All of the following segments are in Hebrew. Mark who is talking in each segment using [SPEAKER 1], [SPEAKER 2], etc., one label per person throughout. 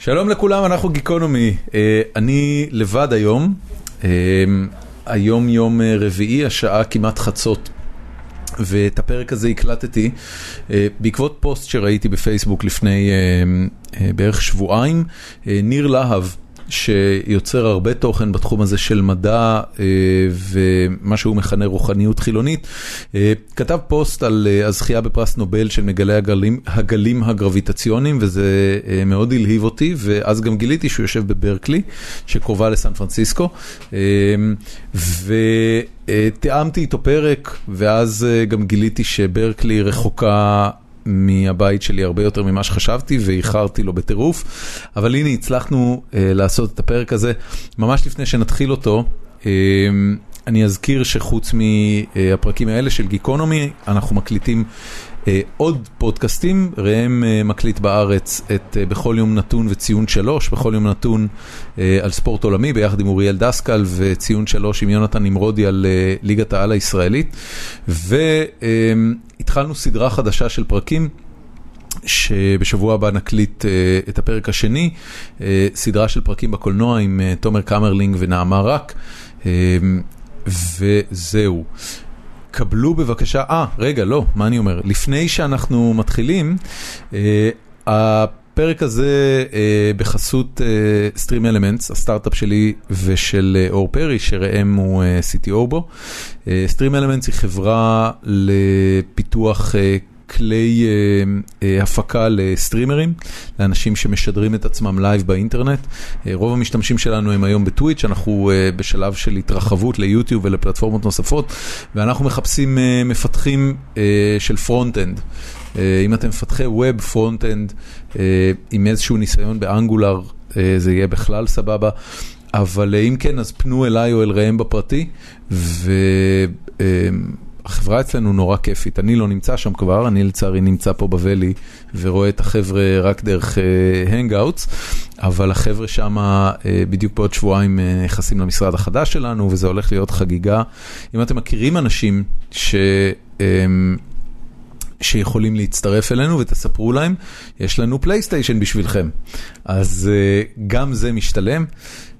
[SPEAKER 1] שלום לכולם, אנחנו גיקונומי. אה, אני לבד היום. אה, היום יום אה, רביעי, השעה כמעט חצות. ואת הפרק הזה הקלטתי בעקבות פוסט שראיתי בפייסבוק לפני בערך שבועיים. ניר להב. שיוצר הרבה תוכן בתחום הזה של מדע אה, ומה שהוא מכנה רוחניות חילונית, אה, כתב פוסט על אה, הזכייה בפרס נובל של מגלי הגלים, הגלים הגרביטציוניים, וזה מאוד הלהיב אותי, ואז גם גיליתי שהוא יושב בברקלי, שקרובה לסן פרנסיסקו. ותיאמתי איתו פרק, ואז גם גיליתי שברקלי רחוקה מהבית שלי הרבה יותר ממה שחשבתי ואיחרתי לו בטירוף, אבל הנה הצלחנו uh, לעשות את הפרק הזה. ממש לפני שנתחיל אותו, uh, אני אזכיר שחוץ מהפרקים האלה של גיקונומי, אנחנו מקליטים עוד פודקאסטים, ראם uh, מקליט בארץ את uh, בכל יום נתון וציון שלוש, בכל יום נתון uh, על ספורט עולמי ביחד עם אוריאל דסקל וציון שלוש עם יונתן נמרודי על uh, ליגת העל הישראלית. ו... Uh, התחלנו סדרה חדשה של פרקים. שבשבוע הבא נקליט uh, את הפרק השני, uh, סדרה של פרקים בקולנוע עם uh, תומר קמרלינג ונעמה רק, uh, וזהו. קבלו בבקשה, אה, רגע, לא, מה אני אומר? לפני שאנחנו מתחילים, uh, הפרק הזה אה, בחסות אה, StreamElements, הסטארט-אפ שלי ושל אה, אור פרי, שראם הוא אה, CTO בו. אה, StreamElements היא חברה לפיתוח אה, כלי אה, אה, הפקה לסטרימרים, לאנשים שמשדרים את עצמם live באינטרנט. אה, רוב המשתמשים שלנו הם היום בטוויץ', אנחנו אה, בשלב של התרחבות ליוטיוב ולפלטפורמות נוספות, ואנחנו מחפשים אה, מפתחים אה, של front-end. אה, אם אתם מפתחי web, front-end, אה, עם איזשהו ניסיון ב Angular, אה, זה יהיה בכלל סבבה. אבל אם כן, אז פנו אליי או אל ראם בפרטי, והחברה אצלנו נורא כיפית. אני לא נמצא שם כבר, אני לצערי נמצא פה ב Valley ורואה את החבר'ה רק דרך Hangouts, אבל החבר'ה שם בדיוק בעוד שבועיים נכנסים למשרד החדש שלנו, וזה הולך להיות חגיגה. אם אתם מכירים אנשים ש... שיכולים להצטרף אלינו ותספרו להם, יש לנו פלייסטיישן בשבילכם. אז uh, גם זה משתלם.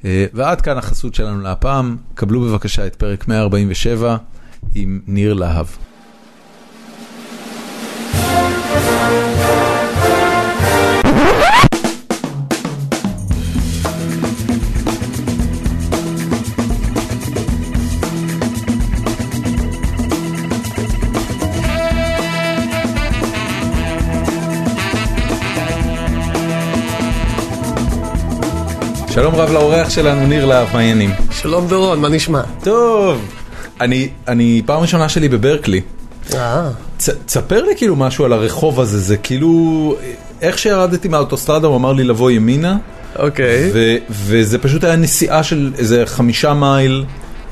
[SPEAKER 1] Uh, ועד כאן החסות שלנו להפעם, קבלו בבקשה את פרק 147 עם ניר להב. שלום רב לאורח שלנו, ניר להב, מה העניינים?
[SPEAKER 2] שלום דורון, מה נשמע?
[SPEAKER 1] טוב, אני, אני פעם ראשונה שלי בברקלי.
[SPEAKER 2] אה.
[SPEAKER 1] תספר לי כאילו משהו על הרחוב הזה, זה כאילו, איך שירדתי מהאוטוסטרדה הוא אמר לי לבוא ימינה.
[SPEAKER 2] אוקיי.
[SPEAKER 1] ו, וזה פשוט היה נסיעה של איזה חמישה מייל.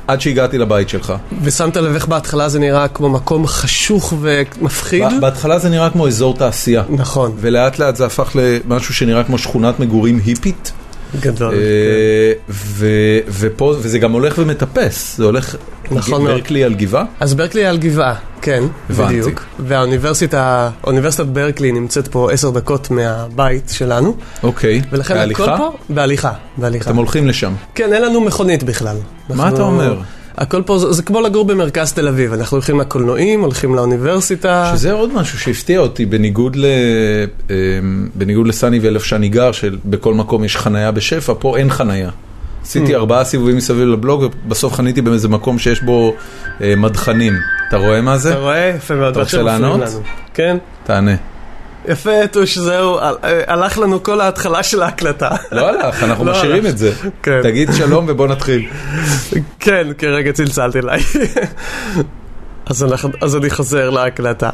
[SPEAKER 1] עד שהגעתי לבית שלך.
[SPEAKER 2] ושמת לב איך בהתחלה זה נראה כמו מקום חשוך ומפחיד?
[SPEAKER 1] בהתחלה זה נראה כמו אזור תעשייה.
[SPEAKER 2] נכון.
[SPEAKER 1] ולאט לאט זה הפך למשהו שנראה כמו שכונת מגורים היפית.
[SPEAKER 2] גדול. אה,
[SPEAKER 1] כן. ופה, וזה גם הולך ומטפס, זה הולך, נכון ברקלי על גבעה?
[SPEAKER 2] אז ברקלי על גבעה, כן, בדיוק. והאוניברסיטה, אוניברסיטת ברקלי נמצאת פה עשר דקות מהבית שלנו.
[SPEAKER 1] אוקיי,
[SPEAKER 2] בהליכה? בהליכה, בהליכה.
[SPEAKER 1] אתם הולכים לשם?
[SPEAKER 2] כן, אין לנו מכונית בכלל.
[SPEAKER 1] מה אתה אומר?
[SPEAKER 2] הכל פה, זה, זה כמו לגור במרכז תל אביב, אנחנו הולכים לקולנועים, הולכים לאוניברסיטה.
[SPEAKER 1] שזה עוד משהו שהפתיע אותי, בניגוד, ל, אמ, בניגוד לסני ואלף שאני גר, שבכל מקום יש חנייה בשפע, פה אין חנייה. עשיתי mm. ארבעה סיבובים מסביב לבלוג, ובסוף חניתי באיזה מקום שיש בו אה, מדחנים. אתה רואה מה זה?
[SPEAKER 2] אתה רואה? יפה מאוד.
[SPEAKER 1] אתה רוצה לענות?
[SPEAKER 2] כן.
[SPEAKER 1] תענה.
[SPEAKER 2] יפה, טוש, זהו, הלך לנו כל ההתחלה של ההקלטה.
[SPEAKER 1] לא הלך, אנחנו לא משאירים את זה. כן. תגיד שלום ובוא נתחיל.
[SPEAKER 2] כן, כרגע צלצלתי אליי. אז אני חוזר להקלטה.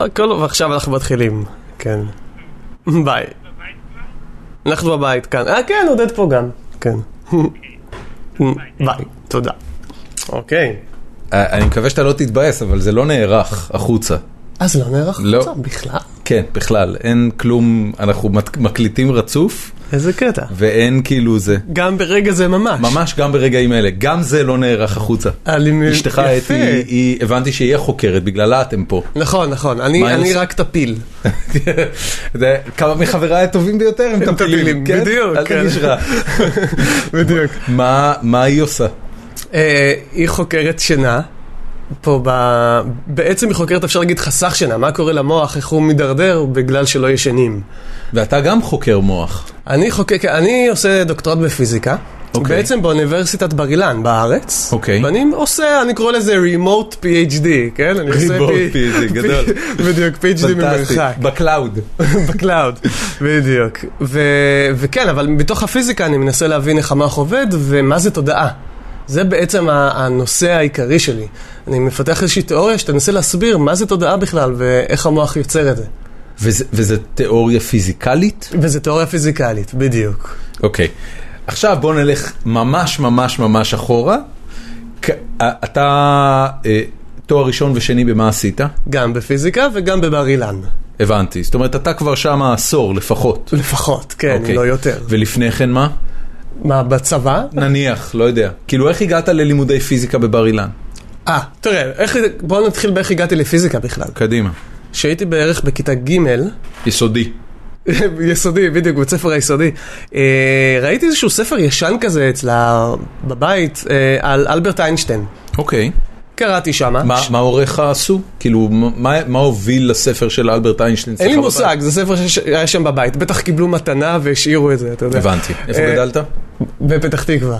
[SPEAKER 2] הכל, ועכשיו אנחנו מתחילים, כן. ביי. אנחנו בבית כאן. אה, כן, עודד פה גם, כן. ביי, תודה. אוקיי.
[SPEAKER 1] אני מקווה שאתה לא תתבאס, אבל זה לא נערך החוצה.
[SPEAKER 2] אה, זה לא נערך
[SPEAKER 1] לא.
[SPEAKER 2] החוצה? בכלל?
[SPEAKER 1] כן, בכלל, אין כלום, אנחנו מקליטים רצוף,
[SPEAKER 2] איזה קטע.
[SPEAKER 1] ואין כאילו זה.
[SPEAKER 2] גם ברגע זה ממש.
[SPEAKER 1] ממש גם ברגעים אלה, גם זה לא נערך החוצה.
[SPEAKER 2] אני-
[SPEAKER 1] אשתך
[SPEAKER 2] יפה.
[SPEAKER 1] אתי, היא- הבנתי שהיא החוקרת, בגללה אתם פה.
[SPEAKER 2] נכון, נכון, אני אני? רק טפיל.
[SPEAKER 1] כמה מחבריי הטובים ביותר הם טפילים, כן?
[SPEAKER 2] בדיוק,
[SPEAKER 1] אל
[SPEAKER 2] כן.
[SPEAKER 1] תרגיש רע.
[SPEAKER 2] בדיוק.
[SPEAKER 1] מה מה היא עושה?
[SPEAKER 2] אה, היא חוקרת שינה. פה ב... בעצם היא חוקרת, אפשר להגיד, חסך שינה. מה קורה למוח, איך הוא מידרדר בגלל שלא ישנים.
[SPEAKER 1] ואתה גם חוקר מוח.
[SPEAKER 2] אני חוקק, אני עושה דוקטורט בפיזיקה.
[SPEAKER 1] אוקיי.
[SPEAKER 2] בעצם באוניברסיטת בר אילן בארץ.
[SPEAKER 1] אוקיי.
[SPEAKER 2] ואני עושה, אני קורא לזה remote PhD, כן? אני עושה
[SPEAKER 1] Remote PhD, גדול.
[SPEAKER 2] בדיוק, PhD ממרחק.
[SPEAKER 1] ב
[SPEAKER 2] cloud. ב cloud, בדיוק. ו- וכן, אבל מתוך הפיזיקה אני מנסה להבין איך המוח עובד ומה זה תודעה. זה בעצם הנושא העיקרי שלי. אני מפתח איזושהי תיאוריה שתנסה להסביר מה זה תודעה בכלל ואיך המוח יוצר את זה.
[SPEAKER 1] וזה- וזה תיאוריה פיזיקלית?
[SPEAKER 2] וזה תיאוריה פיזיקלית, בדיוק.
[SPEAKER 1] אוקיי. עכשיו בוא נלך ממש ממש ממש אחורה. אתה אה, תואר ראשון ושני במה עשית?
[SPEAKER 2] גם בפיזיקה וגם בבר אילן.
[SPEAKER 1] הבנתי. זאת אומרת, אתה כבר שם עשור לפחות.
[SPEAKER 2] לפחות, כן,
[SPEAKER 1] אוקיי.
[SPEAKER 2] לא יותר.
[SPEAKER 1] ולפני כן מה?
[SPEAKER 2] מה, בצבא?
[SPEAKER 1] נניח, לא יודע. כאילו, איך הגעת ללימודי פיזיקה בבר אילן?
[SPEAKER 2] אה, תראה, איך, בואו נתחיל באיך הגעתי לפיזיקה בכלל.
[SPEAKER 1] קדימה.
[SPEAKER 2] כשהייתי בערך בכיתה ג',
[SPEAKER 1] יסודי.
[SPEAKER 2] יסודי, בדיוק, בית ספר היסודי. אה, ראיתי איזשהו ספר ישן כזה אצלה בבית אה, על אלברט איינשטיין.
[SPEAKER 1] אוקיי.
[SPEAKER 2] קראתי שמה.
[SPEAKER 1] מה מה הוריך עשו? כאילו, מה מה הוביל לספר של אלברט איינשטיין?
[SPEAKER 2] אין לי מושג, זה ספר שהיה שם בבית. בטח קיבלו מתנה והשאירו את זה, אתה יודע.
[SPEAKER 1] הבנתי. איפה
[SPEAKER 2] אה,
[SPEAKER 1] גדלת?
[SPEAKER 2] בפתח תקווה.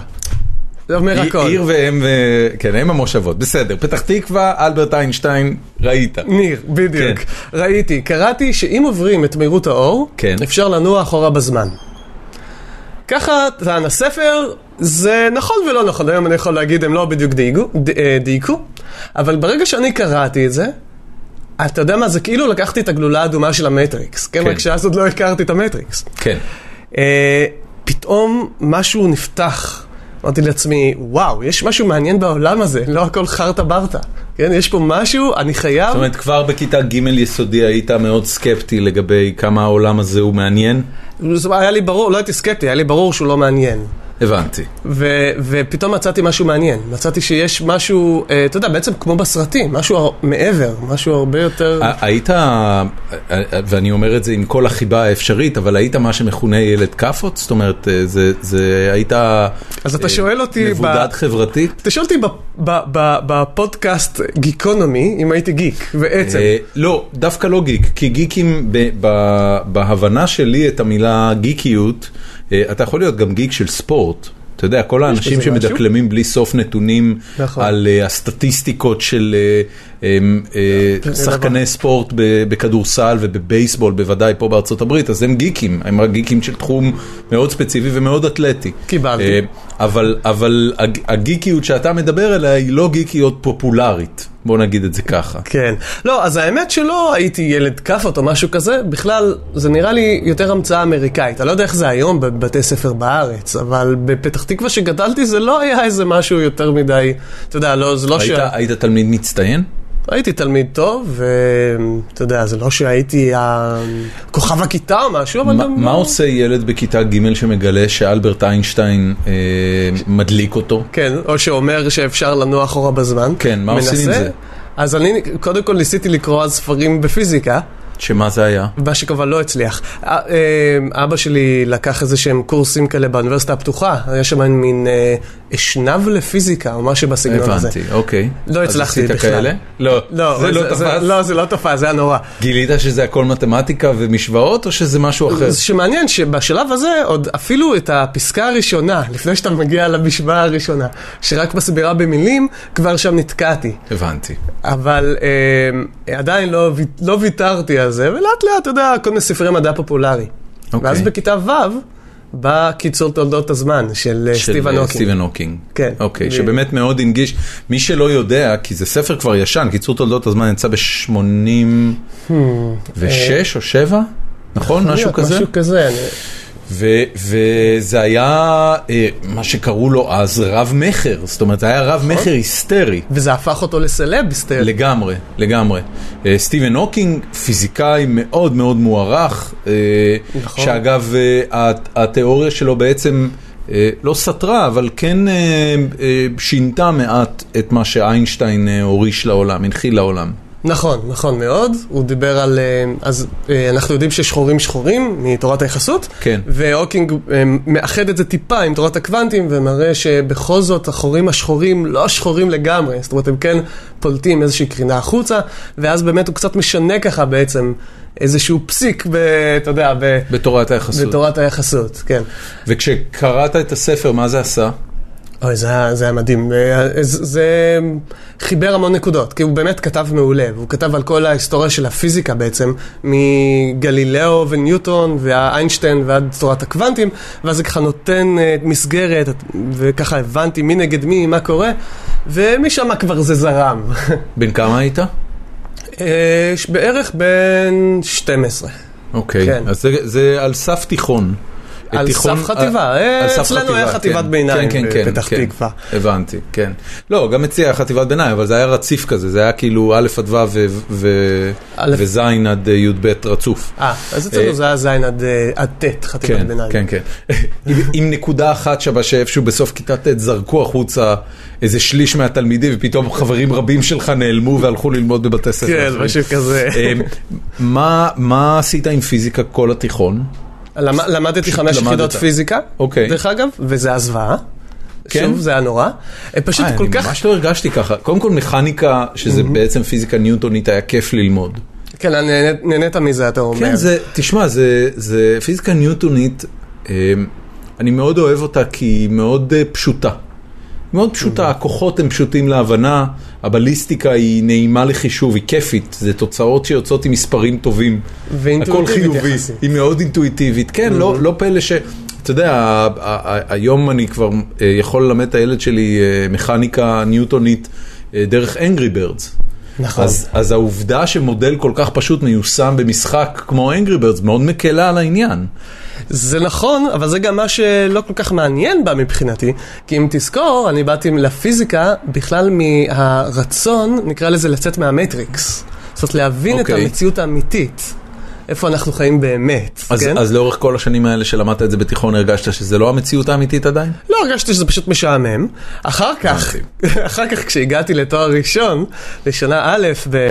[SPEAKER 2] זה אומר הכל.
[SPEAKER 1] עיר ואם, ו- כן, אם המושבות. בסדר. פתח תקווה, אלברט איינשטיין, ראית.
[SPEAKER 2] ניר, בדיוק.
[SPEAKER 1] כן.
[SPEAKER 2] ראיתי, קראתי שאם עוברים את מהירות האור,
[SPEAKER 1] כן.
[SPEAKER 2] אפשר לנוע אחורה בזמן. ככה טען הספר, זה נכון ולא נכון, היום אני יכול להגיד הם לא בדיוק דייקו, אה, דייקו, אבל ברגע שאני קראתי את זה, אתה יודע מה, זה כאילו לקחתי את הגלולה האדומה של המטריקס, כן?
[SPEAKER 1] כן.
[SPEAKER 2] רק שאז עוד לא הכרתי את המטריקס.
[SPEAKER 1] כן.
[SPEAKER 2] אה, פתאום משהו נפתח. אמרתי לעצמי, וואו, יש משהו מעניין בעולם הזה, לא הכל חרטה ברטה. כן, יש פה משהו, אני חייב...
[SPEAKER 1] זאת אומרת, כבר בכיתה ג' יסודי היית מאוד סקפטי לגבי כמה העולם הזה הוא מעניין?
[SPEAKER 2] זאת אומרת, היה לי ברור, לא הייתי סקפטי, היה לי ברור שהוא לא מעניין.
[SPEAKER 1] הבנתי.
[SPEAKER 2] ו- ופתאום מצאתי משהו מעניין. מצאתי שיש משהו, אה, אתה יודע, בעצם כמו בסרטים, משהו מעבר, משהו הרבה יותר...
[SPEAKER 1] היית, ואני אומר את זה עם כל החיבה האפשרית, אבל היית מה שמכונה ילד כאפות? זאת אומרת, אה, זה, זה היית
[SPEAKER 2] אז אתה
[SPEAKER 1] אה,
[SPEAKER 2] שואל אותי ב-
[SPEAKER 1] מבודד חברתית?
[SPEAKER 2] אתה שואל אותי ב- ב- ב- בפודקאסט גיקונומי, אם הייתי גיק, בעצם.
[SPEAKER 1] אה, לא, דווקא לא גיק, כי גיקים, ב- ב- בהבנה שלי את המילה גיקיות, אה, אתה יכול להיות גם גיק של ספורט. אתה יודע, כל האנשים? שמדקלמים בלי סוף נתונים
[SPEAKER 2] נכון.
[SPEAKER 1] על אה, הסטטיסטיקות של אה, אה, אה, שחקני ספורט בכדורסל ובבייסבול, בוודאי פה בארצות הברית, אז הם גיקים, הם רק גיקים של תחום מאוד ספציפי ומאוד אתלטי.
[SPEAKER 2] קיבלתי.
[SPEAKER 1] אה, אבל, אבל הג- הגיקיות שאתה מדבר עליה היא לא גיקיות פופולרית, בוא נגיד את זה ככה.
[SPEAKER 2] כן. לא, אז האמת שלא הייתי ילד כאפות או משהו כזה, בכלל, זה נראה לי יותר המצאה אמריקאית. אני לא יודע איך זה היום בבתי ספר בארץ, אבל בפתח תקווה שגדלתי זה לא היה איזה משהו יותר מדי, אתה יודע, לא, זה לא ש...
[SPEAKER 1] היית, היית תלמיד מצטיין?
[SPEAKER 2] הייתי תלמיד טוב, ואתה יודע, זה לא שהייתי כוכב הכיתה או משהו, אבל
[SPEAKER 1] מה,
[SPEAKER 2] גם...
[SPEAKER 1] מה
[SPEAKER 2] לא-
[SPEAKER 1] עושה ילד בכיתה ג' שמגלה שאלברט איינשטיין אה, מדליק אותו?
[SPEAKER 2] כן, או שאומר שאפשר לנוע אחורה בזמן.
[SPEAKER 1] כן, מה עושים עם
[SPEAKER 2] מנסה.
[SPEAKER 1] זה?
[SPEAKER 2] אז אני קודם כל ניסיתי לקרוא אז ספרים בפיזיקה,
[SPEAKER 1] שמה זה היה?
[SPEAKER 2] מה שכמובן לא הצליח. אה, אבא שלי לקח איזה שהם קורסים כאלה באוניברסיטה הפתוחה, היה שם מין אה, אשנב לפיזיקה או משהו בסגנון הזה.
[SPEAKER 1] הבנתי, אוקיי.
[SPEAKER 2] לא
[SPEAKER 1] אז
[SPEAKER 2] הצלחתי
[SPEAKER 1] עשית
[SPEAKER 2] בכלל.
[SPEAKER 1] כאלה? לא,
[SPEAKER 2] לא,
[SPEAKER 1] זה לא תפס?
[SPEAKER 2] לא, זה לא תופעה, זה היה נורא.
[SPEAKER 1] גילית שזה הכל מתמטיקה ומשוואות או שזה משהו אחר?
[SPEAKER 2] זה שמעניין שבשלב הזה עוד אפילו את הפסקה הראשונה, לפני שאתה מגיע למשוואה הראשונה, שרק מסבירה במילים, כבר שם נתקעתי.
[SPEAKER 1] הבנתי.
[SPEAKER 2] אבל אה, עדיין לא ויתרתי על זה, ולאט לאט, אתה יודע, כל מיני ספרי מדע פופולרי.
[SPEAKER 1] אוקיי.
[SPEAKER 2] ואז בכיתה ו' בא קיצור תולדות הזמן של, אה,
[SPEAKER 1] של
[SPEAKER 2] סטיבן
[SPEAKER 1] אה,
[SPEAKER 2] הוקינג.
[SPEAKER 1] סטיבן הוקינג.
[SPEAKER 2] כן.
[SPEAKER 1] אוקיי,
[SPEAKER 2] ו-
[SPEAKER 1] שבאמת מאוד הנגיש. מי שלא יודע, כי זה ספר כבר ישן, קיצור תולדות הזמן יצא ב-86 או 7? נכון? משהו כזה?
[SPEAKER 2] משהו כזה, אני...
[SPEAKER 1] וזה היה אה, מה שקראו לו אז רב-מכר, זאת אומרת, זה היה רב-מכר היסטרי.
[SPEAKER 2] וזה הפך אותו לסלב היסטרי.
[SPEAKER 1] לגמרי, לגמרי. אה, סטיבן הוקינג, פיזיקאי מאוד מאוד מוערך, אה,
[SPEAKER 2] נכון.
[SPEAKER 1] שאגב, אה, הת- התיאוריה שלו בעצם אה, לא סתרה, אבל כן אה, אה, שינתה מעט את מה שאיינשטיין אה, הוריש לעולם, הנחיל לעולם.
[SPEAKER 2] נכון, נכון מאוד. הוא דיבר על... אה, אז אה, אנחנו יודעים שחורים שחורים מתורת היחסות.
[SPEAKER 1] כן.
[SPEAKER 2] והוקינג אה, מאחד את זה טיפה עם תורת הקוונטים ומראה שבכל זאת החורים השחורים לא שחורים לגמרי. זאת אומרת, הם כן פולטים איזושהי קרינה החוצה, ואז באמת הוא קצת משנה ככה בעצם איזשהו פסיק, ב, אתה יודע, ב,
[SPEAKER 1] בתורת היחסות.
[SPEAKER 2] בתורת היחסות, כן.
[SPEAKER 1] וכשקראת את הספר, מה זה עשה?
[SPEAKER 2] אוי, זה היה, זה היה מדהים. אה, זה, זה חיבר המון נקודות, כי הוא באמת כתב מעולה, והוא כתב על כל ההיסטוריה של הפיזיקה בעצם, מגלילאו וניוטון והאיינשטיין ועד תורת הקוונטים, ואז זה ככה נותן אה, מסגרת, וככה הבנתי מי נגד מי, מה קורה, ומשם כבר זה זרם.
[SPEAKER 1] בן כמה היית?
[SPEAKER 2] אה, בערך בין 12.
[SPEAKER 1] אוקיי,
[SPEAKER 2] כן.
[SPEAKER 1] אז זה, זה על סף תיכון.
[SPEAKER 2] על
[SPEAKER 1] תיכון-
[SPEAKER 2] סף חטיבה, אה, אצלנו היה חטיבת
[SPEAKER 1] כן.
[SPEAKER 2] ביניים
[SPEAKER 1] כן, כן,
[SPEAKER 2] בפתח
[SPEAKER 1] כן,
[SPEAKER 2] תקווה.
[SPEAKER 1] הבנתי, כן. לא, גם אצלי היה חטיבת ביניים, אבל זה היה רציף כזה, זה היה כאילו א' עד ו'. וז' עד אה, י"ב רצוף.
[SPEAKER 2] אה, אז
[SPEAKER 1] אה,
[SPEAKER 2] אצלנו זה היה ז' עד ט', חטיבת
[SPEAKER 1] כן,
[SPEAKER 2] ביניים.
[SPEAKER 1] כן, כן. עם- עם נקודה אחת שבה שאיפשהו בסוף כיתה ט' זרקו החוצה איזה שליש מהתלמידים, ופתאום חברים רבים שלך נעלמו והלכו ללמוד בבתי ספר.
[SPEAKER 2] כן. משהו כזה.
[SPEAKER 1] מה מה עשית עם פיזיקה כל התיכון?
[SPEAKER 2] למ- למדתי חמש. יחידות פיזיקה,
[SPEAKER 1] אוקיי.
[SPEAKER 2] דרך אגב, וזה היה זוועה.
[SPEAKER 1] כן?
[SPEAKER 2] שוב, זה היה נורא. פשוט
[SPEAKER 1] אה,
[SPEAKER 2] כל
[SPEAKER 1] אני
[SPEAKER 2] כך...
[SPEAKER 1] ממש לא הרגשתי ככה. קודם כל מכניקה, שזה בעצם פיזיקה ניוטונית, היה כיף ללמוד.
[SPEAKER 2] כן, אני נהנית- נהנית מזה, אתה אומר.
[SPEAKER 1] כן, זה, תשמע, זה, זה פיזיקה ניוטונית, אה, אני מאוד אוהב אותה כי היא מאוד אה, פשוטה. מאוד פשוטה, הכוחות הם פשוטים להבנה, הבליסטיקה היא נעימה לחישוב, היא כיפית, זה תוצאות שיוצאות עם מספרים טובים. הכל חיובי,
[SPEAKER 2] יחסית.
[SPEAKER 1] היא מאוד אינטואיטיבית. כן, לא, לא פלא ש... אתה יודע, היום אני כבר אה, יכול ללמד את הילד שלי אה, מכניקה ניוטונית אה, דרך Angry Birds.
[SPEAKER 2] נכון.
[SPEAKER 1] אז, אז העובדה שמודל כל כך פשוט מיושם במשחק כמו Angry Birds מאוד מקלה על העניין.
[SPEAKER 2] זה נכון, אבל זה גם מה שלא כל כך מעניין בה מבחינתי, כי אם תזכור, אני באתי לפיזיקה בכלל מהרצון, נקרא לזה לצאת מהמטריקס. זאת אומרת, להבין את
[SPEAKER 1] אוקיי.
[SPEAKER 2] המציאות האמיתית. איפה אנחנו חיים באמת,
[SPEAKER 1] אז,
[SPEAKER 2] כן?
[SPEAKER 1] אז לאורך כל השנים האלה שלמדת את זה בתיכון הרגשת שזה לא המציאות האמיתית עדיין?
[SPEAKER 2] לא הרגשתי שזה פשוט משעמם. אחר כך, אחר כך כשהגעתי לתואר ראשון, לשנה א'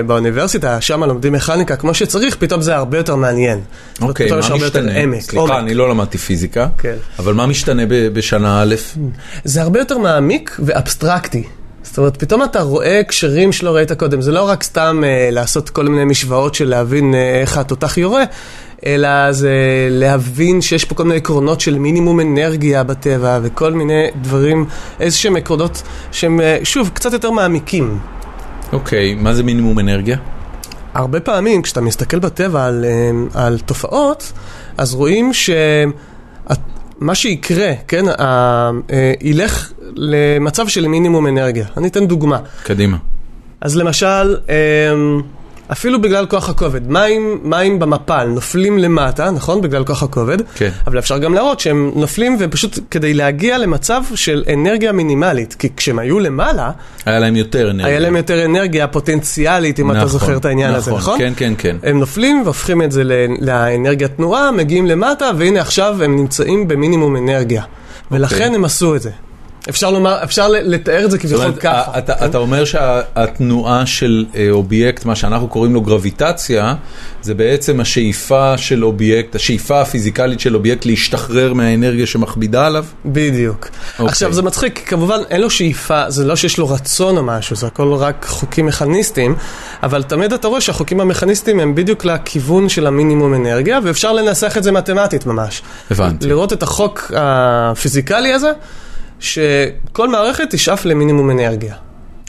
[SPEAKER 2] באוניברסיטה, שם לומדים מכניקה כמו שצריך, פתאום זה הרבה יותר מעניין.
[SPEAKER 1] אוקיי, מה משתנה?
[SPEAKER 2] עמק,
[SPEAKER 1] סליחה,
[SPEAKER 2] עומק.
[SPEAKER 1] אני לא למדתי פיזיקה,
[SPEAKER 2] כן.
[SPEAKER 1] אבל מה משתנה בשנה א'?
[SPEAKER 2] זה הרבה יותר מעמיק ואבסטרקטי. זאת אומרת, פתאום אתה רואה קשרים שלא ראית קודם. זה לא רק סתם אה, לעשות כל מיני משוואות של להבין אה, איך התותח יורה, אלא זה להבין שיש פה כל מיני עקרונות של מינימום אנרגיה בטבע, וכל מיני דברים, איזה שהם עקרונות שהם, אה, שוב, קצת יותר מעמיקים.
[SPEAKER 1] אוקיי, מה זה מינימום אנרגיה?
[SPEAKER 2] הרבה פעמים כשאתה מסתכל בטבע על, אה, על תופעות, אז רואים שמה שיקרה, כן, ה- אה, ילך למצב של מינימום אנרגיה. אני אתן דוגמה.
[SPEAKER 1] קדימה.
[SPEAKER 2] אז למשל, אמ, אפילו בגלל כוח הכובד, מים, מים במפל נופלים למטה, נכון? בגלל כוח הכובד.
[SPEAKER 1] כן.
[SPEAKER 2] אבל אפשר גם להראות שהם נופלים ופשוט כדי להגיע למצב של אנרגיה מינימלית. כי כשהם היו למעלה,
[SPEAKER 1] היה להם יותר אנרגיה.
[SPEAKER 2] היה להם יותר אנרגיה פוטנציאלית, אם אתה
[SPEAKER 1] נכון,
[SPEAKER 2] זוכר את העניין הזה, נכון?
[SPEAKER 1] כן, כן, כן.
[SPEAKER 2] הם נופלים והופכים את זה ל- לאנרגיית תנועה, מגיעים למטה, והנה עכשיו הם נמצאים במינימום אנרגיה. ולכן
[SPEAKER 1] אוקיי.
[SPEAKER 2] הם עשו את זה. אפשר לומר, אפשר לתאר את זה כביכול ככה. כן?
[SPEAKER 1] אתה, אתה אומר שהתנועה של אה, אובייקט, מה שאנחנו קוראים לו גרביטציה, זה בעצם השאיפה של אובייקט, השאיפה הפיזיקלית של אובייקט להשתחרר מהאנרגיה שמכבידה עליו?
[SPEAKER 2] בדיוק.
[SPEAKER 1] אוקיי.
[SPEAKER 2] עכשיו זה מצחיק, כמובן אין לו שאיפה, זה לא שיש לו רצון או משהו, זה הכל רק חוקים מכניסטיים, אבל תמיד אתה רואה שהחוקים המכניסטיים הם בדיוק לכיוון של המינימום אנרגיה, ואפשר לנסח את זה מתמטית ממש.
[SPEAKER 1] הבנתי.
[SPEAKER 2] לראות את החוק הפיזיקלי הזה, שכל מערכת תשאף למינימום אנרגיה.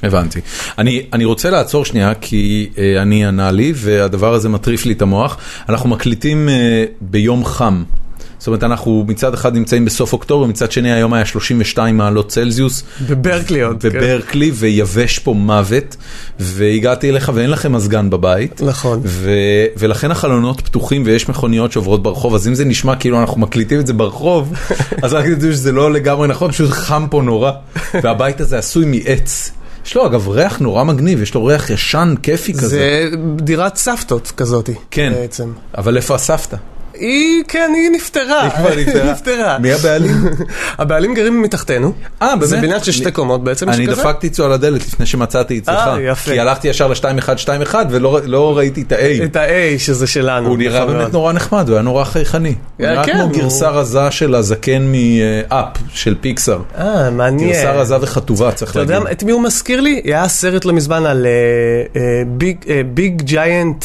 [SPEAKER 1] הבנתי. אני, אני רוצה לעצור שנייה, כי אה, אני ענה לי, והדבר הזה מטריף לי את המוח. אנחנו מקליטים אה, ביום חם. זאת אומרת, אנחנו מצד אחד נמצאים בסוף אוקטובר, מצד שני היום היה 32 מעלות צלזיוס.
[SPEAKER 2] בברקלי עוד. כן.
[SPEAKER 1] בברקלי, ויבש פה מוות, והגעתי אליך ואין לכם מזגן בבית.
[SPEAKER 2] נכון.
[SPEAKER 1] ו- ולכן החלונות פתוחים ויש מכוניות שעוברות ברחוב, אז אם זה נשמע כאילו אנחנו מקליטים את זה ברחוב, אז רק תדעו שזה לא לגמרי נכון, פשוט חם פה נורא, והבית הזה עשוי מעץ. יש לו אגב ריח נורא מגניב, יש לו ריח ישן, כיפי כזה.
[SPEAKER 2] זה דירת סבתות כזאתי.
[SPEAKER 1] כן,
[SPEAKER 2] בעצם.
[SPEAKER 1] אבל איפה הסבתא?
[SPEAKER 2] היא, כן, היא נפטרה.
[SPEAKER 1] היא כבר נפטרה.
[SPEAKER 2] נפטרה.
[SPEAKER 1] מי הבעלים?
[SPEAKER 2] הבעלים גרים מתחתנו.
[SPEAKER 1] אה, באמת?
[SPEAKER 2] זה בניין של שתי קומות בעצם,
[SPEAKER 1] אני. דפקתי אצלו על הדלת לפני שמצאתי אצלך,
[SPEAKER 2] אה, יפה.
[SPEAKER 1] כי הלכתי ישר ל-2121 ולא לא ראיתי את ה-A.
[SPEAKER 2] את ה-A שזה שלנו.
[SPEAKER 1] הוא נראה
[SPEAKER 2] נכון
[SPEAKER 1] באמת. נורא נחמד, הוא היה נורא חייכני. הוא
[SPEAKER 2] אה,
[SPEAKER 1] נראה
[SPEAKER 2] כן,
[SPEAKER 1] כמו
[SPEAKER 2] הוא-
[SPEAKER 1] גרסה רזה של הזקן מאפ, של פיקסאר.
[SPEAKER 2] אה, מעניין.
[SPEAKER 1] גרסה רזה וחטובה, צריך
[SPEAKER 2] אתה יודע
[SPEAKER 1] להגיד.
[SPEAKER 2] את מי הוא מזכיר לי? היה סרט לא מזמן על אה, ביג ג'יינט,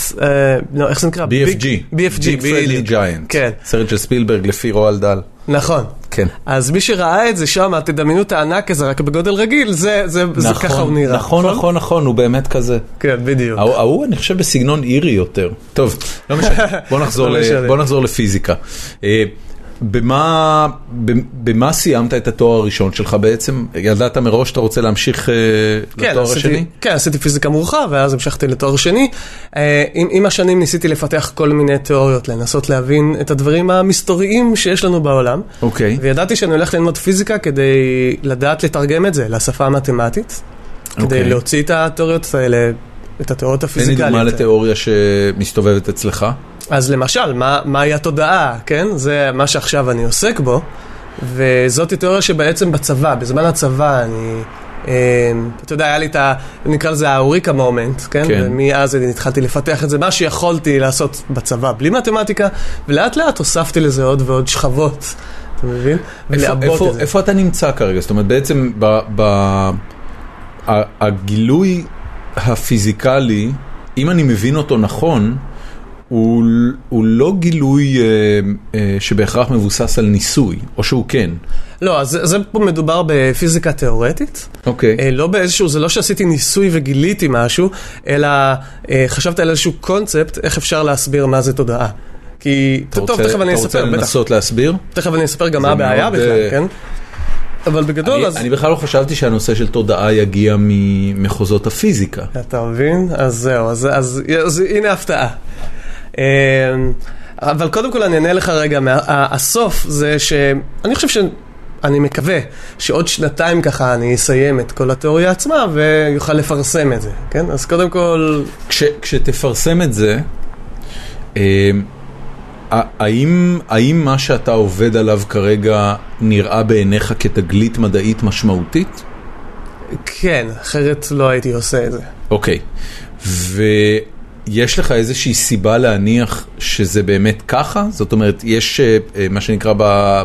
[SPEAKER 2] לא, איך זה נקרא?
[SPEAKER 1] BFG.
[SPEAKER 2] BFG, בדיוק.
[SPEAKER 1] Giant.
[SPEAKER 2] כן,
[SPEAKER 1] סרט של ספילברג לפי רועל דל.
[SPEAKER 2] נכון.
[SPEAKER 1] כן.
[SPEAKER 2] אז מי שראה את זה שם, תדמיינו את הענק הזה רק בגודל רגיל, זה זה- זה ככה הוא נראה.
[SPEAKER 1] נכון, נכון, נכון, הוא באמת כזה.
[SPEAKER 2] כן, בדיוק.
[SPEAKER 1] ההוא, אני חושב בסגנון אירי יותר. טוב, לא משנה, בוא נחזור,
[SPEAKER 2] לא
[SPEAKER 1] ל-. בוא נחזור לפיזיקה. במה, במה סיימת את התואר הראשון שלך בעצם? ידעת מראש שאתה רוצה להמשיך אה,
[SPEAKER 2] כן,
[SPEAKER 1] לתואר
[SPEAKER 2] עשיתי-
[SPEAKER 1] השני?
[SPEAKER 2] כן, עשיתי פיזיקה מורחב, ואז המשכתי לתואר שני. אה, עם, עם השנים ניסיתי לפתח כל מיני תיאוריות, לנסות להבין את הדברים המסתוריים שיש לנו בעולם.
[SPEAKER 1] אוקיי.
[SPEAKER 2] וידעתי שאני הולך ללמוד פיזיקה כדי לדעת לתרגם את זה לשפה המתמטית. כדי
[SPEAKER 1] אוקיי.
[SPEAKER 2] להוציא את התיאוריות האלה, את התיאוריות
[SPEAKER 1] תן לי
[SPEAKER 2] הפיזיקליות.
[SPEAKER 1] דוגמה לתיאוריה שמסתובבת אצלך.
[SPEAKER 2] אז למשל, מה, מהי התודעה, כן? זה מה שעכשיו אני עוסק בו, וזאת תיאוריה שבעצם בצבא, בזמן הצבא אני... אה, אתה יודע, היה לי את ה... נקרא לזה האוריקה מומנט, כן?
[SPEAKER 1] כן.
[SPEAKER 2] ומאז אני התחלתי לפתח את זה, מה שיכולתי לעשות בצבא בלי מתמטיקה, ולאט לאט הוספתי לזה עוד ועוד שכבות, אתה מבין?
[SPEAKER 1] איפה,
[SPEAKER 2] ולעבות
[SPEAKER 1] איפה,
[SPEAKER 2] את זה.
[SPEAKER 1] איפה אתה נמצא כרגע? זאת אומרת, בעצם ב, ב, הגילוי הפיזיקלי, אם אני מבין אותו נכון, הוא, הוא לא גילוי אה, אה, שבהכרח מבוסס על ניסוי, או שהוא כן.
[SPEAKER 2] לא, אז זה, פה מדובר בפיזיקה תיאורטית.
[SPEAKER 1] אוקיי.
[SPEAKER 2] אה, לא באיזשהו, זה לא שעשיתי ניסוי וגיליתי משהו, אלא אה, חשבת על איזשהו קונספט, איך אפשר להסביר מה זה תודעה. כי,
[SPEAKER 1] אתה
[SPEAKER 2] טוב,
[SPEAKER 1] רוצה-
[SPEAKER 2] תכף אני
[SPEAKER 1] אתה
[SPEAKER 2] אספר,
[SPEAKER 1] רוצה
[SPEAKER 2] בטח.
[SPEAKER 1] לנסות להסביר?
[SPEAKER 2] תכף אני אספר גם מה הבעיה
[SPEAKER 1] מאוד,
[SPEAKER 2] בכלל,
[SPEAKER 1] אה,
[SPEAKER 2] כן? אבל בגדול,
[SPEAKER 1] אני,
[SPEAKER 2] אז...
[SPEAKER 1] אני בכלל לא חשבתי שהנושא של תודעה יגיע ממחוזות הפיזיקה.
[SPEAKER 2] אתה מבין? אז זהו, אז, אז, אז הנה הפתעה. אה, אבל קודם כל אני אענה לך רגע, הסוף זה שאני חושב ש... אני מקווה שעוד שנתיים ככה אני אסיים את כל התיאוריה עצמה ויוכל לפרסם את זה, כן? אז קודם כל,
[SPEAKER 1] כש, כשתפרסם את זה, אה, האם, האם מה שאתה עובד עליו כרגע נראה בעיניך כתגלית מדעית משמעותית?
[SPEAKER 2] כן, אחרת לא הייתי עושה את זה.
[SPEAKER 1] אוקיי. ויש לך איזושהי סיבה להניח שזה באמת ככה? זאת אומרת, יש אה, אה, מה שנקרא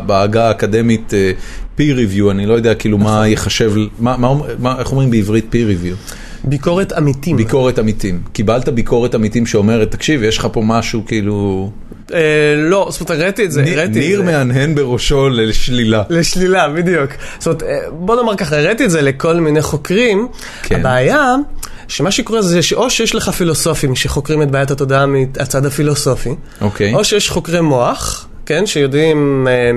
[SPEAKER 1] בעגה האקדמית אה, peer review, אני לא יודע כאילו מה יחשב, מה, מה, מה, איך אומרים בעברית peer review?
[SPEAKER 2] ביקורת עמיתים.
[SPEAKER 1] ביקורת עמיתים. קיבלת ביקורת עמיתים שאומרת, תקשיב, יש לך פה משהו כאילו...
[SPEAKER 2] אה, לא, זאת אומרת, הראיתי את זה,
[SPEAKER 1] ניר-
[SPEAKER 2] הראיתי את
[SPEAKER 1] ניר
[SPEAKER 2] זה.
[SPEAKER 1] מהנהן בראשו לשלילה.
[SPEAKER 2] לשלילה, בדיוק. זאת אומרת, אה, בוא נאמר ככה, הראיתי את זה לכל מיני חוקרים.
[SPEAKER 1] כן.
[SPEAKER 2] הבעיה, שמה שקורה זה שאו שיש לך פילוסופים שחוקרים את בעיית התודעה מהצד הפילוסופי,
[SPEAKER 1] אוקיי.
[SPEAKER 2] או שיש חוקרי מוח, כן, שיודעים, אה,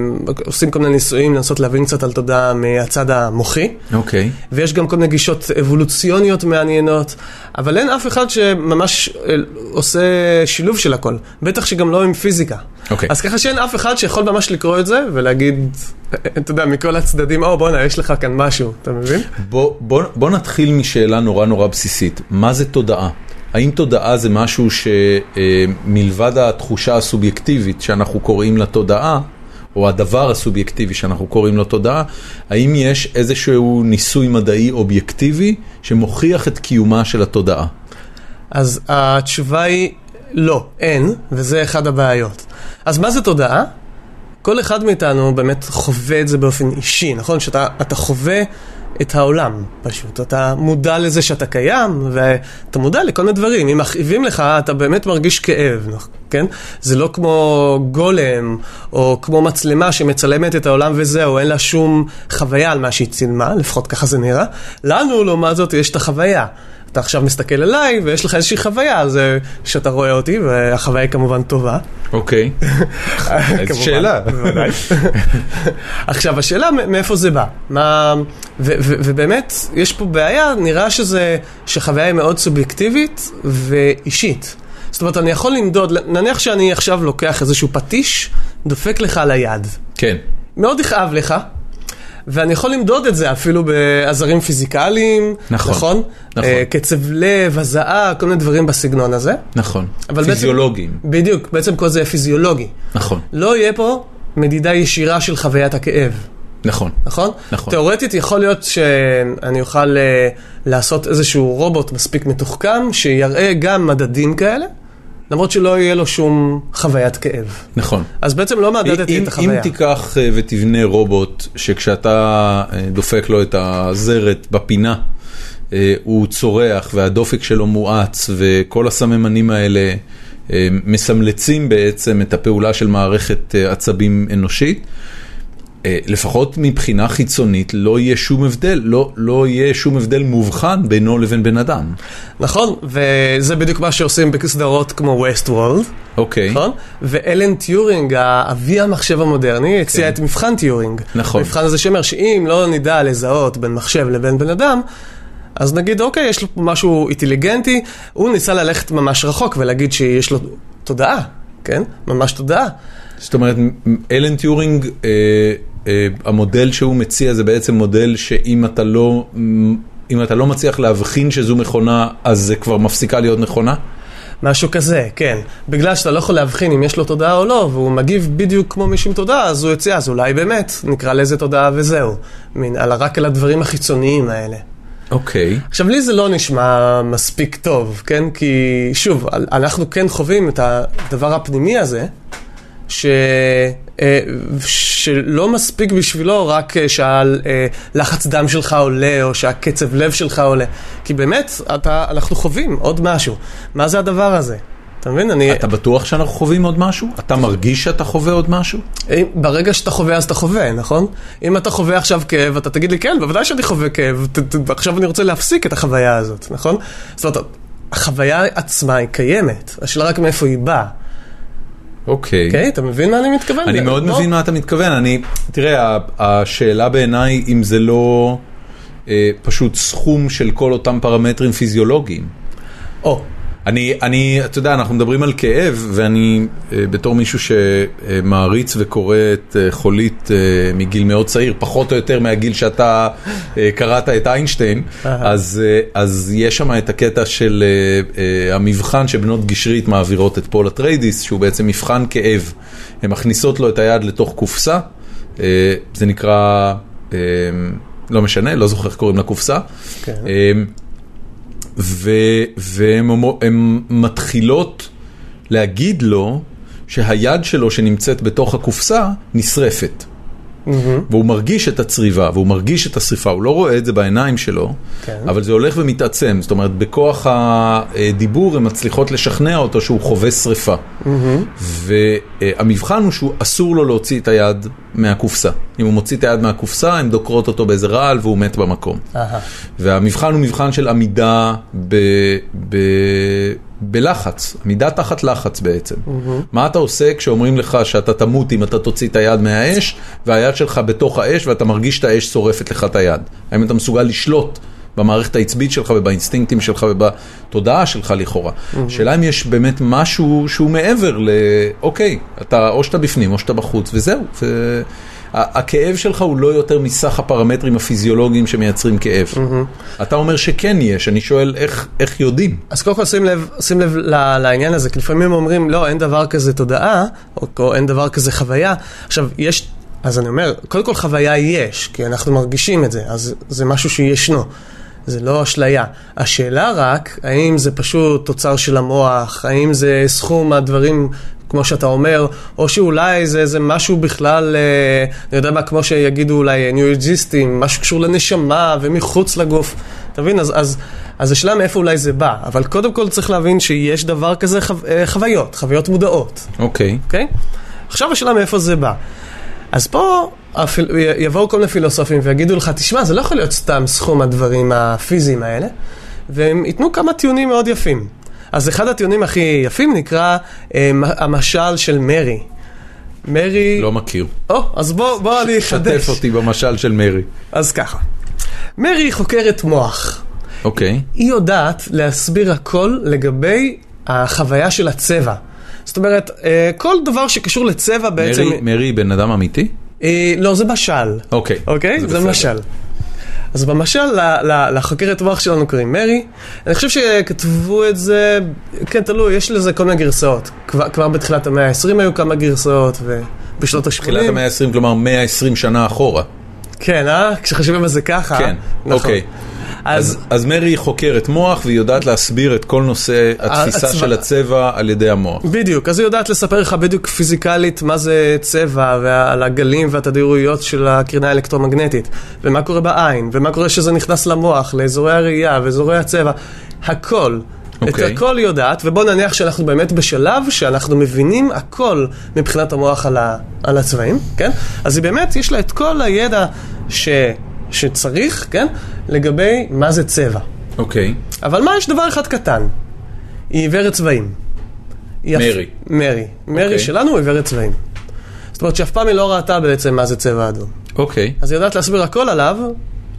[SPEAKER 2] עושים כל מיני ניסויים לנסות להבין קצת על תודעה מהצד המוחי.
[SPEAKER 1] אוקיי.
[SPEAKER 2] ויש גם כל מיני גישות אבולוציוניות מעניינות, אבל אין אף אחד שממש אה, עושה שילוב של הכל, בטח שגם לא עם פיזיקה.
[SPEAKER 1] אוקיי.
[SPEAKER 2] אז ככה שאין אף אחד שיכול ממש לקרוא את זה ולהגיד, אתה יודע, מכל הצדדים, או בואנה, יש לך כאן משהו, אתה מבין?
[SPEAKER 1] בוא, בוא, בוא נתחיל משאלה נורא נורא בסיסית. מה זה תודעה? האם תודעה זה משהו שמלבד התחושה הסובייקטיבית שאנחנו קוראים לה תודעה, או הדבר הסובייקטיבי שאנחנו קוראים לו תודעה, האם יש איזשהו ניסוי מדעי אובייקטיבי שמוכיח את קיומה של התודעה?
[SPEAKER 2] אז התשובה היא לא, אין, וזה אחד הבעיות. אז מה זה תודעה? כל אחד מאיתנו באמת חווה את זה באופן אישי, נכון? שאתה אתה חווה את העולם פשוט. אתה מודע לזה שאתה קיים, ואתה מודע לכל מיני דברים. אם מכאיבים לך, אתה באמת מרגיש כאב? כן? זה לא כמו גולם, או כמו מצלמה שמצלמת את העולם וזהו, אין לה שום חוויה על מה שהיא צילמה, לפחות ככה זה נראה. לנו, לעומת זאת, יש את החוויה. אתה עכשיו מסתכל עליי ויש לך איזושהי חוויה, זה שאתה רואה אותי, והחוויה היא כמובן טובה.
[SPEAKER 1] אוקיי. איזה שאלה.
[SPEAKER 2] עכשיו, השאלה מאיפה זה בא. מה... ובאמת, יש פה בעיה, נראה שזה, שחוויה היא מאוד סובייקטיבית ואישית. זאת אומרת, אני יכול למדוד, נניח שאני עכשיו לוקח איזשהו פטיש, דופק לך על היד.
[SPEAKER 1] כן.
[SPEAKER 2] מאוד יכאב לך. ואני יכול למדוד את זה אפילו בעזרים פיזיקליים,
[SPEAKER 1] נכון,
[SPEAKER 2] נכון?
[SPEAKER 1] נכון.
[SPEAKER 2] אה, קצב לב, הזעה, כל מיני דברים בסגנון הזה.
[SPEAKER 1] נכון.
[SPEAKER 2] אבל בעצם-
[SPEAKER 1] פיזיולוגיים.
[SPEAKER 2] בדיוק, בעצם כל זה פיזיולוגי.
[SPEAKER 1] נכון.
[SPEAKER 2] לא יהיה פה מדידה ישירה של חוויית הכאב,
[SPEAKER 1] נכון.
[SPEAKER 2] נכון?
[SPEAKER 1] נכון.
[SPEAKER 2] תאורטית יכול להיות שאני אוכל אה, לעשות איזשהו רובוט מספיק מתוחכם, שיראה גם מדדים כאלה, למרות שלא יהיה לו שום חוויית כאב.
[SPEAKER 1] נכון.
[SPEAKER 2] אז בעצם לא מדדתי
[SPEAKER 1] אם,
[SPEAKER 2] את החוויה.
[SPEAKER 1] אם תיקח אה, ותבנה רובוט שכשאתה אה, דופק לו את הזרת בפינה, אה, הוא צורח והדופק שלו מואץ וכל הסממנים האלה מסמלצים בעצם את הפעולה של מערכת עצבים אנושית. אה, לפחות מבחינה חיצונית לא יהיה שום הבדל, לא, לא יהיה שום הבדל מובחן בינו לבין בן אדם.
[SPEAKER 2] נכון, וזה בדיוק מה שעושים בסדרות כמו Westworld,
[SPEAKER 1] אוקיי,
[SPEAKER 2] נכון? ואלן טיורינג, אבי המחשב המודרני, הציע את מבחן טיורינג.
[SPEAKER 1] נכון.
[SPEAKER 2] המבחן הזה שאומר שאם לא נדע לזהות בין מחשב לבין בן אדם, אז נגיד, אוקיי, יש לו משהו אינטליגנטי, הוא ניסה ללכת ממש רחוק ולהגיד שיש לו תודעה, כן? ממש תודעה.
[SPEAKER 1] זאת אומרת, אלן טיורינג, אה, המודל שהוא מציע זה בעצם מודל שאם אתה לא, אם אתה לא מצליח להבחין שזו מכונה, אז זה כבר מפסיקה להיות נכונה?
[SPEAKER 2] משהו כזה, כן. בגלל שאתה לא יכול להבחין אם יש לו תודעה או לא, והוא מגיב בדיוק כמו מישהו עם תודעה, אז הוא יציע, אז אולי באמת, נקרא לזה תודעה וזהו. מין, על, רק על הדברים החיצוניים האלה.
[SPEAKER 1] אוקיי.
[SPEAKER 2] עכשיו, לי זה לא נשמע מספיק טוב, כן? כי, שוב, אנחנו כן חווים את הדבר הפנימי הזה, ש... אה, שלא מספיק בשבילו רק אה, שהלחץ דם שלך עולה, או שהקצב לב שלך עולה. כי באמת, אתה, אנחנו חווים עוד משהו. מה זה הדבר הזה? אתה מבין? אני...
[SPEAKER 1] אתה בטוח שאנחנו חווים עוד משהו? אתה מרגיש שאתה חווה עוד משהו?
[SPEAKER 2] אם- ברגע שאתה חווה, אז אתה חווה, נכון? אם אתה חווה עכשיו כאב, אתה תגיד לי, כן, בוודאי שאני חווה כאב, ת- ת- ועכשיו אני רוצה להפסיק את החוויה הזאת, נכון? זאת אומרת, החוויה עצמה היא קיימת, השאלה רק מאיפה היא באה.
[SPEAKER 1] אוקיי.
[SPEAKER 2] אוקיי? אתה מבין מה אני מתכוון?
[SPEAKER 1] אני מאוד
[SPEAKER 2] לא?
[SPEAKER 1] מבין מה אתה מתכוון, אני, תראה, השאלה בעיניי אם זה לא אה, פשוט סכום של כל אותם פרמטרים פיזיולוגיים.
[SPEAKER 2] או,
[SPEAKER 1] אני, אני, אתה יודע, אנחנו מדברים על כאב, ואני אה, בתור מישהו שמעריץ וקורא את אה, חולית אה, מגיל מאוד צעיר, פחות או יותר מהגיל שאתה קראת את איינשטיין. אז, אז יש שם את הקטע של המבחן שבנות גשרית מעבירות את פול אטריידיס, שהוא בעצם מבחן כאב. הן מכניסות לו את היד לתוך קופסה, זה נקרא, לא משנה, לא זוכר איך קוראים לקופסה.
[SPEAKER 2] כן.
[SPEAKER 1] והן מתחילות להגיד לו שהיד שלו שנמצאת בתוך הקופסה נשרפת.
[SPEAKER 2] מהמם.
[SPEAKER 1] והוא מרגיש את הצריבה, והוא מרגיש את השריפה, הוא לא רואה את זה בעיניים שלו,
[SPEAKER 2] כן.
[SPEAKER 1] אבל זה הולך ומתעצם, זאת אומרת, בכוח הדיבור הן מצליחות לשכנע אותו שהוא חווה שריפה.
[SPEAKER 2] מהמם.
[SPEAKER 1] והמבחן הוא שהוא אסור לו להוציא את היד מהקופסה. אם הוא מוציא את היד מהקופסה, הן דוקרות אותו באיזה רעל והוא מת במקום.
[SPEAKER 2] אהה.
[SPEAKER 1] והמבחן הוא מבחן של עמידה ב, ב, בלחץ, עמידה תחת לחץ בעצם. מה אתה עושה כשאומרים לך שאתה תמות אם אתה תוציא את היד מהאש, והיד שלך בתוך האש ואתה מרגיש את האש שורפת לך את היד? האם אתה מסוגל לשלוט במערכת העצבית שלך ובאינסטינקטים שלך ובתודעה שלך לכאורה? השאלה אם יש באמת משהו שהוא מעבר ל... אוקיי, אתה, או שאתה בפנים או שאתה בחוץ, וזהו. ו... הכאב שלך הוא לא יותר מסך הפרמטרים הפיזיולוגיים שמייצרים כאב. אתה אומר שכן יש, אני שואל איך, איך יודעים.
[SPEAKER 2] אז קודם כל שים לב, שים לב ל- לעניין הזה, כי לפעמים אומרים, לא, אין דבר כזה תודעה, או, או אין דבר כזה חוויה. עכשיו, יש, אז אני אומר, קודם כל חוויה יש, כי אנחנו מרגישים את זה, אז זה משהו שישנו. זה לא אשליה. השאלה רק, האם זה פשוט תוצר של המוח, האם זה סכום הדברים, כמו שאתה אומר, או שאולי זה איזה משהו בכלל, אה, אני יודע מה, כמו שיגידו אולי ניו-אג'יסטים, משהו קשור לנשמה ומחוץ לגוף. אתה מבין? אז, אז, אז השאלה מאיפה אולי זה בא. אבל קודם כל צריך להבין שיש דבר כזה חו, אה, חוויות, חוויות מודעות.
[SPEAKER 1] אוקיי.
[SPEAKER 2] אוקיי? עכשיו השאלה מאיפה זה בא. אז פה הפיל... יבואו כל מיני פילוסופים ויגידו לך, תשמע, זה לא יכול להיות סתם סכום הדברים הפיזיים האלה. והם ייתנו כמה טיעונים מאוד יפים. אז אחד הטיעונים הכי יפים נקרא אה, המשל של מרי. מרי...
[SPEAKER 1] לא מכיר.
[SPEAKER 2] או, אז בוא, בוא אני אחדש.
[SPEAKER 1] שתף אותי במשל של מרי.
[SPEAKER 2] אז ככה. מרי חוקרת מוח.
[SPEAKER 1] אוקיי.
[SPEAKER 2] היא יודעת להסביר הכל לגבי החוויה של הצבע. זאת אומרת, אה, כל דבר שקשור לצבע בעצם...
[SPEAKER 1] מרי, היא בן אדם אמיתי?
[SPEAKER 2] אה, לא, זה משל.
[SPEAKER 1] אוקיי.
[SPEAKER 2] אוקיי? זה, זה. משל. אז במשל, ל- ל- לחוקרת מוח שלנו קוראים מרי. אני חושב שכתבו את זה, כן, תלוי, יש לזה כל מיני גרסאות. כבר, כבר בתחילת המאה ה-20 היו כמה גרסאות, ובשנות ה-80.
[SPEAKER 1] תחילת המאה ה-20, כלומר 120 שנה אחורה.
[SPEAKER 2] כן, אה? כשחושבים על זה ככה.
[SPEAKER 1] כן,
[SPEAKER 2] נכון.
[SPEAKER 1] אוקיי.
[SPEAKER 2] אז,
[SPEAKER 1] אז, מרי חוקרת מוח והיא יודעת להסביר את כל נושא התפיסה
[SPEAKER 2] הצבע.
[SPEAKER 1] של הצבע על ידי המוח.
[SPEAKER 2] בדיוק, אז היא יודעת לספר לך בדיוק פיזיקלית מה זה צבע ועל הגלים והתדירויות של הקרינה האלקטרומגנטית ומה קורה בעין ומה קורה שזה נכנס למוח, לאזורי הראייה ואזורי הצבע, הכל. את
[SPEAKER 1] אוקיי.
[SPEAKER 2] הכל יודעת, ובוא נניח שאנחנו באמת בשלב שאנחנו מבינים הכל מבחינת המוח על, ה, על הצבעים, כן? אז היא באמת, יש לה את כל הידע ש, שצריך, כן? לגבי מה זה צבע.
[SPEAKER 1] אוקיי.
[SPEAKER 2] אבל מה, יש דבר אחד קטן. היא עיוורת צבעים. היא
[SPEAKER 1] מרי.
[SPEAKER 2] מרי. מרי
[SPEAKER 1] אוקיי.
[SPEAKER 2] שלנו עיוורת צבעים. זאת אומרת שאף פעם היא לא ראתה בעצם מה זה צבע אדום.
[SPEAKER 1] אוקיי.
[SPEAKER 2] אז היא יודעת להסביר הכל עליו,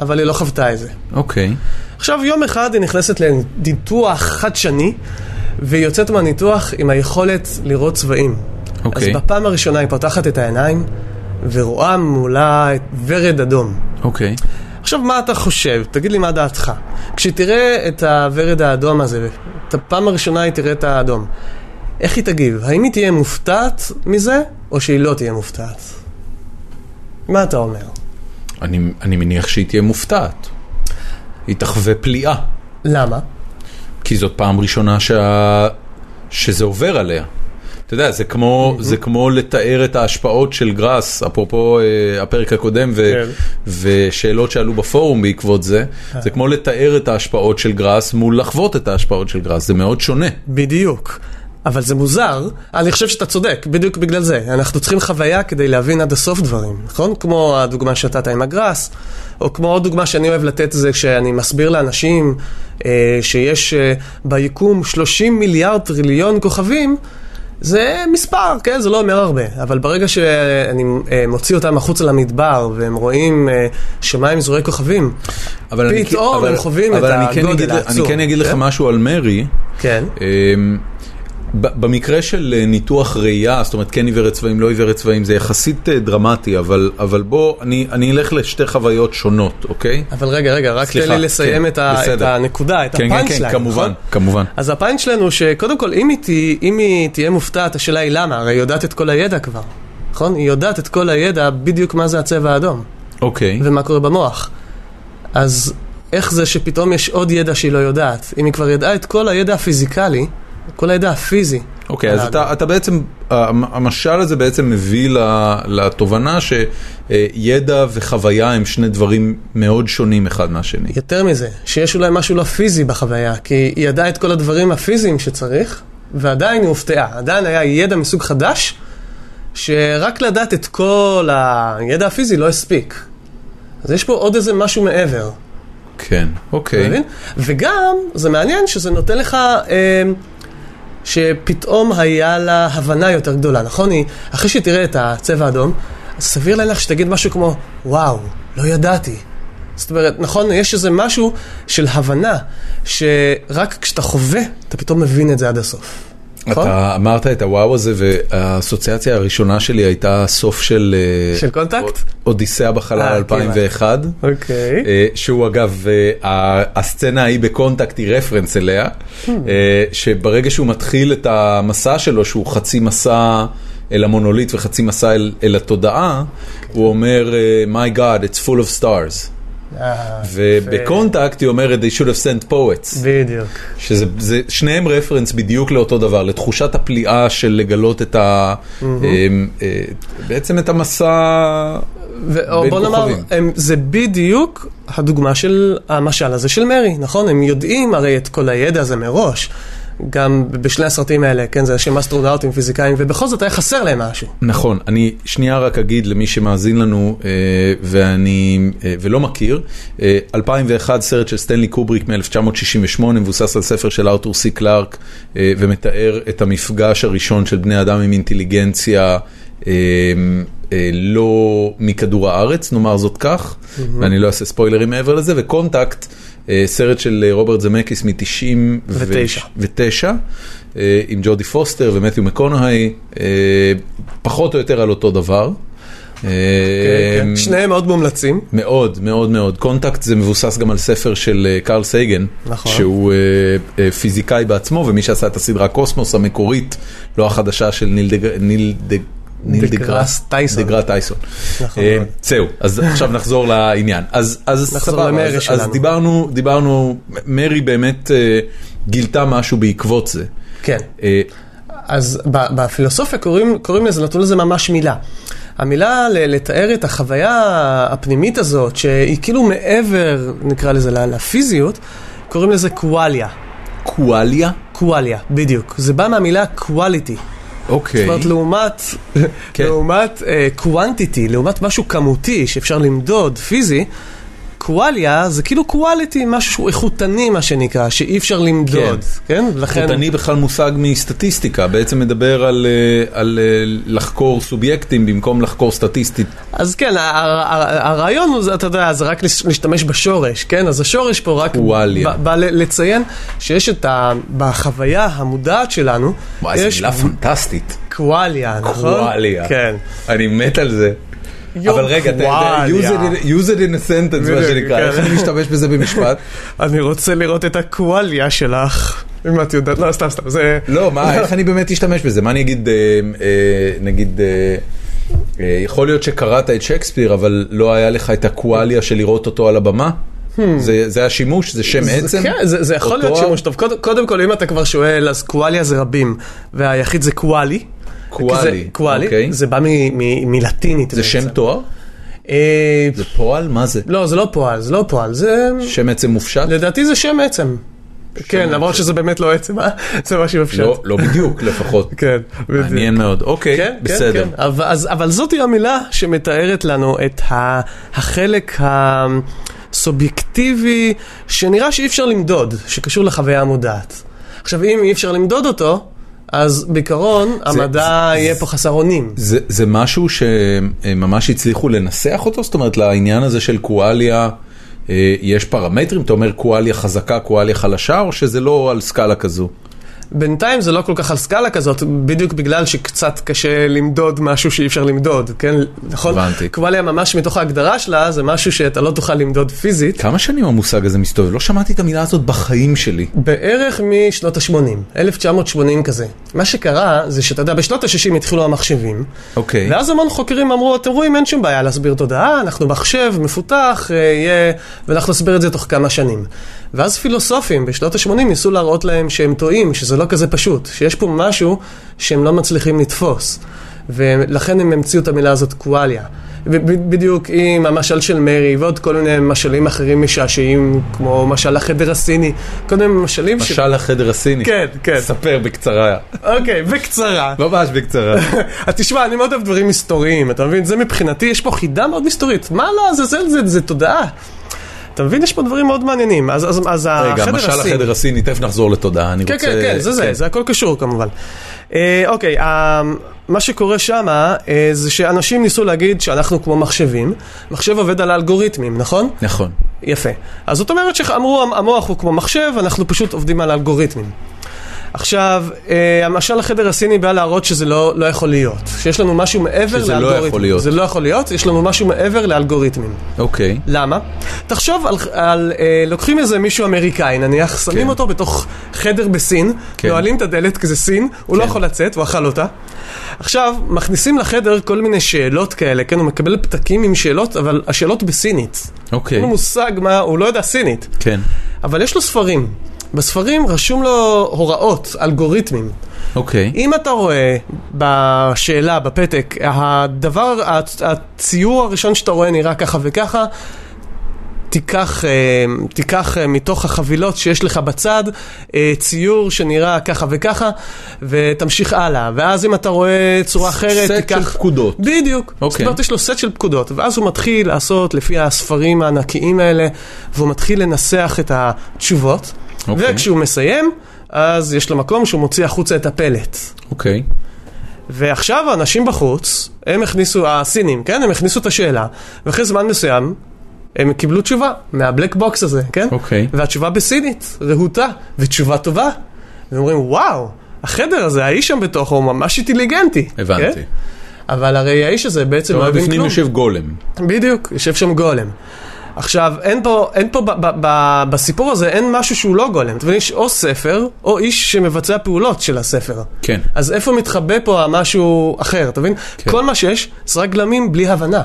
[SPEAKER 2] אבל היא לא חוותה את זה.
[SPEAKER 1] אוקיי.
[SPEAKER 2] עכשיו, יום אחד היא נכנסת לניתוח חדשני, והיא יוצאת מהניתוח עם היכולת לראות צבעים.
[SPEAKER 1] אוקיי.
[SPEAKER 2] אז בפעם הראשונה היא פותחת את העיניים, ורואה מולה ורד אדום.
[SPEAKER 1] אוקיי.
[SPEAKER 2] עכשיו, מה אתה חושב? תגיד לי מה דעתך. כשתראה את הוורד האדום הזה, את הפעם הראשונה היא תראה את האדום, איך היא תגיב? האם היא תהיה מופתעת מזה, או שהיא לא תהיה מופתעת? מה אתה אומר?
[SPEAKER 1] אני, אני מניח שהיא תהיה מופתעת. היא תחווה פליאה,
[SPEAKER 2] למה?
[SPEAKER 1] כי זאת פעם ראשונה שה... שזה עובר עליה. אתה יודע, זה כמו, זה כמו לתאר את ההשפעות של גראס, אפרופו אה, הפרק הקודם ו,
[SPEAKER 2] כן.
[SPEAKER 1] ושאלות שעלו בפורום בעקבות זה, זה כמו לתאר את ההשפעות של גראס מול לחוות את ההשפעות של גראס, זה מאוד שונה.
[SPEAKER 2] בדיוק. אבל זה מוזר, אני חושב שאתה צודק, בדיוק בגלל זה. אנחנו צריכים חוויה כדי להבין עד הסוף דברים, נכון? כמו הדוגמה שנתת עם הגראס, או כמו עוד דוגמה שאני אוהב לתת זה כשאני מסביר לאנשים אה, שיש אה, ביקום 30 מיליארד טריליון כוכבים, זה מספר, כן? זה לא אומר הרבה, אבל ברגע שאני אה, מוציא אותם החוצה למדבר והם רואים אה, שמיים זורעי כוכבים, פתאום הם חווים את
[SPEAKER 1] אבל אני כן
[SPEAKER 2] הגודל העצום.
[SPEAKER 1] אני כן אגיד לך
[SPEAKER 2] כן?
[SPEAKER 1] משהו על מרי.
[SPEAKER 2] כן,
[SPEAKER 1] אמ, במקרה של אה, ניתוח ראייה, זאת אומרת כן עיוורת צבעים, לא עיוורת צבעים, זה יחסית אה, דרמטי, אבל, אבל בוא, אני, אני אלך לשתי חוויות שונות, אוקיי?
[SPEAKER 2] אבל רגע, רגע, רק תן
[SPEAKER 1] סליחה,
[SPEAKER 2] לי לסיים
[SPEAKER 1] כן,
[SPEAKER 2] את, ה, את. הנקודה, את
[SPEAKER 1] כן, כן,
[SPEAKER 2] הפאנץ'
[SPEAKER 1] כן,
[SPEAKER 2] ליין,
[SPEAKER 1] כמובן,
[SPEAKER 2] נכון?
[SPEAKER 1] כמובן.
[SPEAKER 2] אז שלנו הוא שקודם כל, אם היא, תה- אם היא תהיה מופתעת, השאלה היא למה, הרי היא יודעת את כל הידע כבר, נכון? היא יודעת את כל הידע בדיוק מה זה הצבע האדום,
[SPEAKER 1] אוקיי.
[SPEAKER 2] ומה קורה במוח. אז איך זה שפתאום יש עוד ידע שהיא לא יודעת? אם היא כבר ידעה את כל הידע הפיזיקלי, כל הידע הפיזי.
[SPEAKER 1] אוקיי,
[SPEAKER 2] על
[SPEAKER 1] אז. אתה, אתה בעצם, המ- המשל הזה בעצם מביא לתובנה שידע וחוויה הם שני דברים מאוד שונים אחד מהשני.
[SPEAKER 2] יותר מזה, שיש אולי משהו לא פיזי בחוויה, כי היא ידעה את כל הדברים הפיזיים שצריך, ועדיין היא הופתעה. עדיין היה ידע מסוג חדש, שרק לדעת את כל הידע הפיזי לא הספיק. אז יש פה עוד איזה משהו מעבר,
[SPEAKER 1] כן, אוקיי.
[SPEAKER 2] מבין? וגם, זה מעניין שזה נותן לך... אה, שפתאום היה לה הבנה יותר גדולה, נכון? היא, אחרי שתראה את הצבע האדום, סביר להניח שתגיד משהו כמו, וואו, לא ידעתי. זאת אומרת, נכון, יש איזה משהו של הבנה, שרק כשאתה חווה, אתה פתאום מבין את זה עד הסוף. נכון?
[SPEAKER 1] אתה אמרת את הוואו הזה והאסוציאציה הראשונה שלי הייתה סוף של... אה,
[SPEAKER 2] של קונטקט?
[SPEAKER 1] אודיסאה בחלל
[SPEAKER 2] אה,
[SPEAKER 1] 2001.
[SPEAKER 2] אוקיי.
[SPEAKER 1] אה, שהוא אגב, הסצנה ההיא בקונטקט היא רפרנס אליה,
[SPEAKER 2] Hmm.
[SPEAKER 1] שברגע שהוא מתחיל את המסע שלו, שהוא חצי מסע אל המונוליט וחצי מסע אל, אל התודעה, הוא אומר, My God, it's full of stars.
[SPEAKER 2] אה,
[SPEAKER 1] ובקונטקט היא אומרת, they should have sent poets.
[SPEAKER 2] בדיוק.
[SPEAKER 1] שזה זה, שניהם רפרנס בדיוק לאותו דבר, לתחושת הפליאה של לגלות את ה... אה, אה, בעצם את המסע
[SPEAKER 2] ו-
[SPEAKER 1] בין
[SPEAKER 2] בוא נאמר,
[SPEAKER 1] כוכבים.
[SPEAKER 2] הם, זה בדיוק הדוגמה של המשל הזה של מרי, נכון? הם יודעים הרי את כל הידע הזה מראש. גם בשני הסרטים האלה, כן, זה אנשים אסטרונאוטים, פיזיקאים, ובכל זאת היה חסר להם משהו.
[SPEAKER 1] נכון, אני שנייה רק אגיד למי שמאזין לנו אה, ואני, אה, ולא מכיר, אה, 2001 סרט של סטנלי קובריק מ-1968, מבוסס על ספר של ארתור סי קלארק, אה, ומתאר את המפגש הראשון של בני אדם עם אינטליגנציה. אה, אה, לא מכדור הארץ, נאמר זאת כך, ואני לא אעשה ספוילרים מעבר לזה, וקונטקט, אה, סרט של אה, רוברט זמקיס מ-99, עם ג'ודי פוסטר ומתיו מקונהי, אה, פחות או יותר על אותו דבר. אה,
[SPEAKER 2] כן, שניהם מאוד מומלצים.
[SPEAKER 1] מאוד, מאוד מאוד. קונטקט זה מבוסס גם על ספר של אה, קרל סייגן,
[SPEAKER 2] נכון.
[SPEAKER 1] שהוא אה, אה, פיזיקאי בעצמו, ומי שעשה את הסדרה קוסמוס המקורית, לא החדשה של ניל דג... ניל דג... ניל
[SPEAKER 2] דגראס טייסון.
[SPEAKER 1] דגראס טייסון.
[SPEAKER 2] נכון
[SPEAKER 1] אה,
[SPEAKER 2] מאוד.
[SPEAKER 1] זהו, אז עכשיו נחזור לעניין. אז סבבה, אז-. דיברנו, דיברנו, מרי באמת אה, גילתה משהו בעקבות זה.
[SPEAKER 2] כן.
[SPEAKER 1] אה,
[SPEAKER 2] אז בפילוסופיה קוראים, קוראים לזה, נתנו לזה ממש מילה. המילה לתאר את החוויה הפנימית הזאת, שהיא כאילו מעבר, נקרא לזה, לפיזיות, קוראים לזה קואליה.
[SPEAKER 1] קואליה?
[SPEAKER 2] קואליה, בדיוק. זה בא מהמילה quality.
[SPEAKER 1] אוקיי.
[SPEAKER 2] זאת אומרת, לעומת,
[SPEAKER 1] כן.
[SPEAKER 2] לעומת uh, quantity, לעומת משהו כמותי שאפשר למדוד, פיזי, קואליה זה כאילו quality, משהו שהוא איכותני, מה שנקרא, שאי אפשר למדוד, כן? לכן...
[SPEAKER 1] איכותני בכלל מושג מסטטיסטיקה, בעצם מדבר על, אה, על אה, לחקור סובייקטים במקום לחקור סטטיסטית.
[SPEAKER 2] אז כן, ה- ה- ה- הרעיון הוא, אתה יודע, זה רק להשתמש בשורש, כן? אז השורש פה רק
[SPEAKER 1] קואליה.
[SPEAKER 2] בא, לציין שיש את ה... בחוויה המודעת שלנו,
[SPEAKER 1] וואי, זו
[SPEAKER 2] יש
[SPEAKER 1] מילה פנטסטית.
[SPEAKER 2] קואליה, נכון?
[SPEAKER 1] קואליה.
[SPEAKER 2] כן.
[SPEAKER 1] אני מת על זה. אבל רגע, use it in- a sentence, מה שנקרא,
[SPEAKER 2] כן.
[SPEAKER 1] איך אני משתמש בזה במשפט?
[SPEAKER 2] אני רוצה לראות את הקואליה שלך, אם את יודעת, לא, סתם, סתם, זה...
[SPEAKER 1] לא, מה, איך אני באמת אשתמש בזה? מה אני אגיד, אה, אה, נגיד, אה, יכול להיות שקראת את שייקספיר, אבל לא היה לך את הקואליה של לראות אותו על הבמה? זה זה השימוש? זה שם
[SPEAKER 2] זה-
[SPEAKER 1] עצם?
[SPEAKER 2] כן, זה, זה יכול להיות
[SPEAKER 1] תואר?
[SPEAKER 2] שימוש טוב. קודם, קודם כל, אם אתה כבר שואל, אז קואליה זה רבים, והיחיד זה קואלי.
[SPEAKER 1] קואלי,
[SPEAKER 2] קואלי,
[SPEAKER 1] אוקיי.
[SPEAKER 2] זה בא מלטינית.
[SPEAKER 1] זה שם. תואר?
[SPEAKER 2] אה,
[SPEAKER 1] זה פועל? מה זה?
[SPEAKER 2] לא, זה לא פועל, זה לא פועל, זה...
[SPEAKER 1] שם עצם מופשט?
[SPEAKER 2] לדעתי זה שם עצם. כן, למרות שזה באמת לא עצם, אה? זה משהו בפשט.
[SPEAKER 1] לא, לא בדיוק לפחות.
[SPEAKER 2] כן, בדיוק.
[SPEAKER 1] מעניין מאוד. אוקיי,
[SPEAKER 2] כן,
[SPEAKER 1] בסדר.
[SPEAKER 2] כן, כן. אבל, זאתי המילה שמתארת לנו את החלק הסובייקטיבי שנראה שאי אפשר למדוד, שקשור לחוויה המודעת. עכשיו, אם אי אפשר למדוד אותו, אז בעיקרון המדע
[SPEAKER 1] זה-
[SPEAKER 2] יהיה פה חסר אונים.
[SPEAKER 1] זה, זה משהו שממש הצליחו לנסח אותו? זאת אומרת, לעניין הזה של קואליה, אה, יש פרמטרים? אתה אומר קואליה חזקה, קואליה חלשה, או שזה לא על סקאלה כזו?
[SPEAKER 2] בינתיים זה לא כל כך על סקאלה כזאת, בדיוק בגלל שקצת קשה למדוד משהו שאי אפשר למדוד, כן? נכון?
[SPEAKER 1] הבנתי.
[SPEAKER 2] קואליה ממש מתוך ההגדרה שלה, זה משהו שאתה לא תוכל למדוד פיזית.
[SPEAKER 1] כמה שנים המושג הזה מסתובב? לא שמעתי את המילה הזאת בחיים שלי.
[SPEAKER 2] בערך משנות ה-80, 1980 כזה. מה שקרה זה שאתה יודע, בשנות ה-60 התחילו המחשבים,
[SPEAKER 1] אוקיי.
[SPEAKER 2] ואז המון חוקרים אמרו, אתם רואים, אין שום בעיה להסביר תודעה, אנחנו מחשב מפותח, אה, יהיה, ואנחנו נסביר את זה תוך כמה שנים. ואז פילוסופים בשנות ה-80 ניסו להראות להם שהם טועים, שזה לא כזה פשוט, שיש פה משהו שהם לא מצליחים לתפוס. ולכן הם המציאו את המילה הזאת קואליה. בדיוק עם המשל של מרי ועוד כל מיני משלים אחרים משעשעים, כמו משל החדר הסיני, כל מיני משלים ש...
[SPEAKER 1] משל החדר הסיני.
[SPEAKER 2] כן, כן.
[SPEAKER 1] ספר בקצרה.
[SPEAKER 2] אוקיי, בקצרה.
[SPEAKER 1] ממש בקצרה.
[SPEAKER 2] אז תשמע, אני מאוד אוהב דברים מסתוריים, אתה מבין? זה מבחינתי, יש פה חידה מאוד מסתורית. מה לעזאזל זה, זה תודעה. אתה מבין? יש פה דברים מאוד מעניינים. אז, אז, אז
[SPEAKER 1] רגע,
[SPEAKER 2] החדר
[SPEAKER 1] משל
[SPEAKER 2] הסיני...
[SPEAKER 1] החדר הסיני, תכף נחזור לתודעה, אני
[SPEAKER 2] כן,
[SPEAKER 1] רוצה...
[SPEAKER 2] כן, כן, זה זה, זה הכל קשור כמובן. אה, אוקיי, אה, מה שקורה שם אה, זה שאנשים ניסו להגיד שאנחנו כמו מחשבים. מחשב עובד על האלגוריתמים, נכון?
[SPEAKER 1] נכון.
[SPEAKER 2] יפה. אז זאת אומרת שאמרו, המוח הוא כמו מחשב, אנחנו פשוט עובדים על אלגוריתמים. עכשיו, אה, למשל החדר הסיני בא להראות שזה לא, לא יכול להיות. שיש לנו משהו מעבר
[SPEAKER 1] שזה לא
[SPEAKER 2] לאלגוריתמים.
[SPEAKER 1] יכול להיות.
[SPEAKER 2] זה לא יכול להיות, יש לנו משהו מעבר לאלגוריתמים.
[SPEAKER 1] אוקיי.
[SPEAKER 2] למה? תחשוב על, על אה, לוקחים איזה מישהו אמריקאי, נניח, שמים
[SPEAKER 1] כן.
[SPEAKER 2] אותו בתוך חדר בסין,
[SPEAKER 1] כן.
[SPEAKER 2] נועלים את הדלת, כי זה סין, הוא לא
[SPEAKER 1] כן.
[SPEAKER 2] יכול לצאת, הוא אכל אותה. עכשיו, מכניסים לחדר כל מיני שאלות כאלה, כן, הוא מקבל פתקים עם שאלות, אבל השאלות בסינית.
[SPEAKER 1] אוקיי.
[SPEAKER 2] אין לו מושג מה, הוא לא יודע סינית.
[SPEAKER 1] כן.
[SPEAKER 2] אבל יש לו ספרים. בספרים רשום לו הוראות, אלגוריתמים.
[SPEAKER 1] אוקיי.
[SPEAKER 2] אם אתה רואה בשאלה, בפתק, הדבר, הצ- הציור הראשון שאתה רואה נראה ככה וככה, תיקח, אה, תיקח אה, מתוך החבילות שיש לך בצד אה, ציור שנראה ככה וככה, ותמשיך הלאה. ואז אם אתה רואה צורה אחרת,
[SPEAKER 1] סט
[SPEAKER 2] תיקח...
[SPEAKER 1] של פקודות.
[SPEAKER 2] בדיוק.
[SPEAKER 1] אוקיי.
[SPEAKER 2] זאת אומרת, יש לו סט של פקודות, ואז הוא מתחיל לעשות לפי הספרים הענקיים האלה, והוא מתחיל לנסח את התשובות,
[SPEAKER 1] אוקיי.
[SPEAKER 2] וכשהוא מסיים, אז יש לו מקום שהוא מוציא החוצה את הפלט.
[SPEAKER 1] אוקיי.
[SPEAKER 2] ועכשיו האנשים בחוץ, הם הכניסו, הסינים, כן? הם הכניסו את השאלה, ואחרי זמן מסוים, הם קיבלו תשובה מה black box הזה, כן?
[SPEAKER 1] אוקיי.
[SPEAKER 2] והתשובה בסינית, רהוטה, ותשובה טובה. והם אומרים, וואו, החדר הזה, האיש שם בתוכו הוא ממש אינטליגנטי.
[SPEAKER 1] הבנתי.
[SPEAKER 2] כן? אבל הרי האיש הזה בעצם לא הבין
[SPEAKER 1] בפנים
[SPEAKER 2] כלום.
[SPEAKER 1] יושב גולם.
[SPEAKER 2] בדיוק, יושב שם גולם. עכשיו, אין פה, אין פה ב, ב, ב, בסיפור הזה, אין משהו שהוא לא גולם. אתה מבין, יש או ספר, או איש שמבצע פעולות של הספר.
[SPEAKER 1] כן.
[SPEAKER 2] אז איפה מתחבא פה המשהו אחר, אתה מבין?
[SPEAKER 1] כן.
[SPEAKER 2] כל מה שיש, זה רק גלמים בלי הבנה.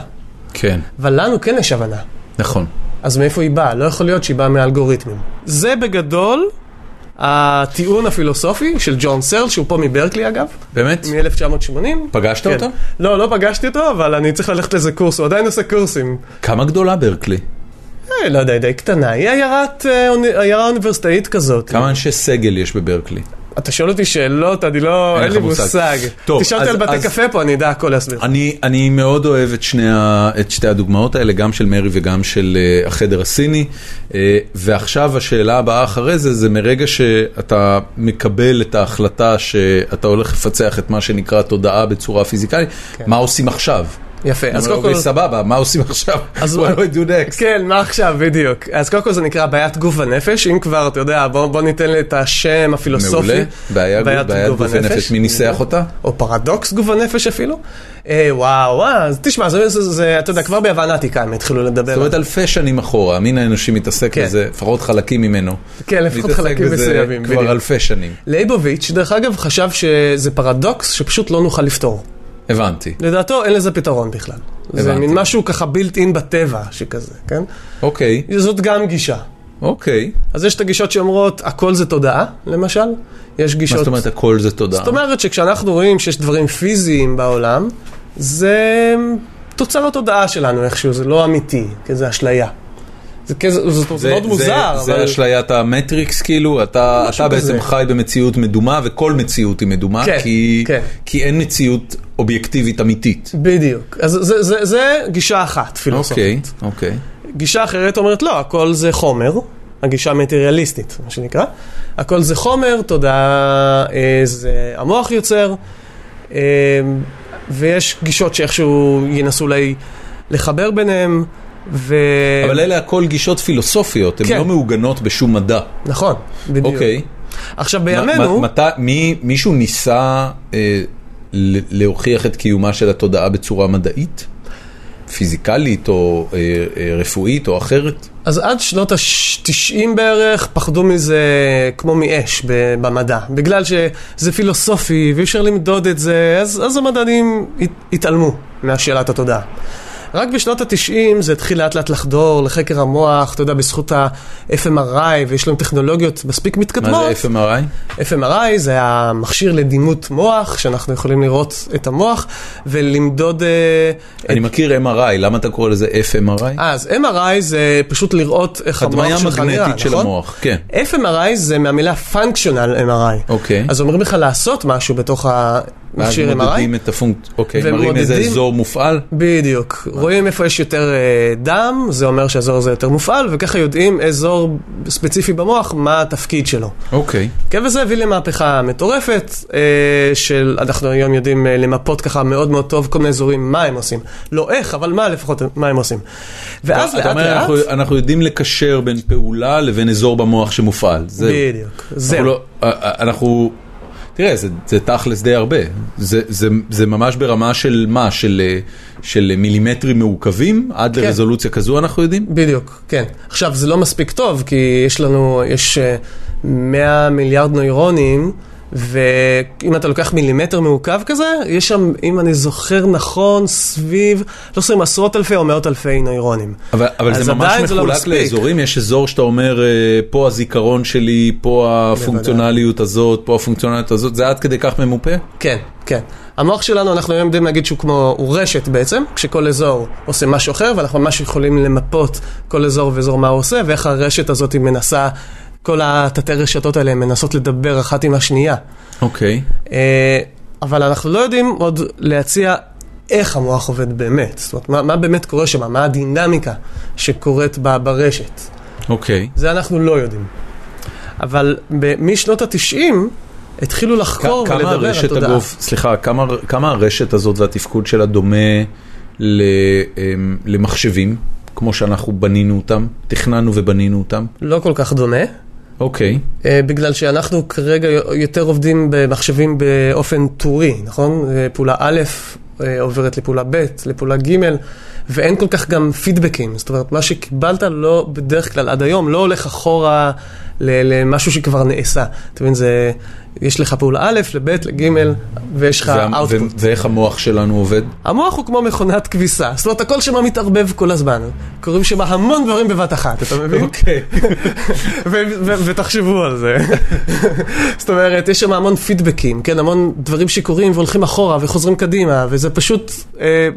[SPEAKER 1] כן,
[SPEAKER 2] אבל לנו כן יש הבנה.
[SPEAKER 1] נכון.
[SPEAKER 2] אז מאיפה היא באה? לא יכול להיות שהיא באה מאלגוריתמים. זה בגדול הטיעון הפילוסופי של ג'ון סרל, שהוא פה מברקלי אגב,
[SPEAKER 1] באמת?
[SPEAKER 2] מ-1980.
[SPEAKER 1] פגשת
[SPEAKER 2] כן.
[SPEAKER 1] אותו?
[SPEAKER 2] לא, לא פגשתי אותו, אבל אני צריך ללכת לאיזה קורס, הוא עדיין עושה קורסים.
[SPEAKER 1] כמה גדולה ברקלי?
[SPEAKER 2] אה, לא יודע, די קטנה. היא עיירת, אה, עיירה אוניברסיטאית כזאת.
[SPEAKER 1] כמה אנשי סגל יש בברקלי?
[SPEAKER 2] אתה שואל אותי שאלות, אני לא,
[SPEAKER 1] אין
[SPEAKER 2] לי
[SPEAKER 1] מושג. טוב,
[SPEAKER 2] תשאל אותי על בתי קפה פה, אני אדע הכל להסביר.
[SPEAKER 1] אני, מאוד אוהב את, שתי הדוגמאות האלה, גם של מרי וגם של uh, החדר הסיני. Uh, ועכשיו השאלה הבאה אחרי זה, זה מרגע שאתה מקבל את ההחלטה שאתה הולך לפצח את מה שנקרא תודעה בצורה פיזיקלית,
[SPEAKER 2] כן.
[SPEAKER 1] מה עושים עכשיו?
[SPEAKER 2] יפה, אז קודם כל...
[SPEAKER 1] אוקיי, סבבה, מה עושים עכשיו?
[SPEAKER 2] אז-
[SPEAKER 1] What do I do next?
[SPEAKER 2] כן, מה עכשיו, בדיוק. אז קודם כל זה נקרא בעיית גוף ונפש, אם כבר, אתה יודע, בוא, ניתן את השם הפילוסופי.
[SPEAKER 1] מעולה,
[SPEAKER 2] בעיית
[SPEAKER 1] גוף ונפש, מי ניסח. אותה?
[SPEAKER 2] או פרדוקס גוף הנפש אפילו. אה, וואו, וואו, אז תשמע, זה, אתה יודע, כבר ביוון העתיקה הם התחילו לדבר.
[SPEAKER 1] זאת אומרת אלפי שנים אחורה, המין האנושי מתעסק
[SPEAKER 2] כן.
[SPEAKER 1] בזה, לפחות חלקים ממנו.
[SPEAKER 2] כן, לפחות חלקים מסוימים,
[SPEAKER 1] כבר
[SPEAKER 2] בדיוק.
[SPEAKER 1] אלפי שנים.
[SPEAKER 2] לייבוביץ', דרך אגב, חשב שזה פרדוקס שפשוט לא נוכל לפתור.
[SPEAKER 1] הבנתי.
[SPEAKER 2] לדעתו אין לזה פתרון בכלל. זה
[SPEAKER 1] הבנתי.
[SPEAKER 2] מין משהו ככה built in בטבע, שכזה, כן?
[SPEAKER 1] אוקיי,
[SPEAKER 2] זאת גם גישה.
[SPEAKER 1] אוקיי.
[SPEAKER 2] אז יש את הגישות שאומרות, הכל זה תודעה, למשל. יש
[SPEAKER 1] מה
[SPEAKER 2] גישות...
[SPEAKER 1] זאת אומרת הכל זה תודעה?
[SPEAKER 2] זאת אומרת שכשאנחנו רואים שיש דברים פיזיים בעולם, זה תוצר התודעה שלנו איכשהו, זה לא אמיתי, כי זה אשליה. זה, כזה, זה, מאוד מוזר,
[SPEAKER 1] זה. אשליית המטריקס כאילו, אתה, בעצם. חי במציאות מדומה וכל מציאות היא מדומה,
[SPEAKER 2] כן,
[SPEAKER 1] כי,
[SPEAKER 2] כן.
[SPEAKER 1] כי אין מציאות אובייקטיבית אמיתית.
[SPEAKER 2] בדיוק. אז זה, זה, זה גישה אחת פילוסופית.
[SPEAKER 1] אוקיי, אוקיי.
[SPEAKER 2] גישה אחרת אומרת לא, הכל זה חומר, הגישה המטריאליסטית, מה שנקרא. הכל זה חומר, תודעה אה, זה המוח יוצר, אה, ויש גישות שאיכשהו ינסו אולי לחבר ביניהם, ו...
[SPEAKER 1] אבל אלה הכל גישות פילוסופיות, הן
[SPEAKER 2] כן.
[SPEAKER 1] לא מעוגנות בשום מדע.
[SPEAKER 2] נכון, בדיוק.
[SPEAKER 1] אוקיי.
[SPEAKER 2] עכשיו בימינו,
[SPEAKER 1] מת- מי- מישהו ניסה אה, להוכיח את קיומה של התודעה בצורה מדעית? פיזיקלית או אה, אה, רפואית או אחרת?
[SPEAKER 2] אז עד שנות ה-90 בערך פחדו מזה כמו מאש במדע. בגלל שזה פילוסופי ואי אפשר למדוד את זה, אז, אז המדענים הת- התעלמו מהשאלת התודעה. רק בשנות ה-90 זה התחיל לאט לאט לחדור לחקר המוח, אתה יודע, בזכות ה-FMRI, ויש לנו טכנולוגיות מספיק מתקדמות.
[SPEAKER 1] מה זה FMRI?
[SPEAKER 2] FMRI זה המכשיר לדימות מוח, שאנחנו יכולים לראות את המוח ולמדוד... אה,
[SPEAKER 1] אני מכיר MRI, למה אתה קורא לזה FMRI?
[SPEAKER 2] אז MRI זה פשוט לראות איך
[SPEAKER 1] הדמיה
[SPEAKER 2] המוח שלך נראה,
[SPEAKER 1] מגנטית של
[SPEAKER 2] נכון?
[SPEAKER 1] המוח, כן.
[SPEAKER 2] FMRI זה מהמילה functional MRI.
[SPEAKER 1] אוקיי.
[SPEAKER 2] אז אומרים לך לעשות משהו בתוך
[SPEAKER 1] ואז. מודדים את הפונקציה, אוקיי, מראים איזה אזור מופעל?
[SPEAKER 2] בדיוק. רואים איפה יש יותר אה, דם, זה אומר שהאזור הזה יותר מופעל, וככה יודעים אזור ספציפי במוח, מה התפקיד שלו.
[SPEAKER 1] אוקיי.
[SPEAKER 2] כן, וזה הביא למהפכה מטורפת, אה, של, אנחנו היום יודעים אה, למפות ככה מאוד מאוד טוב כל מיני אזורים, מה הם עושים. לא איך, אבל מה לפחות, מה הם עושים. ואז
[SPEAKER 1] אתה
[SPEAKER 2] לאט
[SPEAKER 1] אומר,
[SPEAKER 2] לאט,
[SPEAKER 1] אנחנו- אנחנו יודעים לקשר בין פעולה לבין אזור במוח שמופעל. זהו.
[SPEAKER 2] בדיוק, זהו.
[SPEAKER 1] לא- אה, אנחנו... תראה, זה, זה תכלס די הרבה. זה, זה, זה ממש ברמה של מה? של, אה, של מילימטרים מעוקבים? עד
[SPEAKER 2] כן.
[SPEAKER 1] לרזולוציה כזו אנחנו יודעים?
[SPEAKER 2] בדיוק, כן. עכשיו, זה לא מספיק טוב, כי יש לנו, יש אה, 100 מיליארד נוירונים ואם אתה לוקח מילימטר מעוקב כזה, יש שם, אם אני זוכר נכון, סביב, לא זוכר, עשרות אלפי או מאות אלפי נוירונים.
[SPEAKER 1] אבל, אבל זה ממש
[SPEAKER 2] לא
[SPEAKER 1] מחולק
[SPEAKER 2] מספיק.
[SPEAKER 1] לאזורים, יש אזור שאתה אומר, אה, פה הזיכרון שלי, פה הפונקציונליות הזאת, פה הפונקציונליות הזאת, זה עד כדי כך ממופה?
[SPEAKER 2] כן, כן. המוח שלנו, אנחנו היום יודעים להגיד שהוא כמו, הוא רשת בעצם, כשכל אזור עושה משהו אחר, ואנחנו ממש יכולים למפות כל אזור ואזור מה הוא עושה, ואיך הרשת הזאת מנסה, כל התתי רשתות האלה מנסות לדבר אחת עם השנייה.
[SPEAKER 1] אוקיי.
[SPEAKER 2] אה, אבל אנחנו לא יודעים עוד להציע איך המוח עובד באמת. זאת אומרת, מה, מה באמת קורה שם, מה הדינמיקה שקורית ב- ברשת.
[SPEAKER 1] אוקיי.
[SPEAKER 2] זה אנחנו לא יודעים. אבל משנות התשעים התחילו לחקור ולדבר על תודעה.
[SPEAKER 1] אגב, סליחה, כמה, כמה הרשת הזאת והתפקוד שלה דומה ל, אמ, למחשבים, כמו שאנחנו בנינו אותם, תכננו ובנינו אותם?
[SPEAKER 2] לא כל כך דומה,
[SPEAKER 1] אוקיי.
[SPEAKER 2] אה, בגלל שאנחנו כרגע יותר עובדים במחשבים באופן טורי, נכון? אה, פעולה א' אה, עוברת לפעולה ב', לפעולה ג', ואין כל כך גם פידבקים. זאת אומרת, מה שקיבלת לא, בדרך כלל עד היום, לא הולך אחורה למשהו שכבר נעשה. אתה מבין, זה, יש לך פעולה א', לב', לג', ויש לך אאוטפוט.
[SPEAKER 1] ואיך המוח שלנו עובד?
[SPEAKER 2] המוח הוא כמו מכונת כביסה, זאת אומרת, הכל שם מתערבב כל הזמן. קורים שם המון דברים בבת אחת, אתה מבין?
[SPEAKER 1] אוקיי.
[SPEAKER 2] ותחשבו על זה. זאת אומרת, יש שם המון פידבקים, כן, המון דברים שקורים והולכים אחורה וחוזרים קדימה, וזה פשוט, אה,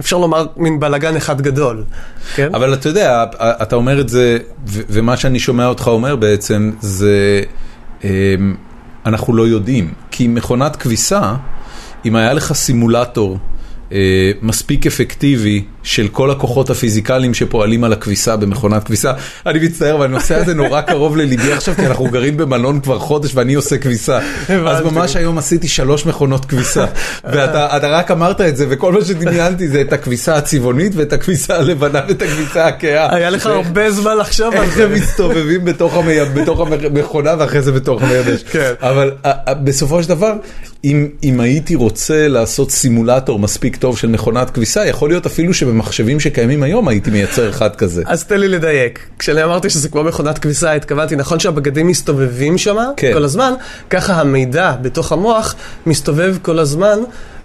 [SPEAKER 2] אפשר לומר, מין בלאגן אחד גדול. כן?
[SPEAKER 1] אבל אתה יודע, אתה אומר את זה, ומה שאני שומע אותך אומר בעצם, זה אמ, אנחנו לא יודעים. כי מכונת כביסה, אם היה לך סימולטור מספיק אפקטיבי של כל הכוחות הפיזיקליים שפועלים על הכביסה במכונת כביסה, אני מצטער, אבל הנושא הזה נורא קרוב לליבי עכשיו, כי אנחנו גרים במלון כבר חודש ואני עושה כביסה. אז ממש היום עשיתי שלוש מכונות כביסה, ואתה אתה רק אמרת את זה, וכל מה שדמיינתי זה את הכביסה הצבעונית ואת הכביסה הלבנה ואת הכביסה הכהה.
[SPEAKER 2] היה לך הרבה זמן לחשוב על
[SPEAKER 1] איך
[SPEAKER 2] זה.
[SPEAKER 1] הם מסתובבים בתוך המכונה ואחרי זה בתוך המייבש.
[SPEAKER 2] כן.
[SPEAKER 1] אבל בסופו של דבר, אם אם הייתי רוצה לעשות סימולטור מספיק טוב של מכונת כביסה, יכול להיות אפילו שבמחשבים שקיימים היום הייתי מייצר אחד כזה.
[SPEAKER 2] אז תן לי לדייק. כשאני אמרתי שזה כמו מכונת כביסה, התכוונתי, נכון שהבגדים מסתובבים שם
[SPEAKER 1] כן.
[SPEAKER 2] כל הזמן, ככה המידע בתוך המוח מסתובב כל הזמן,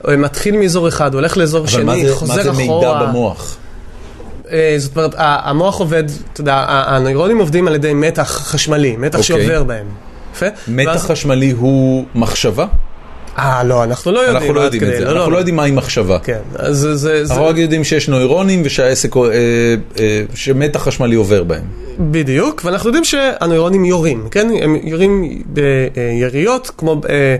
[SPEAKER 2] אה, מתחיל מאזור אחד, הולך לאזור
[SPEAKER 1] אבל
[SPEAKER 2] שני,
[SPEAKER 1] זה-
[SPEAKER 2] חוזר
[SPEAKER 1] מה זה מידע
[SPEAKER 2] אחורה.
[SPEAKER 1] במוח?
[SPEAKER 2] אה, זאת אומרת, המוח עובד, אתה יודע, הנוירונים עובדים על ידי מתח חשמלי, מתח
[SPEAKER 1] אוקיי.
[SPEAKER 2] שעובר בהם. יפה?
[SPEAKER 1] מתח
[SPEAKER 2] ואז-
[SPEAKER 1] חשמלי הוא מחשבה?
[SPEAKER 2] אה, לא, אנחנו לא יודעים.
[SPEAKER 1] אנחנו לא יודעים את זה, אנחנו לא יודעים מהי מחשבה.
[SPEAKER 2] כן, אז זה...
[SPEAKER 1] אנחנו רק יודעים שיש נוירונים ושהעסק, אה, אה, שמתח חשמלי עובר בהם.
[SPEAKER 2] בדיוק, ואנחנו יודעים שהנוירונים יורים, כן? הם יורים ביריות כמו אה,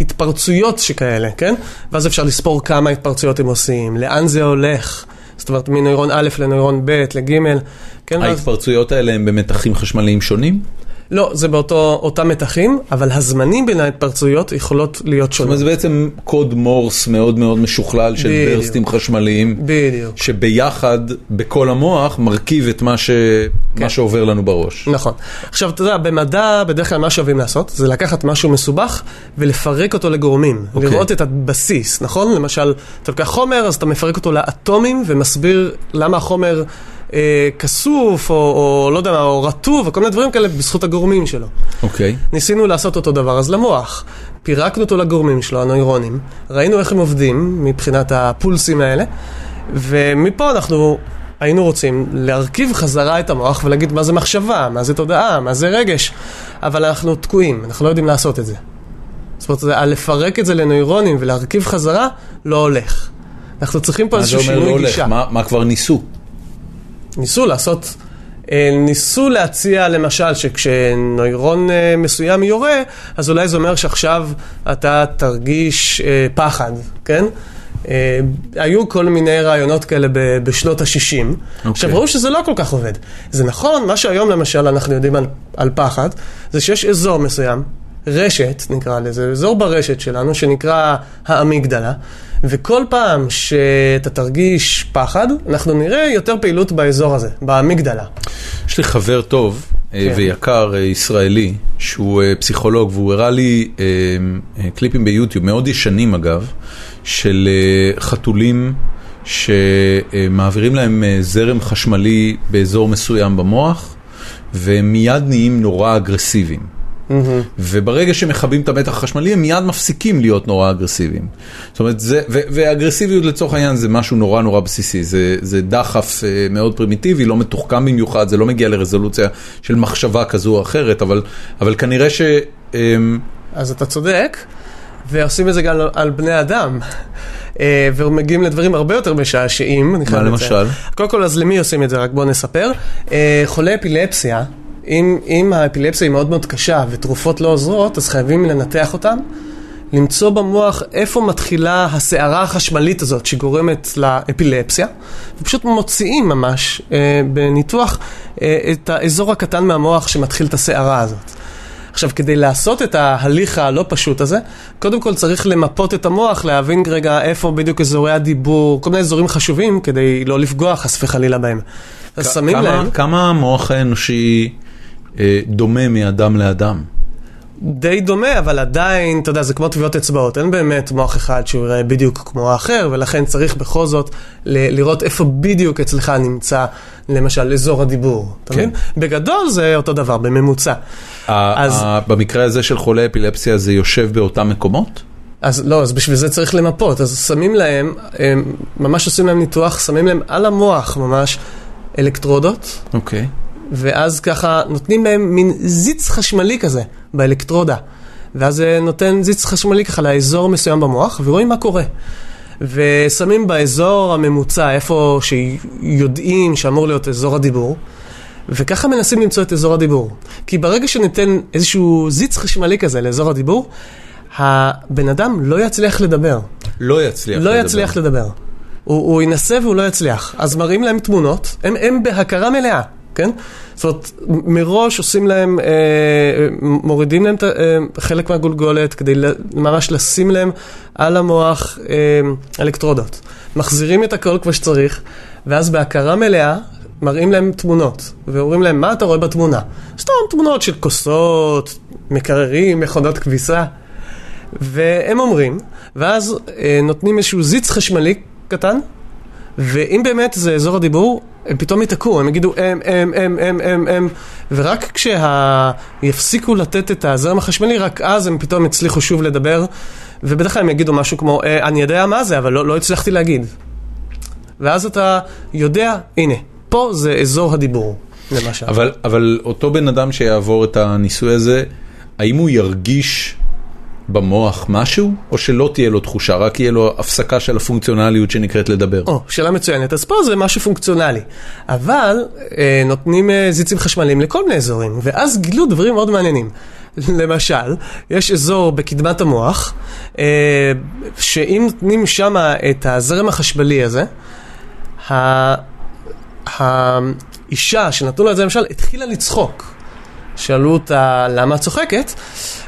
[SPEAKER 2] התפרצויות שכאלה, כן? ואז אפשר לספור כמה התפרצויות הם עושים, לאן זה הולך. זאת אומרת, מנוירון א' לנוירון ב' לג', כן?
[SPEAKER 1] ההתפרצויות האלה הם במתחים חשמליים שונים?
[SPEAKER 2] לא, זה באותם מתחים, אבל הזמנים בין ההתפרצויות יכולות להיות
[SPEAKER 1] זאת אומרת,
[SPEAKER 2] שונות.
[SPEAKER 1] זה בעצם קוד מורס מאוד מאוד משוכלל של
[SPEAKER 2] בדיוק.
[SPEAKER 1] ברסטים חשמליים,
[SPEAKER 2] בדיוק.
[SPEAKER 1] שביחד בכל המוח מרכיב את מה, ש...
[SPEAKER 2] כן.
[SPEAKER 1] מה שעובר לנו בראש.
[SPEAKER 2] נכון. עכשיו, אתה יודע, במדע, בדרך כלל מה שאוהבים לעשות, זה לקחת משהו מסובך ולפרק אותו לגורמים.
[SPEAKER 1] אוקיי.
[SPEAKER 2] לראות את הבסיס, נכון? למשל, אתה לוקח חומר, אז אתה מפרק אותו לאטומים ומסביר למה החומר אה, כסוף, או, או לא יודע מה, או רטוב, או כל מיני דברים כאלה בזכות הגורמים שלו.
[SPEAKER 1] אוקיי.
[SPEAKER 2] ניסינו לעשות אותו דבר אז למוח. פירקנו אותו לגורמים שלו, הנוירונים, ראינו איך הם עובדים מבחינת הפולסים האלה, ומפה אנחנו היינו רוצים להרכיב חזרה את המוח ולהגיד מה זה מחשבה, מה זה תודעה, מה זה רגש, אבל אנחנו תקועים, אנחנו לא יודעים לעשות את זה. זאת אומרת, לפרק את זה לנוירונים ולהרכיב חזרה, לא הולך. אנחנו צריכים פה
[SPEAKER 1] מה זה
[SPEAKER 2] איזשהו
[SPEAKER 1] אומר לא
[SPEAKER 2] שינוי
[SPEAKER 1] הולך?
[SPEAKER 2] גישה.
[SPEAKER 1] מה, מה כבר ניסו?
[SPEAKER 2] ניסו לעשות, אה, ניסו להציע למשל שכשנוירון אה, מסוים יורה, אז אולי זה אומר שעכשיו אתה תרגיש אה, פחד, כן? היו כל מיני רעיונות כאלה בשנות ה-60. עכשיו, ראו שזה לא כל כך עובד. זה נכון, מה שהיום למשל אנחנו יודעים על, על פחד, זה שיש אזור מסוים, רשת נקרא לזה, אזור ברשת שלנו שנקרא האמיגדלה, וכל פעם שאתה תרגיש פחד, אנחנו נראה יותר פעילות באזור הזה, באמיגדלה.
[SPEAKER 1] יש לי חבר טוב אה,
[SPEAKER 2] כן.
[SPEAKER 1] ויקר אה, ישראלי, שהוא אה, פסיכולוג, והוא הראה לי קליפים ביוטיוב, מאוד ישנים אגב, של חתולים שמעבירים להם זרם חשמלי באזור מסוים במוח, והם מיד נהיים נורא אגרסיביים. וברגע שמכבים את המתח החשמלי הם מיד מפסיקים להיות נורא אגרסיביים. זאת אומרת, זה, ו- ואגרסיביות לצורך העניין זה משהו נורא נורא בסיסי, זה, זה דחף אה, מאוד פרימיטיבי, לא מתוחכם במיוחד, זה לא מגיע לרזולוציה של מחשבה כזו או אחרת, אבל, אבל כנראה ש... אמ,
[SPEAKER 2] אז אתה צודק, ועושים את זה גם על- על בני אדם. אה, ומגיעים לדברים הרבה יותר משעשעים. אני חייב
[SPEAKER 1] מה
[SPEAKER 2] לציין.
[SPEAKER 1] למשל?
[SPEAKER 2] קודם כל, אז למי עושים את זה? רק בואו נספר. אה, חולי אפילפסיה, אם, אם האפילפסיה היא מאוד מאוד קשה ותרופות לא עוזרות, אז חייבים לנתח אותם, למצוא במוח איפה מתחילה הסערה החשמלית הזאת שגורמת לאפילפסיה, ופשוט מוציאים ממש אה, בניתוח אה, את האזור הקטן מהמוח שמתחיל את הסערה הזאת. עכשיו, כדי לעשות את ההליך הלא פשוט הזה, קודם כל צריך למפות את המוח, להבין רגע איפה בדיוק אזורי הדיבור, כל מיני אזורים חשובים, כדי לא לפגוע חס וחלילה בהם. אז שמים
[SPEAKER 1] כמה-
[SPEAKER 2] להם,
[SPEAKER 1] כמה המוח האנושי אה, דומה מאדם לאדם?
[SPEAKER 2] די דומה, אבל עדיין, אתה יודע, זה כמו טביעות אצבעות, אין באמת מוח אחד שהוא יראה בדיוק כמו האחר, ולכן צריך בכל זאת ל- לראות איפה בדיוק אצלך נמצא, למשל, אזור הדיבור. אתה
[SPEAKER 1] כן.
[SPEAKER 2] מבין? בגדול זה אותו דבר, בממוצע. אז-
[SPEAKER 1] במקרה הזה של חולי אפילפסיה זה יושב באותם מקומות?
[SPEAKER 2] אז לא, אז בשביל זה צריך למפות. אז שמים להם, הם ממש עושים להם ניתוח, שמים להם על המוח ממש אלקטרודות,
[SPEAKER 1] אוקיי.
[SPEAKER 2] ואז ככה נותנים להם מין זיץ חשמלי כזה באלקטרודה. ואז זה נותן זיץ חשמלי ככה לאזור מסוים במוח, ורואים מה קורה. ושמים באזור הממוצע, איפה שיודעים שאמור להיות אזור הדיבור, וככה מנסים למצוא את אזור הדיבור. כי ברגע שניתן איזשהו זיץ חשמלי כזה לאזור הדיבור, הבן אדם לא יצליח לדבר.
[SPEAKER 1] לא יצליח
[SPEAKER 2] לא
[SPEAKER 1] לדבר.
[SPEAKER 2] יצליח לדבר. הוא, הוא ינסה והוא לא יצליח. אז מראים להם תמונות, הם, הם בהכרה מלאה, כן? זאת אומרת, מראש עושים להם, אה, מורידים להם אה, חלק מהגולגולת כדי ממש לשים להם על המוח אה, אלקטרודות. מחזירים את הכל כמו שצריך, ואז בהכרה מלאה מראים להם תמונות, ואומרים להם, מה אתה רואה בתמונה? סתם תמונות של כוסות, מקררים, מכונות כביסה. והם אומרים, ואז אה, נותנים איזשהו זיץ חשמלי קטן, ואם באמת זה אזור הדיבור, הם פתאום ייתקעו, הם יגידו הם, הם, הם, הם, הם, הם, ורק כשיפסיקו לתת את הזרם החשמלי, רק אז הם פתאום יצליחו שוב לדבר, ובדרך כלל הם יגידו משהו כמו, אה, אני יודע מה זה, אבל לא, לא הצלחתי להגיד. ואז אתה יודע, הנה, פה זה אזור הדיבור, למשל.
[SPEAKER 1] אבל, אבל אותו בן אדם שיעבור את הניסוי הזה, האם הוא ירגיש במוח משהו, או שלא תהיה לו תחושה, רק יהיה לו הפסקה של הפונקציונליות שנקראת לדבר?
[SPEAKER 2] או, שאלה מצוינת. אז פה זה משהו פונקציונלי. אבל אה, נותנים אה, זיצים חשמליים לכל מיני אזורים, ואז גילו דברים מאוד מעניינים. למשל, יש אזור בקדמת המוח, אה, שאם נותנים שם את הזרם החשמלי הזה, ה- האישה שנתנו לה את זה למשל, התחילה לצחוק. שאלו אותה למה את צוחקת,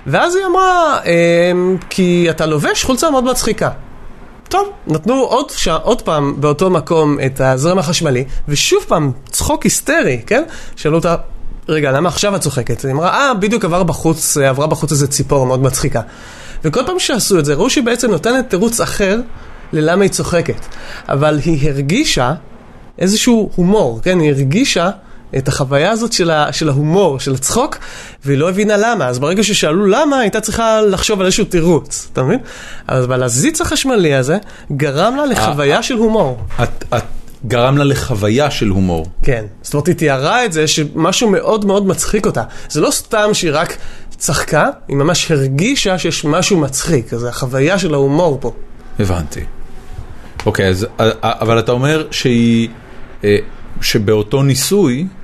[SPEAKER 2] ואז היא אמרה, "אמ, כי אתה לובש חולצה מאוד מצחיקה. טוב, נתנו עוד, ש... עוד פעם באותו מקום את הזרם החשמלי, ושוב פעם צחוק היסטרי, כן? שאלו אותה, רגע, למה עכשיו את צוחקת? היא אמרה, אה, בדיוק עבר בחוץ, עברה בחוץ איזה ציפור מאוד מצחיקה. וכל פעם שעשו את זה, ראו שהיא בעצם נותנת תירוץ אחר ללמה היא צוחקת. אבל היא הרגישה איזשהו הומור, כן? היא הרגישה את החוויה הזאת של, ה, של ההומור, של הצחוק, והיא לא הבינה למה. אז ברגע ששאלו למה, היא הייתה צריכה לחשוב על איזשהו תירוץ, אתה מבין? אבל הזיץ החשמלי הזה גרם לה לחוויה של הומור.
[SPEAKER 1] את, את גרם לה לחוויה של הומור.
[SPEAKER 2] כן. זאת אומרת, היא תיארה את זה שמשהו מאוד מאוד מצחיק אותה. זה לא סתם שהיא רק צחקה, היא ממש הרגישה שיש משהו מצחיק. אז החוויה של ההומור פה.
[SPEAKER 1] הבנתי. אוקיי, אז, אבל אתה אומר שהיא, אה, שבאותו ניסוי, אה,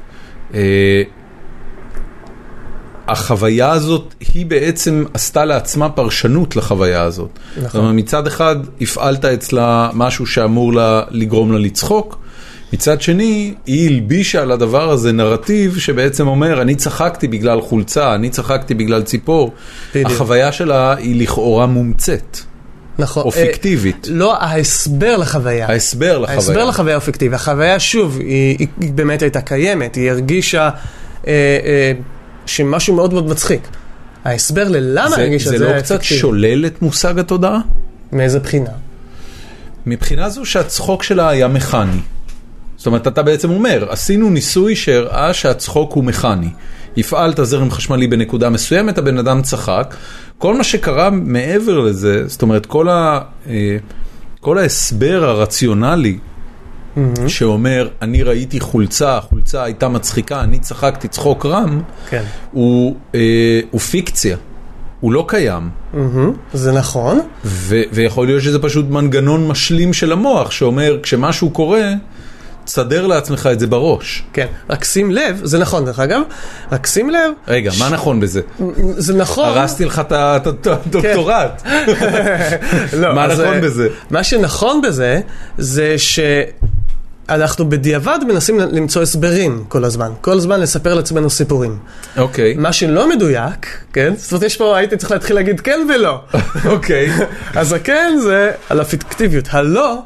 [SPEAKER 1] החוויה הזאת, היא בעצם עשתה לעצמה פרשנות לחוויה הזאת.
[SPEAKER 2] נכון.
[SPEAKER 1] זאת אומרת, מצד אחד הפעלת אצלה משהו שאמור לה, לגרום לה לצחוק, מצד שני, היא הלבישה על הדבר הזה נרטיב שבעצם אומר, אני צחקתי בגלל חולצה, אני צחקתי בגלל ציפור.
[SPEAKER 2] בדיוק.
[SPEAKER 1] החוויה שלה היא לכאורה מומצאת.
[SPEAKER 2] נכון.
[SPEAKER 1] או פיקטיבית.
[SPEAKER 2] אה, לא, ההסבר לחוויה.
[SPEAKER 1] ההסבר לחוויה.
[SPEAKER 2] ההסבר לחוויה הוא פיקטיבי. החוויה, שוב, היא, היא, היא באמת הייתה קיימת, היא הרגישה אה, אה, שמשהו מאוד מאוד מצחיק. ההסבר ללמה
[SPEAKER 1] זה,
[SPEAKER 2] הרגישה את
[SPEAKER 1] זה
[SPEAKER 2] זה,
[SPEAKER 1] לא קצת
[SPEAKER 2] פיקטיבי.
[SPEAKER 1] שולל את מושג התודעה?
[SPEAKER 2] מאיזה בחינה?
[SPEAKER 1] מבחינה זו שהצחוק שלה היה מכני. זאת אומרת, אתה בעצם אומר, עשינו ניסוי שהראה שהצחוק הוא מכני. הפעלת זרם חשמלי בנקודה מסוימת, הבן אדם צחק. כל מה שקרה מעבר לזה, זאת אומרת, כל, ה, אה, כל ההסבר הרציונלי שאומר, אני ראיתי חולצה, החולצה הייתה מצחיקה, אני צחקתי צחוק רם,
[SPEAKER 2] כן.
[SPEAKER 1] הוא, אה, הוא פיקציה, הוא לא קיים.
[SPEAKER 2] מהמם, זה נכון.
[SPEAKER 1] ו- ויכול להיות שזה פשוט מנגנון משלים של המוח, שאומר, כשמשהו קורה, תסדר לעצמך את זה בראש.
[SPEAKER 2] כן, רק שים לב, זה נכון דרך אגב, רק שים לב,
[SPEAKER 1] רגע, מה נכון בזה?
[SPEAKER 2] זה נכון.
[SPEAKER 1] הרסתי לך את את הדוקטורט.
[SPEAKER 2] לא,
[SPEAKER 1] מה נכון בזה?
[SPEAKER 2] מה שנכון בזה, זה שאנחנו בדיעבד מנסים למצוא הסברים כל הזמן. כל הזמן לספר לעצמנו סיפורים.
[SPEAKER 1] אוקיי,
[SPEAKER 2] מה שלא מדויק, כן? זאת אומרת, יש פה, הייתי צריך להתחיל להגיד כן ולא.
[SPEAKER 1] אוקיי.
[SPEAKER 2] אז הכן זה על הפיקטיביות. הלא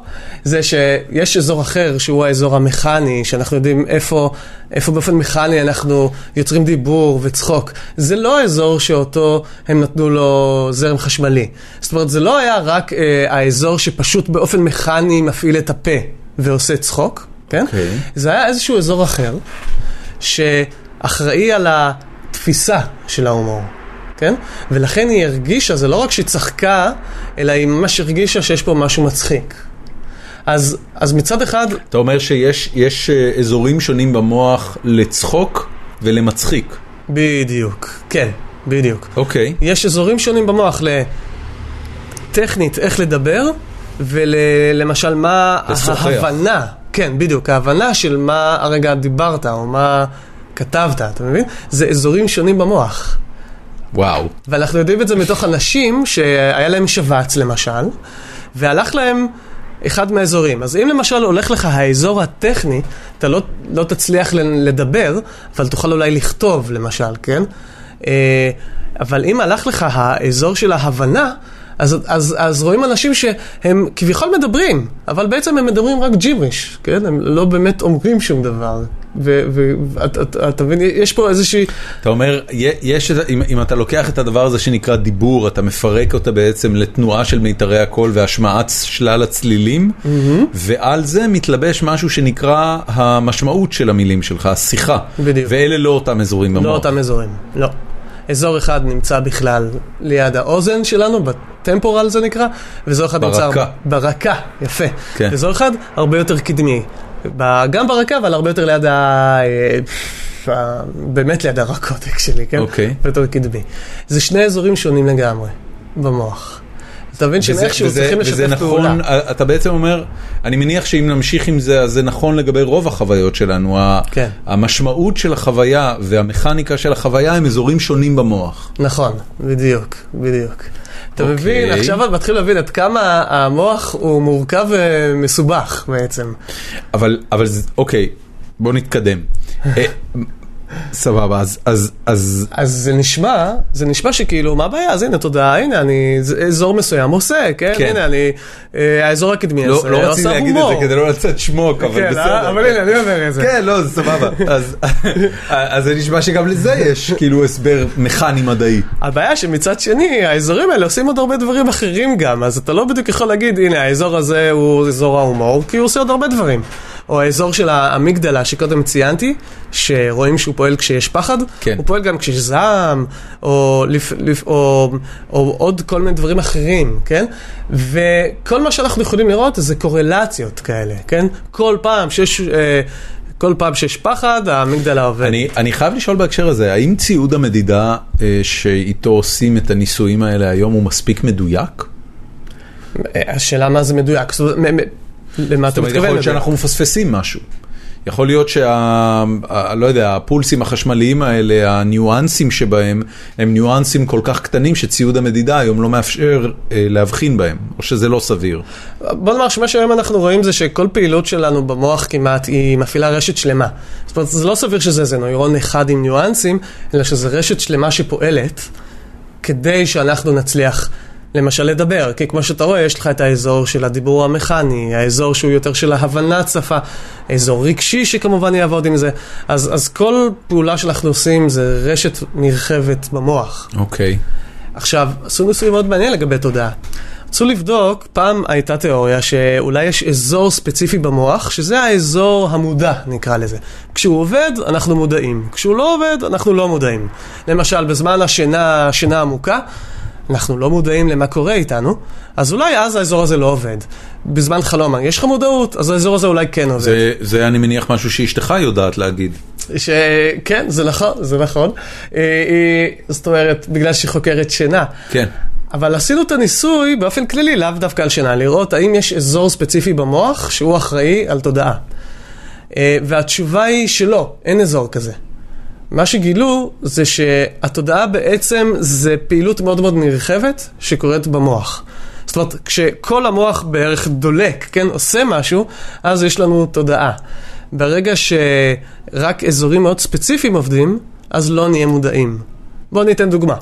[SPEAKER 2] זה שיש אזור אחר שהוא האזור המכני, שאנחנו יודעים איפה, איפה באופן מכני אנחנו יוצרים דיבור וצחוק. זה לא האזור שאותו הם נתנו לו זרם חשמלי. זאת אומרת, זה לא היה רק אה, האזור שפשוט באופן מכני מפעיל את הפה ועושה צחוק, כן?
[SPEAKER 1] אוקיי.
[SPEAKER 2] זה היה איזשהו אזור אחר, שאחראי על התפיסה של ההומור. כן? ולכן היא הרגישה, זה לא רק שהיא צחקה, אלא היא ממש הרגישה שיש פה משהו מצחיק. אז, אז מצד אחד,
[SPEAKER 1] אתה אומר שיש יש, אה, אזורים שונים במוח לצחוק ולמצחיק.
[SPEAKER 2] בדיוק, כן, בדיוק.
[SPEAKER 1] אוקיי.
[SPEAKER 2] יש אזורים שונים במוח לטכנית איך לדבר, ולמשל מה
[SPEAKER 1] לשוחח.
[SPEAKER 2] ההבנה, כן, בדיוק, ההבנה של מה הרגע דיברת, או מה כתבת, אתה מבין? זה אזורים שונים במוח.
[SPEAKER 1] וואו.
[SPEAKER 2] ואנחנו יודעים את זה מתוך אנשים שהיה להם שבץ למשל, והלך להם אחד מהאזורים. אז אם למשל הולך לך האזור הטכני, אתה לא, לא תצליח לדבר, אבל תוכל אולי לכתוב למשל, כן? אה, אבל אם הלך לך האזור של ההבנה, אז, אז, אז רואים אנשים שהם כביכול מדברים, אבל בעצם הם מדברים רק ג'יבריש, כן? הם לא באמת אומרים שום דבר. ואתה מבין, יש פה איזושהי...
[SPEAKER 1] אתה אומר, יש, אם, אם אתה לוקח את הדבר הזה שנקרא דיבור, אתה מפרק אותה בעצם לתנועה של מיתרי הקול והשמעת שלל הצלילים, ועל זה מתלבש משהו שנקרא המשמעות של המילים שלך, השיחה.
[SPEAKER 2] בדיוק.
[SPEAKER 1] ואלה לא אותם אזורים במוח.
[SPEAKER 2] לא אותם אזורים, לא. אזור אחד נמצא בכלל ליד האוזן שלנו, בטמפורל זה נקרא, ואזור אחד נמצא...
[SPEAKER 1] ברקה.
[SPEAKER 2] ברקה, יפה.
[SPEAKER 1] כן.
[SPEAKER 2] אזור אחד הרבה יותר קדמי. גם ברקה, אבל הרבה יותר ליד ה... אה, באמת ליד הרקוטק שלי, כן?
[SPEAKER 1] אוקיי.
[SPEAKER 2] הרבה יותר קדמי. זה שני אזורים שונים לגמרי במוח. אתה מבין שהם איכשהו צריכים
[SPEAKER 1] וזה
[SPEAKER 2] לשתף
[SPEAKER 1] נכון,
[SPEAKER 2] פעולה.
[SPEAKER 1] אתה בעצם אומר, אני מניח שאם נמשיך עם זה, אז זה נכון לגבי רוב החוויות שלנו.
[SPEAKER 2] כן.
[SPEAKER 1] המשמעות של החוויה והמכניקה של החוויה הם אזורים שונים במוח.
[SPEAKER 2] נכון, בדיוק, בדיוק. אתה
[SPEAKER 1] אוקיי.
[SPEAKER 2] מבין, עכשיו אתה מתחיל להבין עד כמה המוח הוא מורכב ומסובך בעצם.
[SPEAKER 1] אבל, אבל, אוקיי, בוא נתקדם. אה, סבבה, אז, אז, אז,
[SPEAKER 2] אז זה נשמע, זה נשמע שכאילו, מה הבעיה? אז הנה, תודה, הנה, אני, אזור מסוים עושה, כן?
[SPEAKER 1] כן.
[SPEAKER 2] הנה, אני, אה, האזור הקדמי
[SPEAKER 1] לא, לא רציתי
[SPEAKER 2] עושה
[SPEAKER 1] להגיד את. זה כדי לא לצאת שמוק, אבל
[SPEAKER 2] כן,
[SPEAKER 1] בסדר.
[SPEAKER 2] אה, אבל הנה, אני אומר את זה.
[SPEAKER 1] כן, לא, זה סבבה. אז, אז זה נשמע שגם לזה יש כאילו הסבר מכני מדעי.
[SPEAKER 2] הבעיה שמצד שני, האזורים האלה עושים עוד הרבה דברים אחרים גם, אז אתה לא בדיוק יכול להגיד, הנה, האזור הזה הוא אזור ההומור, כי הוא עושה עוד הרבה דברים. או האזור של האמיגדלה שקודם ציינתי, שרואים שהוא פועל כשיש פחד,
[SPEAKER 1] כן.
[SPEAKER 2] הוא פועל גם כשיש זעם, או, לפ, לפ, או, או עוד כל מיני דברים אחרים, כן? וכל מה שאנחנו יכולים לראות זה קורלציות כאלה, כן? כל פעם שיש... אה, כל פעם שיש פחד, האמיגדלה עובד.
[SPEAKER 1] אני, אני חייב לשאול בהקשר הזה, האם ציוד המדידה אה, שאיתו עושים את הניסויים האלה היום הוא מספיק מדויק?
[SPEAKER 2] השאלה מה זה מדויק, זאת אומרת, למה
[SPEAKER 1] זאת
[SPEAKER 2] אתה
[SPEAKER 1] אומרת, יכול
[SPEAKER 2] מתכוון?
[SPEAKER 1] להיות? שאנחנו מפספסים משהו. יכול להיות שה... לא יודע, הפולסים החשמליים האלה, הניואנסים שבהם, הם ניואנסים כל כך קטנים שציוד המדידה היום לא מאפשר אה, להבחין בהם, או שזה לא סביר.
[SPEAKER 2] בוא נאמר שמה שהיום אנחנו רואים זה שכל פעילות שלנו במוח כמעט היא מפעילה רשת שלמה. זאת אומרת, זה לא סביר שזה איזה נוירון אחד עם ניואנסים, אלא שזה רשת שלמה שפועלת כדי שאנחנו נצליח למשל לדבר. כי כמו שאתה רואה, יש לך את האזור של הדיבור המכני, האזור שהוא יותר של ההבנת שפה, אזור רגשי שכמובן יעבוד עם זה. אז, אז כל פעולה שאנחנו עושים זה רשת נרחבת במוח.
[SPEAKER 1] אוקיי.
[SPEAKER 2] עכשיו, עשו ניסוי מאוד מעניין לגבי תודעה. רצו לבדוק, פעם הייתה תיאוריה שאולי יש אזור ספציפי במוח, שזה האזור המודע, נקרא לזה. כשהוא עובד, אנחנו מודעים. כשהוא לא עובד, אנחנו לא מודעים. למשל, בזמן השינה, השינה עמוקה, אנחנו לא מודעים למה קורה איתנו, אז אולי אז האזור הזה לא עובד. בזמן חלום, יש לך מודעות, אז האזור הזה אולי כן עובד.
[SPEAKER 1] זה, זה אני מניח משהו שאשתך יודעת להגיד.
[SPEAKER 2] שכן, זה נכון, זה נכון. אה, אה, זאת אומרת, בגלל שהיא חוקרת שינה.
[SPEAKER 1] כן.
[SPEAKER 2] אבל עשינו את הניסוי באופן כללי, לאו דווקא על שינה, לראות האם יש אזור ספציפי במוח שהוא אחראי על תודעה. אה, והתשובה היא שלא, אין אזור כזה. מה שגילו זה שהתודעה בעצם זה פעילות מאוד מאוד נרחבת שקורית במוח. זאת אומרת, כשכל המוח בערך דולק, כן, עושה משהו, אז יש לנו תודעה. ברגע שרק אזורים מאוד ספציפיים עובדים, אז לא נהיה מודעים. בואו ניתן דוגמה.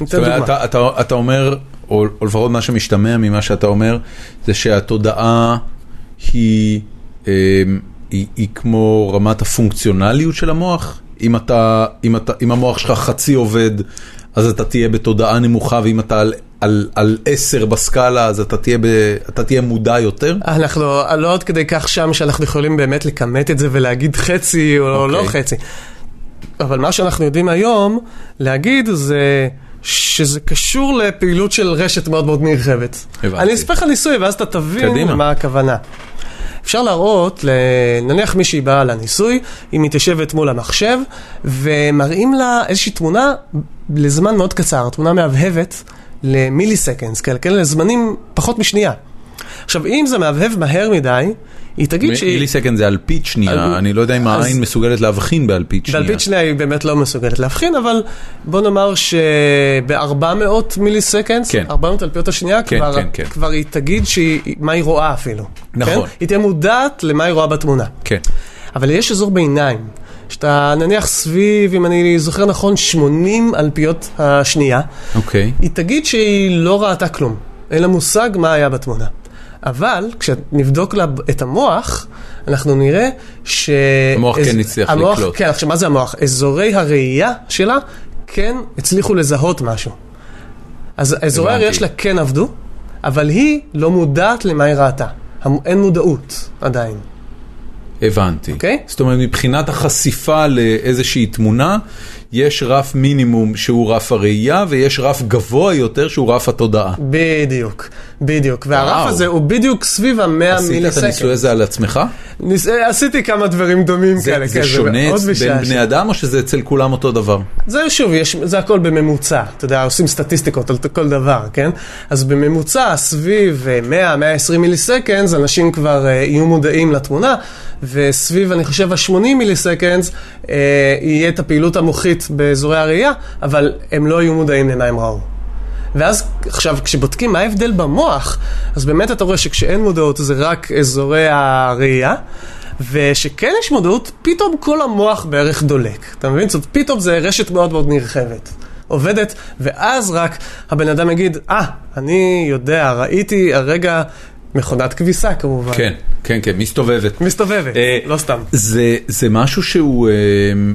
[SPEAKER 1] ניתן דוגמה. אתה, אתה, אתה אומר, או, או לפחות מה שמשתמע ממה שאתה אומר, זה שהתודעה היא, אה, היא, היא כמו רמת הפונקציונליות של המוח? אם, אתה, אם, אתה, אם המוח שלך חצי עובד, אז אתה תהיה בתודעה נמוכה, ואם אתה על, על, על עשר בסקאלה, אז אתה תהיה, ב, אתה תהיה מודע יותר?
[SPEAKER 2] אנחנו לא עד כדי כך שם שאנחנו יכולים באמת לכמת את זה ולהגיד חצי או okay. לא אוקיי. חצי. אבל מה שאנחנו יודעים היום להגיד זה... שזה קשור לפעילות של רשת מאוד מאוד נרחבת. הבנתי. אני אספר לך ניסוי ואז אתה תבין קדימה. מה הכוונה. אפשר להראות, נניח מישהי באה לניסוי, היא מתיישבת מול המחשב, ומראים לה איזושהי תמונה לזמן מאוד קצר, תמונה מהבהבת למיליסקנדס, כאלה, כן, לזמנים פחות משנייה. עכשיו, אם זה מהבהב מהר מדי, היא תגיד שהיא...
[SPEAKER 1] מיליסקנד זה אלפית שנייה, אני לא יודע אם העין מסוגלת להבחין באלפית שנייה.
[SPEAKER 2] באלפית שנייה היא באמת לא מסוגלת להבחין, אבל בוא נאמר שב-400 מיליסקנד, 400 אלפיות השנייה, כן, כן, כן. כבר היא תגיד מה היא רואה אפילו. נכון. היא תהיה מודעת למה היא רואה בתמונה. כן. אבל יש אזור ביניים. שאתה נניח סביב, אם אני זוכר נכון, 80 אלפיות השנייה, אוקיי. היא תגיד שהיא לא ראתה כלום, אין לה מושג מה היה בתמונה. אבל כשנבדוק לה את המוח, אנחנו נראה ש...
[SPEAKER 1] המוח כן הצליח לקלוט.
[SPEAKER 2] כן, עכשיו מה זה המוח? אזורי הראייה שלה כן הצליחו לזהות משהו. אז אזורי הראייה שלה כן עבדו, אבל היא לא מודעת למה היא ראתה. אין מודעות עדיין.
[SPEAKER 1] הבנתי. Okay? אוקיי? זאת אומרת, מבחינת החשיפה לאיזושהי תמונה, יש רף מינימום שהוא רף הראייה, ויש רף גבוה יותר שהוא רף התודעה.
[SPEAKER 2] בדיוק, בדיוק. והרף הזה הוא בדיוק סביב המאה מיליסקנד.
[SPEAKER 1] עשית את הניסוי הזה על עצמך?
[SPEAKER 2] ניס... אה, עשיתי כמה דברים דומים
[SPEAKER 1] זה,
[SPEAKER 2] כאלה.
[SPEAKER 1] זה כן, שונה בין בני אדם, או שזה אצל כולם אותו דבר?
[SPEAKER 2] זה שוב, יש, זה הכל בממוצע. אתה יודע, עושים סטטיסטיקות על כל דבר, כן? אז בממוצע, סביב 100-120 אה, מיליסקנד, אנשים כבר uh, יהיו מודעים לתמונה, וסביב, אני חושב, ה-80 מיליסקנד, uh, יהיה את הפעילות המוחית באזורי הראייה, אבל הם לא היו מודעים הם ראו. ואז עכשיו, כשבודקים מה ההבדל במוח, אז באמת אתה רואה שכשאין מודעות זה רק אזורי הראייה, ושכן יש מודעות, פתאום כל המוח בערך דולק. אתה מבין? זאת פתאום זה רשת מאוד מאוד נרחבת. עובדת, ואז רק הבן אדם יגיד, אה, ah, אני יודע, ראיתי הרגע מכונת כביסה כמובן.
[SPEAKER 1] כן, כן, כן, מסתובבת.
[SPEAKER 2] מסתובבת, אה, לא סתם.
[SPEAKER 1] זה, זה משהו שהוא אה,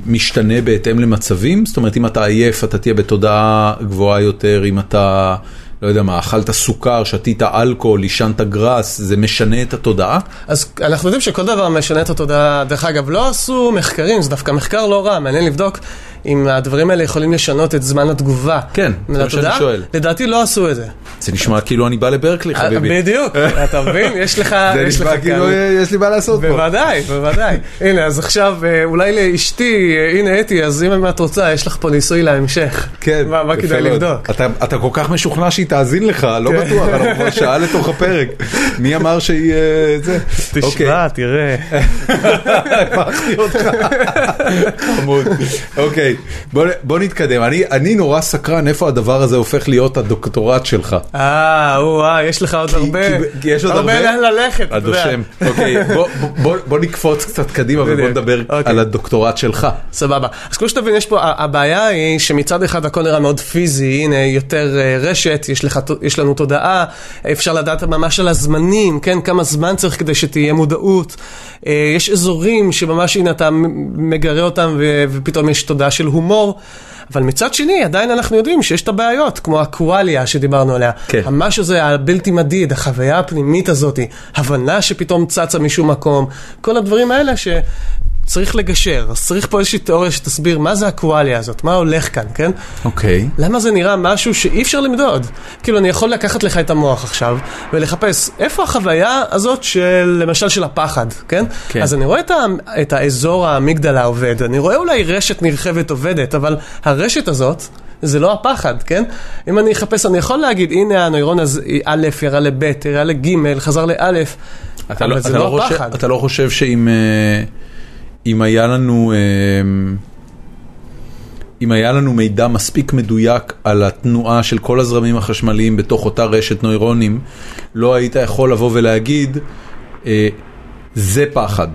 [SPEAKER 1] משתנה בהתאם למצבים? זאת אומרת, אם אתה עייף, אתה תהיה בתודעה גבוהה יותר, אם אתה... לא יודע מה, אכלת סוכר, שתית אלכוהול, עישנת גראס, זה משנה את התודעה?
[SPEAKER 2] אז אנחנו יודעים שכל דבר משנה את התודעה. דרך אגב, לא עשו מחקרים, זה דווקא מחקר לא רע, מעניין לבדוק אם הדברים האלה יכולים לשנות את זמן התגובה.
[SPEAKER 1] כן, זה מה שאני שואל.
[SPEAKER 2] לדעתי לא עשו את זה.
[SPEAKER 1] זה נשמע כאילו אני בא לברקלי, אה, חביבי.
[SPEAKER 2] בדיוק, אתה מבין? יש לך...
[SPEAKER 1] זה נשמע כאילו יש לי מה לעשות פה.
[SPEAKER 2] בוודאי, בוודאי. הנה, אז עכשיו אה, אולי לאשתי, אה, הנה אתי, אז אם את רוצה, יש לך פה ניסוי להמשך.
[SPEAKER 1] כן,
[SPEAKER 2] מה כדאי לבדוק?
[SPEAKER 1] אתה כל כך משוכנע שהיא תאזין לך, לא כן. בטוח, אנחנו כבר שעה לתוך הפרק. מי אמר שהיא... זה?
[SPEAKER 2] תשמע, אוקיי. תראה.
[SPEAKER 1] הפכתי אותך. חמוד. אוקיי. אוקיי, בוא נתקדם. אני נורא סקרן איפה הדבר הזה הופך להיות הדוקטורט שלך.
[SPEAKER 2] אה, וואי, יש לך עוד הרבה,
[SPEAKER 1] יש עוד
[SPEAKER 2] הרבה לאן ללכת.
[SPEAKER 1] השם. אוקיי, בוא נקפוץ קצת קדימה ובוא נדבר אוקיי. על הדוקטורט שלך.
[SPEAKER 2] סבבה. אז כמו שתבין, יש פה, הבעיה היא שמצד אחד הכל נראה מאוד פיזי, הנה יותר אה, רשת, יש לנו תודעה, אפשר לדעת ממש על הזמנים, כן, כמה זמן צריך כדי שתהיה מודעות. אה, יש אזורים שממש, הנה, אתה מגרה אותם ופתאום יש תודעה של הומור. אבל מצד שני, עדיין אנחנו יודעים שיש את הבעיות, כמו הקואליה שדיברנו עליה.
[SPEAKER 1] כן.
[SPEAKER 2] המשהו הזה הבלתי מדיד, החוויה הפנימית הזאת, הבנה שפתאום צצה משום מקום, כל הדברים האלה ש... צריך לגשר, אז צריך פה איזושהי תיאוריה שתסביר מה זה הקואליה הזאת, מה הולך כאן, כן?
[SPEAKER 1] אוקיי.
[SPEAKER 2] למה זה נראה משהו שאי אפשר למדוד? כאילו, אני יכול לקחת לך את המוח עכשיו, ולחפש איפה החוויה הזאת של, למשל, של הפחד, כן?
[SPEAKER 1] כן.
[SPEAKER 2] אז אני רואה את, ה, את האזור האמיגדלה עובד, אני רואה אולי רשת נרחבת עובדת, אבל הרשת הזאת... זה לא הפחד, כן? אם אני אחפש, אני יכול להגיד, הנה הנוירון הזה, א' ירה לב', ירה לג', חזר לא', אבל
[SPEAKER 1] לא,
[SPEAKER 2] זה
[SPEAKER 1] אתה,
[SPEAKER 2] לא
[SPEAKER 1] לא חושב,
[SPEAKER 2] הפחד.
[SPEAKER 1] אתה לא חושב שאם אה, אם היה לנו... אה, אם היה לנו מידע מספיק מדויק על התנועה של כל הזרמים החשמליים בתוך אותה רשת נוירונים, לא היית יכול לבוא ולהגיד, אה, זה פחד.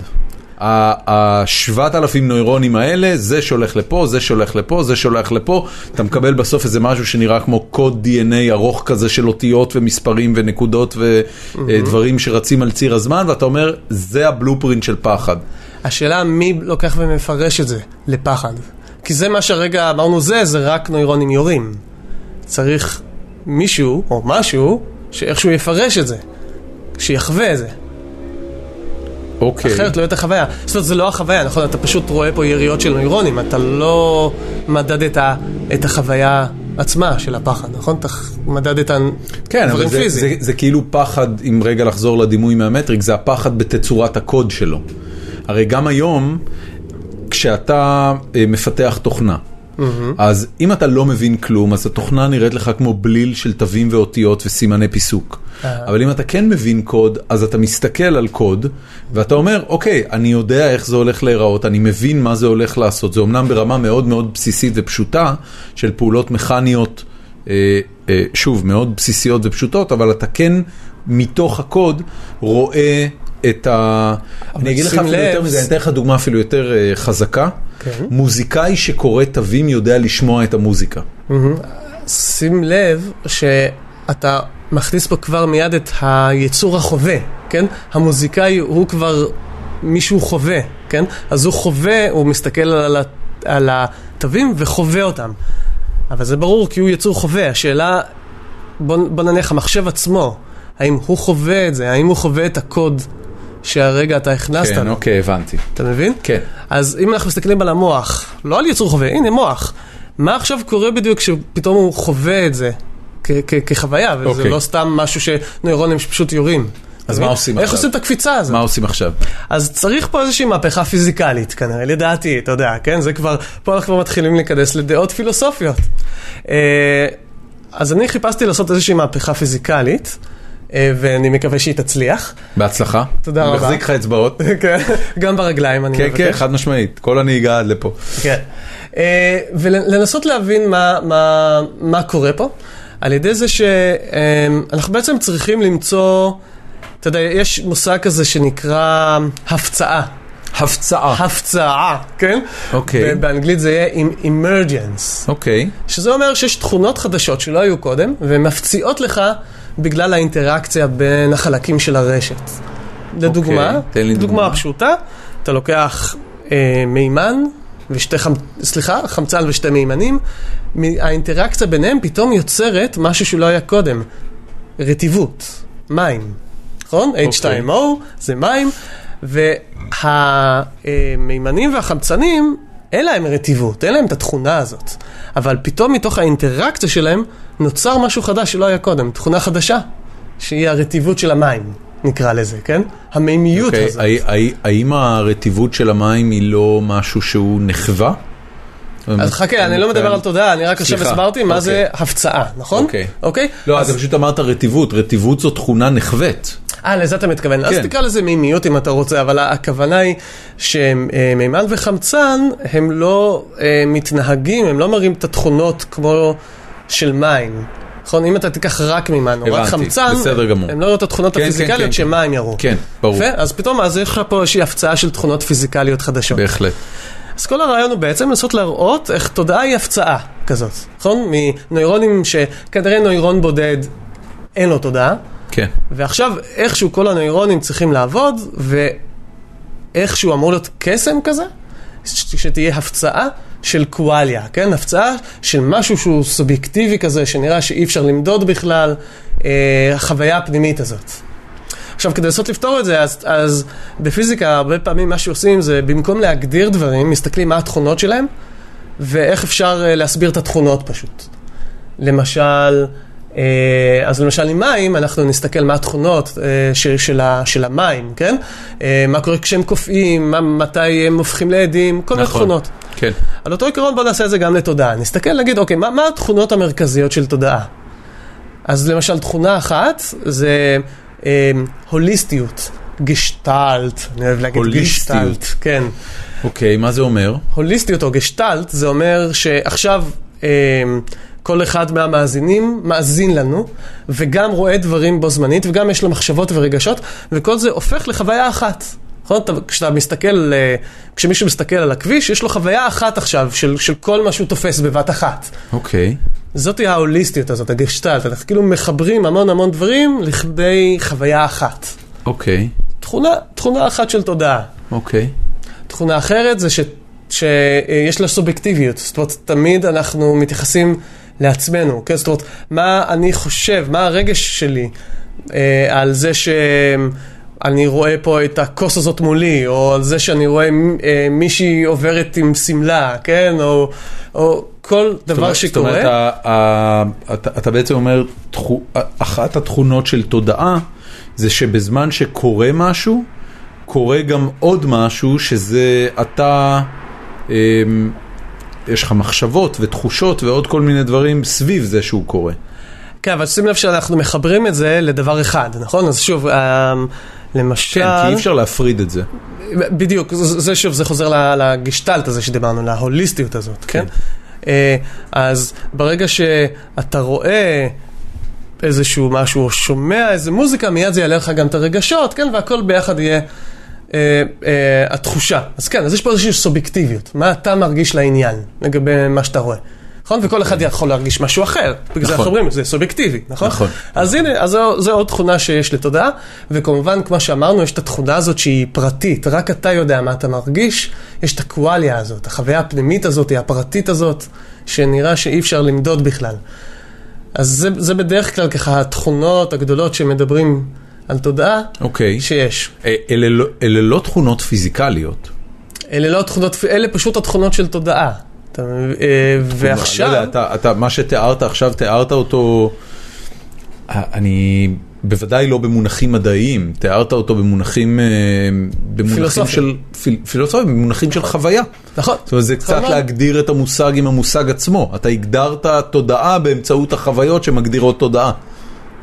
[SPEAKER 1] השבעת אלפים נוירונים האלה, זה שולח לפה, זה שולח לפה, זה שולח לפה, אתה מקבל בסוף איזה משהו שנראה כמו קוד DNA ארוך כזה של אותיות ומספרים ונקודות ודברים שרצים על ציר הזמן, ואתה אומר, זה הבלופרינט של פחד.
[SPEAKER 2] השאלה מי לוקח ומפרש את זה לפחד. כי זה מה שהרגע אמרנו זה, זה רק נוירונים יורים. צריך מישהו או משהו שאיכשהו יפרש את זה, שיחווה את זה.
[SPEAKER 1] אוקיי.
[SPEAKER 2] אחרת לא יהיה את החוויה. זאת אומרת, זה לא החוויה, נכון? אתה פשוט רואה פה יריות של נוירונים, אתה לא מדד את, החוויה עצמה של הפחד, נכון? אתה מדד את
[SPEAKER 1] כן, אבל
[SPEAKER 2] הדברים
[SPEAKER 1] זה,
[SPEAKER 2] פיזיים.
[SPEAKER 1] זה, זה כאילו פחד, אם רגע לחזור לדימוי מהמטריק, זה הפחד בתצורת הקוד שלו. הרי גם היום, כשאתה אה, מפתח תוכנה, אז אם אתה לא מבין כלום, אז התוכנה נראית לך כמו בליל של תווים ואותיות וסימני פיסוק. אבל אם אתה כן מבין קוד, אז אתה מסתכל על קוד, ואתה אומר, אוקיי, אני יודע איך זה הולך להיראות, אני מבין מה זה הולך לעשות. זה אומנם ברמה מאוד מאוד בסיסית ופשוטה, של פעולות מכניות, אה, אה, שוב, מאוד בסיסיות ופשוטות, אבל אתה כן, מתוך הקוד, רואה את ה... אני אגיד לך אפילו יותר מזה, אני אתן לך דוגמה אפילו יותר אה, חזקה.
[SPEAKER 2] כן.
[SPEAKER 1] מוזיקאי שקורא תווים יודע לשמוע את המוזיקה.
[SPEAKER 2] שים לב שאתה מכניס פה כבר מיד את היצור החווה, כן? המוזיקאי הוא כבר מישהו חווה, כן? אז הוא חווה, הוא מסתכל על התווים וחווה אותם. אבל זה ברור כי הוא יצור חווה. השאלה, בוא, בוא נניח המחשב עצמו, האם הוא חווה את זה? האם הוא חווה את הקוד שהרגע אתה הכנסת
[SPEAKER 1] כן? אוקיי, הבנתי.
[SPEAKER 2] אתה מבין?
[SPEAKER 1] כן.
[SPEAKER 2] אז אם אנחנו מסתכלים על המוח, לא על יצור חווה, הנה מוח. מה עכשיו קורה בדיוק כשפתאום הוא חווה את זה כחוויה, וזה
[SPEAKER 1] אוקיי.
[SPEAKER 2] לא סתם משהו שנוירונים שפשוט יורים.
[SPEAKER 1] אז מה? עושים
[SPEAKER 2] איך
[SPEAKER 1] עכשיו?
[SPEAKER 2] עושים את הקפיצה הזאת?
[SPEAKER 1] מה עושים עכשיו?
[SPEAKER 2] אז צריך פה איזושהי מהפכה פיזיקלית כנראה, לדעתי, אתה יודע, כן? זה כבר, פה אנחנו כבר מתחילים להיכנס לדעות פילוסופיות. אה, אז אני חיפשתי לעשות איזושהי מהפכה פיזיקלית, ואני מקווה שהיא תצליח.
[SPEAKER 1] בהצלחה.
[SPEAKER 2] תודה רבה.
[SPEAKER 1] מחזיק לך אצבעות.
[SPEAKER 2] כן, גם ברגליים אני
[SPEAKER 1] כן,
[SPEAKER 2] מבקש.
[SPEAKER 1] כן, חד משמעית. כל הנהיגה עד לפה.
[SPEAKER 2] כן. אה, ולנסות להבין מה, מה, מה קורה פה, על ידי זה שאנחנו בעצם צריכים למצוא, אתה יודע, יש מושג כזה שנקרא הפצעה.
[SPEAKER 1] הפצעה.
[SPEAKER 2] הפצעה, כן?
[SPEAKER 1] אוקיי.
[SPEAKER 2] ובאנגלית זה יהיה emergence.
[SPEAKER 1] אוקיי.
[SPEAKER 2] שזה אומר שיש תכונות חדשות שלא היו קודם, והן מפציעות לך בגלל האינטראקציה בין החלקים של הרשת. לדוגמה,
[SPEAKER 1] אוקיי, תן לי דוגמה.
[SPEAKER 2] דוגמה פשוטה, אתה לוקח אה, מימן ושתי חמצ... סליחה, חמצן ושתי מימנים, האינטראקציה ביניהם פתאום יוצרת משהו שלא היה קודם, רטיבות, מים, נכון?
[SPEAKER 1] אוקיי.
[SPEAKER 2] H2O זה מים, והמימנים והחמצנים, אין להם רטיבות, אין להם את התכונה הזאת. אבל פתאום מתוך האינטראקציה שלהם נוצר משהו חדש שלא היה קודם, תכונה חדשה, שהיא הרטיבות של המים, נקרא לזה, כן? המימיות
[SPEAKER 1] אוקיי,
[SPEAKER 2] הזאת.
[SPEAKER 1] האם הרטיבות של המים היא לא משהו שהוא נחווה?
[SPEAKER 2] אז חכה, אני לא מדבר על תודעה, אני רק עכשיו הסברתי מה
[SPEAKER 1] אוקיי.
[SPEAKER 2] זה הפצעה, נכון?
[SPEAKER 1] אוקיי.
[SPEAKER 2] אוקיי?
[SPEAKER 1] לא,
[SPEAKER 2] אז-
[SPEAKER 1] אתה פשוט אמרת רטיבות. רטיבות זו תכונה נחווית.
[SPEAKER 2] אה, לזה אתה מתכוון. אז
[SPEAKER 1] כן.
[SPEAKER 2] תקרא לזה מימיות אם אתה רוצה, אבל הכוונה היא שמימן וחמצן, הם לא אה, מתנהגים, הם לא מראים את התכונות כמו של מים. נכון? אם אתה תיקח רק מימן או רק חמצן. הם לא יראו את התכונות
[SPEAKER 1] כן, כן,
[SPEAKER 2] הפיזיקליות שמים יראו.
[SPEAKER 1] כן, ברור.
[SPEAKER 2] אז פתאום אז יש לך פה איזושהי הפצעה של תכונות פיזיקליות חדשות.
[SPEAKER 1] בהחלט.
[SPEAKER 2] אז כל הרעיון הוא בעצם לנסות להראות איך תודעה היא הפצעה כזאת, נכון? מנוירונים שכנראה נוירון בודד אין לו תודעה,
[SPEAKER 1] כן.
[SPEAKER 2] ועכשיו איכשהו כל הנוירונים צריכים לעבוד, ואיכשהו אמור להיות קסם כזה, שתהיה הפצעה של קואליה, כן? הפצעה של משהו שהוא סובייקטיבי כזה, שנראה שאי אפשר למדוד בכלל, אה, החוויה הפנימית הזאת. עכשיו, כדי לנסות לפתור את זה, אז, אז בפיזיקה הרבה פעמים מה שעושים זה במקום להגדיר דברים, מסתכלים מה התכונות שלהם, ואיך אפשר אה, להסביר את התכונות פשוט. למשל, אה, אז למשל עם מים, אנחנו נסתכל מה התכונות אה, של, של, של המים, כן? מה קורה כשהם קופאים, מה, מתי הם הופכים לעדים, כל
[SPEAKER 1] נכון.
[SPEAKER 2] תכונות.
[SPEAKER 1] כן.
[SPEAKER 2] על אותו עיקרון בוא נעשה את זה גם לתודעה. נסתכל, נגיד, אוקיי, מה, מה התכונות המרכזיות של תודעה? אז למשל, תכונה אחת זה הוליסטיות, גשטלט, אני אוהב להגיד
[SPEAKER 1] הוליסטיות.
[SPEAKER 2] גשטלט, כן.
[SPEAKER 1] אוקיי, מה זה אומר?
[SPEAKER 2] הוליסטיות או גשטלט, זה אומר שעכשיו אה, כל אחד מהמאזינים מאזין לנו, וגם רואה דברים בו זמנית, וגם יש לו מחשבות ורגשות, וכל זה הופך לחוויה אחת. נכון? אתה- כשאתה מסתכל, אה, כשמישהו מסתכל על הכביש, יש לו חוויה אחת עכשיו של, של כל מה שהוא תופס בבת אחת.
[SPEAKER 1] אוקיי.
[SPEAKER 2] זאתי ההוליסטיות הזאת, הגשטלט, אנחנו כאילו מחברים המון המון דברים לכדי חוויה אחת.
[SPEAKER 1] אוקיי.
[SPEAKER 2] תכונה, תכונה אחת של תודעה.
[SPEAKER 1] אוקיי.
[SPEAKER 2] תכונה אחרת זה ש, שיש לה סובייקטיביות, זאת אומרת, תמיד אנחנו מתייחסים לעצמנו, כן? זאת אומרת, מה אני חושב, מה הרגש שלי אה, על זה שאני רואה פה את הכוס הזאת מולי, או על זה שאני רואה אה, מישהי עוברת עם שמלה, כן? או, או כל דבר שקורה.
[SPEAKER 1] זאת אומרת, אתה בעצם אומר, אחת התכונות של תודעה זה שבזמן שקורה משהו, קורה גם עוד משהו שזה אתה, אמ, יש לך מחשבות ותחושות ועוד כל מיני דברים סביב זה שהוא קורה.
[SPEAKER 2] כן, אבל שים לב שאנחנו מחברים את זה לדבר אחד, נכון? אז שוב, אה, למשל...
[SPEAKER 1] כן, כי אי אפשר להפריד את זה.
[SPEAKER 2] בדיוק, זה זה שוב, זה חוזר לגשטלט הזה שדיברנו, להוליסטיות הזאת, כן? אה, אז ברגע שאתה רואה איזשהו משהו, או שומע איזה מוזיקה, מיד זה יעלה לך גם את הרגשות, כן? והכל ביחד יהיה אה, אה, התחושה. אז כן, אז יש פה איזושהי סובייקטיביות. מה אתה מרגיש לעניין לגבי מה שאתה רואה? נכון? וכל אחד יכול להרגיש משהו אחר. בגלל זה
[SPEAKER 1] נכון.
[SPEAKER 2] אנחנו אומרים, זה סובייקטיבי, נכון?
[SPEAKER 1] נכון.
[SPEAKER 2] אז הנה, אז זו, זו עוד תכונה שיש לתודעה, וכמובן, כמו שאמרנו, יש את התכונה הזאת שהיא פרטית, רק אתה יודע מה אתה מרגיש, יש את הקואליה הזאת, החוויה הפנימית הזאת, הפרטית הזאת, שנראה שאי אפשר למדוד בכלל. אז זה, זה בדרך כלל ככה התכונות הגדולות שמדברים על תודעה
[SPEAKER 1] אוקיי.
[SPEAKER 2] שיש.
[SPEAKER 1] אה, אלה לא- אלה לא תכונות פיזיקליות.
[SPEAKER 2] אלה לא תכונות, אלה פשוט התכונות של תודעה. אתה, מבין? אה, ועכשיו...
[SPEAKER 1] לא יודע, אתה, אתה, מה שתיארת עכשיו, תיארת אותו, אה, אני בוודאי לא במונחים מדעיים, תיארת אותו במונחים, אה, במונחים. של, פיל, פילוסופיים, במונחים של חוויה.
[SPEAKER 2] נכון.
[SPEAKER 1] זאת אומרת, זה קצת
[SPEAKER 2] נכון.
[SPEAKER 1] להגדיר את המושג עם המושג עצמו. אתה הגדרת תודעה באמצעות החוויות שמגדירות תודעה.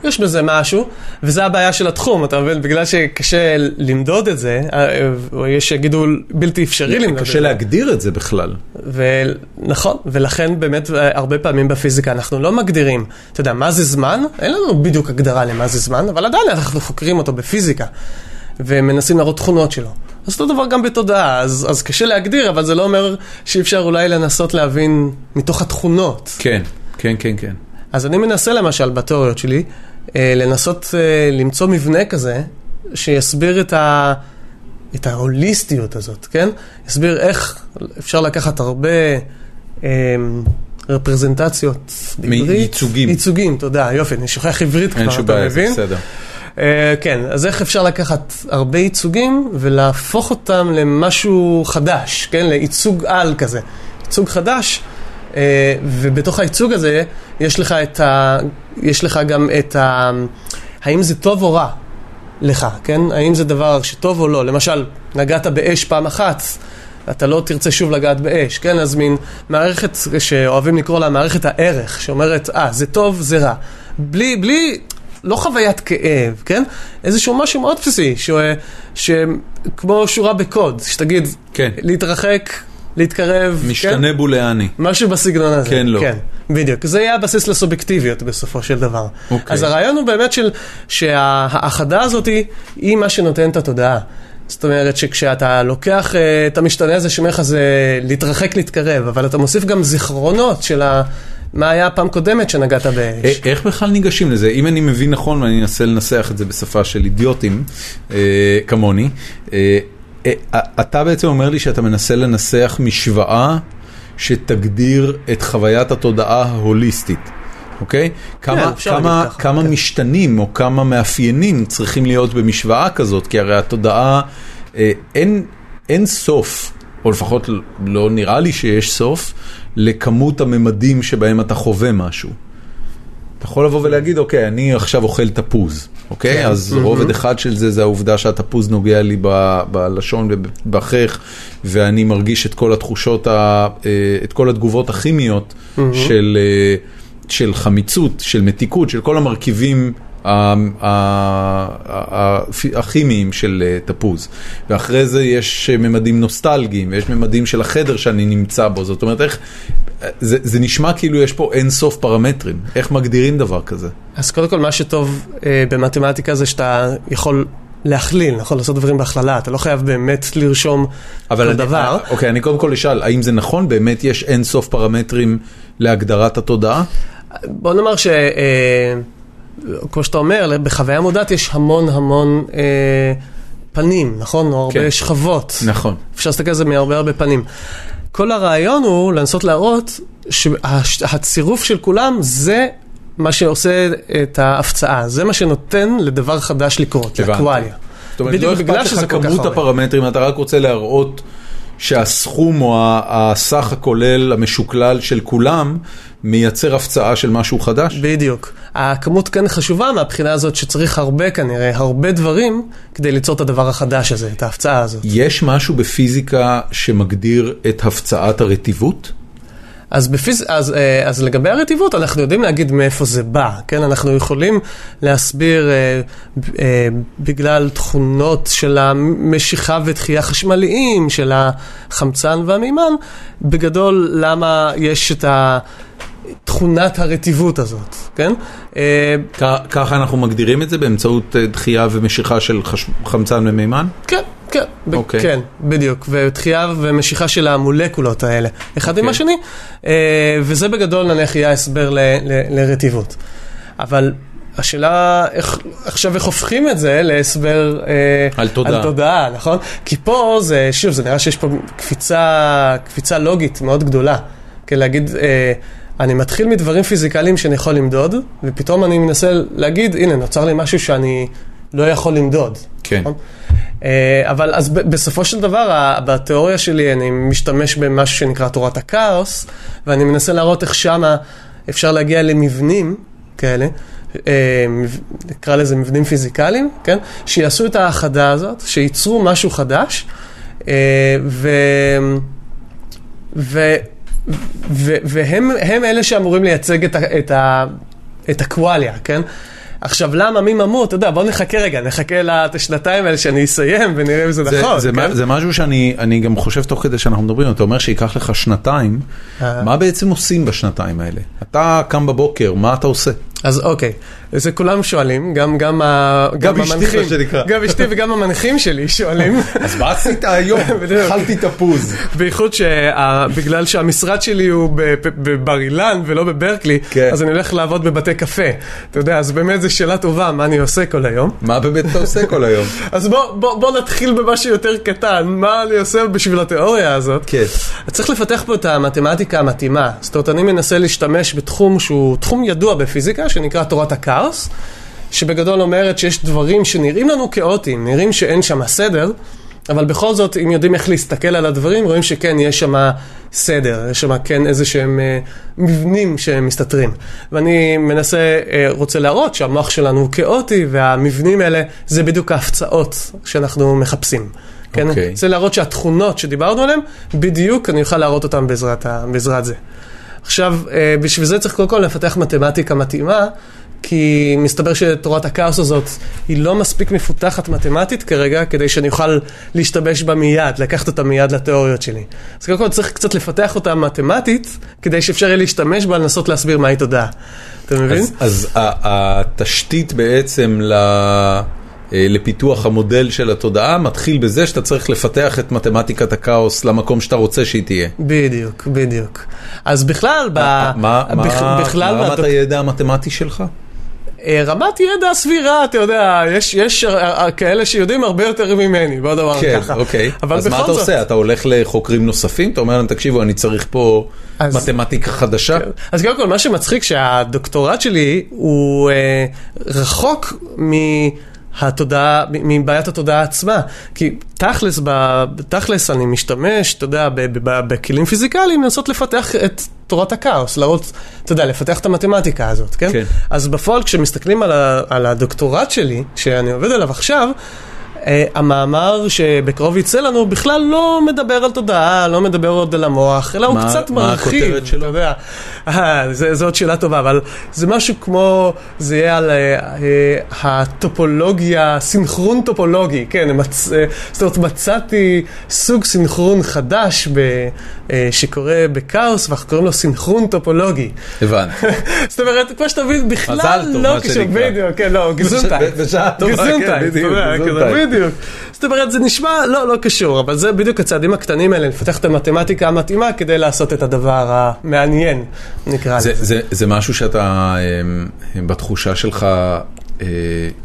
[SPEAKER 2] יש בזה משהו, וזה הבעיה של התחום, אתה מבין? בגלל שקשה למדוד את זה, אה, או יש שיגידו בלתי אפשרי למדוד את זה.
[SPEAKER 1] קשה להגדיר את זה בכלל.
[SPEAKER 2] ונכון, ולכן באמת אה, הרבה פעמים בפיזיקה אנחנו לא מגדירים, אתה יודע, מה זה זמן? אין לנו בדיוק הגדרה למה זה זמן, אבל עדיין אנחנו חוקרים אותו בפיזיקה, ומנסים להראות תכונות שלו. אז אותו דבר גם בתודעה, אז, אז קשה להגדיר, אבל זה לא אומר שאי אפשר אולי לנסות להבין מתוך התכונות.
[SPEAKER 1] כן, כן, כן, כן.
[SPEAKER 2] אז אני מנסה למשל בתיאוריות שלי, אה, לנסות אה, למצוא מבנה כזה, שיסביר את, ה, את ההוליסטיות הזאת, כן? יסביר איך אפשר לקחת הרבה אה, רפרזנטציות. בעברית.
[SPEAKER 1] ייצוגים.
[SPEAKER 2] ייצוגים, תודה, יופי, אני שוכח עברית
[SPEAKER 1] אין
[SPEAKER 2] כבר,
[SPEAKER 1] שום
[SPEAKER 2] אתה
[SPEAKER 1] בעיה,
[SPEAKER 2] מבין?
[SPEAKER 1] בסדר.
[SPEAKER 2] אה, כן, אז איך אפשר לקחת הרבה ייצוגים ולהפוך אותם למשהו חדש, כן? לייצוג על כזה. ייצוג חדש, אה, ובתוך הייצוג הזה יש לך את ה... יש לך גם את ה... האם זה טוב או רע לך, כן? האם זה דבר שטוב או לא? למשל, נגעת באש פעם אחת. אתה לא תרצה שוב לגעת באש, כן? אז מין מערכת שאוהבים לקרוא לה מערכת הערך, שאומרת, אה, זה טוב, זה רע. בלי, בלי, לא חוויית כאב, כן? איזשהו משהו מאוד בסיסי. שכמו שורה בקוד, שתגיד,
[SPEAKER 1] כן.
[SPEAKER 2] להתרחק, להתקרב, כן?
[SPEAKER 1] משתנה בולעני.
[SPEAKER 2] משהו בסגנון הזה.
[SPEAKER 1] כן, לא.
[SPEAKER 2] כן, בדיוק. זה יהיה הבסיס לסובייקטיביות בסופו של דבר.
[SPEAKER 1] אוקיי.
[SPEAKER 2] אז הרעיון הוא באמת של, שההאחדה הזאת היא, מה שנותן את התודעה. זאת אומרת שכשאתה לוקח אה, את המשתנה הזה שאומר לך זה להתרחק, להתקרב, אבל אתה מוסיף גם זיכרונות של ה... מה היה הפעם קודמת שנגעת באש.
[SPEAKER 1] איך בכלל ניגשים לזה? אם אני מבין נכון, ואני אנסה לנסח את זה בשפה של אידיוטים אה, כמוני, אה, אה, אתה בעצם אומר לי שאתה מנסה לנסח משוואה שתגדיר את חוויית התודעה ההוליסטית, אוקיי? כמה,
[SPEAKER 2] אפשר
[SPEAKER 1] כמה,
[SPEAKER 2] להגיד ככה,
[SPEAKER 1] כמה
[SPEAKER 2] כן.
[SPEAKER 1] משתנים או כמה מאפיינים צריכים להיות במשוואה כזאת, כי הרי התודעה, אה, אין, אין סוף, או לפחות לא נראה לי שיש סוף, לכמות הממדים שבהם אתה חווה משהו. אתה יכול לבוא ולהגיד, אוקיי, אני עכשיו אוכל תפוז, אוקיי?
[SPEAKER 2] כן.
[SPEAKER 1] אז רובד אחד של זה זה העובדה שהתפוז נוגע לי ב- בלשון ובחך, ואני מרגיש את כל התחושות, ה- אה, את כל התגובות הכימיות של, אה, של חמיצות, של מתיקות, של כל המרכיבים הכימיים של אה, תפוז. ואחרי זה יש אה, ממדים נוסטלגיים, ויש ממדים של החדר שאני נמצא בו. זאת אומרת, איך... זה, זה נשמע כאילו יש פה אין סוף פרמטרים. איך מגדירים דבר כזה?
[SPEAKER 2] אז קודם כל, מה שטוב אה, במתמטיקה זה שאתה יכול להכליל, נכון? לעשות דברים בהכללה, אתה לא חייב באמת לרשום כל
[SPEAKER 1] אני,
[SPEAKER 2] דבר.
[SPEAKER 1] אוקיי, אני קודם כל אשאל, האם זה נכון? באמת יש אין סוף פרמטרים להגדרת התודעה?
[SPEAKER 2] בוא נאמר ש... אה, כמו שאתה אומר, בחוויה מודעת יש המון המון אה, פנים, נכון? או הרבה
[SPEAKER 1] כן.
[SPEAKER 2] שכבות.
[SPEAKER 1] נכון.
[SPEAKER 2] אפשר להסתכל על זה מהרבה הרבה פנים. כל הרעיון הוא לנסות להראות שהצירוף של כולם זה מה שעושה את ההפצעה, זה מה שנותן לדבר חדש לקרות. לאקוואליה.
[SPEAKER 1] זאת אומרת, לא אכפת לך כמות. הפרמטרים, אתה רק רוצה להראות שהסכום או הסך הכולל המשוקלל של כולם מייצר הפצעה של משהו חדש?
[SPEAKER 2] בדיוק. הכמות כאן חשובה מהבחינה הזאת שצריך הרבה כנראה, הרבה דברים כדי ליצור את הדבר החדש הזה, את ההפצעה הזאת.
[SPEAKER 1] יש משהו בפיזיקה שמגדיר את הפצעת הרטיבות?
[SPEAKER 2] אז, בפיז... אז, אה, אז לגבי הרטיבות, אנחנו יודעים להגיד מאיפה זה בא, כן? אנחנו יכולים להסביר אה, אה, בגלל תכונות של המשיכה ודחייה חשמליים, של החמצן והמימן, בגדול למה יש את ה... תכונת הרטיבות הזאת, כן? אה,
[SPEAKER 1] כ- ככה אנחנו מגדירים את זה באמצעות אה, דחייה ומשיכה של חש... חמצן ומימן?
[SPEAKER 2] כן, כן, ב-
[SPEAKER 1] אוקיי.
[SPEAKER 2] כן, בדיוק, ודחייה ומשיכה של המולקולות האלה, אחד עם
[SPEAKER 1] אוקיי.
[SPEAKER 2] השני, אה, וזה בגדול נניח יהיה ההסבר ל- ל- לרטיבות. אבל השאלה איך, עכשיו איך הופכים את זה להסבר אה,
[SPEAKER 1] על תודעה.
[SPEAKER 2] על תודעה, נכון? כי פה זה, שוב, זה נראה שיש פה קפיצה, קפיצה לוגית מאוד גדולה. כן, להגיד, אה, אני מתחיל מדברים פיזיקליים שאני יכול למדוד, ופתאום אני מנסה להגיד, הנה, נוצר לי משהו שאני לא יכול למדוד.
[SPEAKER 1] כן.
[SPEAKER 2] נכון? אה, אבל אז בסופו של דבר, בתיאוריה שלי אני משתמש במשהו שנקרא תורת הכאוס, ואני מנסה להראות איך שמה אפשר להגיע למבנים כאלה, אה, נקרא לזה מבנים פיזיקליים, כן? שיעשו את האחדה הזאת, שייצרו משהו חדש, אה, ו... ו... ו- והם הם אלה שאמורים לייצג את, ה- את, ה- את הקוואליה, כן? עכשיו, למה, מי ממות? אתה יודע, בוא נחכה רגע, נחכה לשנתיים האלה שאני אסיים ונראה אם זה נכון.
[SPEAKER 1] זה,
[SPEAKER 2] כן?
[SPEAKER 1] זה משהו שאני אני גם חושב תוך כדי שאנחנו מדברים, אתה אומר שייקח לך שנתיים,
[SPEAKER 2] אה.
[SPEAKER 1] מה בעצם עושים בשנתיים האלה? אתה קם בבוקר, מה אתה עושה?
[SPEAKER 2] אז אוקיי, זה כולם שואלים, גם, גם, ה...
[SPEAKER 1] גם אשתי,
[SPEAKER 2] המנחים,
[SPEAKER 1] שנקרא.
[SPEAKER 2] גם אשתי וגם המנחים שלי שואלים.
[SPEAKER 1] אז מה עשית היום? אכלתי תפוז.
[SPEAKER 2] בייחוד שבגלל שהמשרד שלי הוא בבר אילן ולא בברקלי,
[SPEAKER 1] כן.
[SPEAKER 2] אז אני הולך לעבוד בבתי קפה. אתה יודע, אז באמת זו שאלה טובה, מה אני עושה כל היום.
[SPEAKER 1] מה באמת אתה עושה כל היום?
[SPEAKER 2] אז בוא, בוא, בוא נתחיל במשהו יותר קטן, מה אני עושה בשביל התיאוריה הזאת.
[SPEAKER 1] כן.
[SPEAKER 2] צריך לפתח פה את המתמטיקה המתאימה. זאת אומרת, אני מנסה להשתמש בתחום שהוא תחום ידוע בפיזיקה, שנקרא תורת הכאוס, שבגדול אומרת שיש דברים שנראים לנו כאוטיים, נראים שאין שם סדר, אבל בכל זאת, אם יודעים איך להסתכל על הדברים, רואים שכן, יש שם סדר, יש שם כן איזה שהם אה, מבנים שהם מסתתרים. ואני מנסה, אה, רוצה להראות שהמוח שלנו הוא כאוטי, והמבנים האלה זה בדיוק ההפצעות שאנחנו מחפשים. כן?
[SPEAKER 1] אוקיי.
[SPEAKER 2] זה להראות שהתכונות שדיברנו עליהן, בדיוק אני אוכל להראות אותן בעזרת, בעזרת זה. עכשיו, אה, בשביל זה צריך קודם כל לפתח מתמטיקה מתאימה, כי מסתבר שתורת הכאוס הזאת היא לא מספיק מפותחת מתמטית כרגע, כדי שאני אוכל להשתמש בה מיד, לקחת אותה מיד לתיאוריות שלי. אז קודם כל צריך קצת לפתח אותה מתמטית, כדי שאפשר יהיה להשתמש בה, לנסות להסביר מהי תודעה. אתה מבין?
[SPEAKER 1] אז, אז התשתית בעצם ל... אה, לפיתוח המודל של התודעה מתחיל בזה שאתה צריך לפתח את מתמטיקת הכאוס למקום שאתה רוצה שהיא תהיה.
[SPEAKER 2] בדיוק, בדיוק. אז בכלל, ב...
[SPEAKER 1] מה,
[SPEAKER 2] בכ-
[SPEAKER 1] מה,
[SPEAKER 2] בכלל
[SPEAKER 1] מה רמת הידע המתמטי שלך?
[SPEAKER 2] אה, רמת ידע סבירה, אתה יודע, יש, יש אה, כאלה שיודעים הרבה יותר ממני, בוא נאמר
[SPEAKER 1] כן,
[SPEAKER 2] ככה.
[SPEAKER 1] אוקיי.
[SPEAKER 2] אבל
[SPEAKER 1] אז מה אתה
[SPEAKER 2] זאת-
[SPEAKER 1] עושה? אתה הולך לחוקרים נוספים? אתה אומר להם, תקשיבו, אני צריך פה
[SPEAKER 2] אז-
[SPEAKER 1] מתמטיקה חדשה?
[SPEAKER 2] אז קודם כל, מה שמצחיק שהדוקטורט שלי הוא אה, רחוק מהתודעה, מ- מבעיית התודעה עצמה. כי תכלס, ב, תכלס אני משתמש, אתה יודע, ב, ב, ב, בכלים פיזיקליים לנסות לפתח את תורת הכאוס, להראות, אתה יודע, לפתח את המתמטיקה הזאת, כן?
[SPEAKER 1] כן.
[SPEAKER 2] אז בפועל, כשמסתכלים על, ה, על הדוקטורט שלי, שאני עובד עליו עכשיו, המאמר שבקרוב יצא לנו בכלל לא מדבר על תודעה, לא מדבר עוד על המוח, אלא הוא
[SPEAKER 1] מה-
[SPEAKER 2] קצת
[SPEAKER 1] מה
[SPEAKER 2] מרחיב,
[SPEAKER 1] הכותרת שלו?
[SPEAKER 2] אתה יודע. אה, זו עוד שאלה טובה, אבל זה משהו כמו, זה יהיה על אה, אה, הטופולוגיה, סינכרון טופולוגי, כן, אה, זאת אומרת מצאתי סוג סינכרון חדש אה, שקורה בכאוס, ואנחנו קוראים לו סינכרון טופולוגי.
[SPEAKER 1] הבנתי.
[SPEAKER 2] זאת אומרת, כמו שאתה מבין, בכלל לא קשור. בדיוק, כן, לא, גזונטייט.
[SPEAKER 1] בשעה טובה, כן, בדיוק,
[SPEAKER 2] בדיוק. זאת אומרת, זה נשמע לא, לא קשור, אבל זה בדיוק הצעדים הקטנים האלה, לפתח את המתמטיקה המתאימה כדי לעשות את הדבר המעניין, נקרא
[SPEAKER 1] זה,
[SPEAKER 2] לזה.
[SPEAKER 1] זה, זה משהו שאתה, אמ, בתחושה שלך, אה,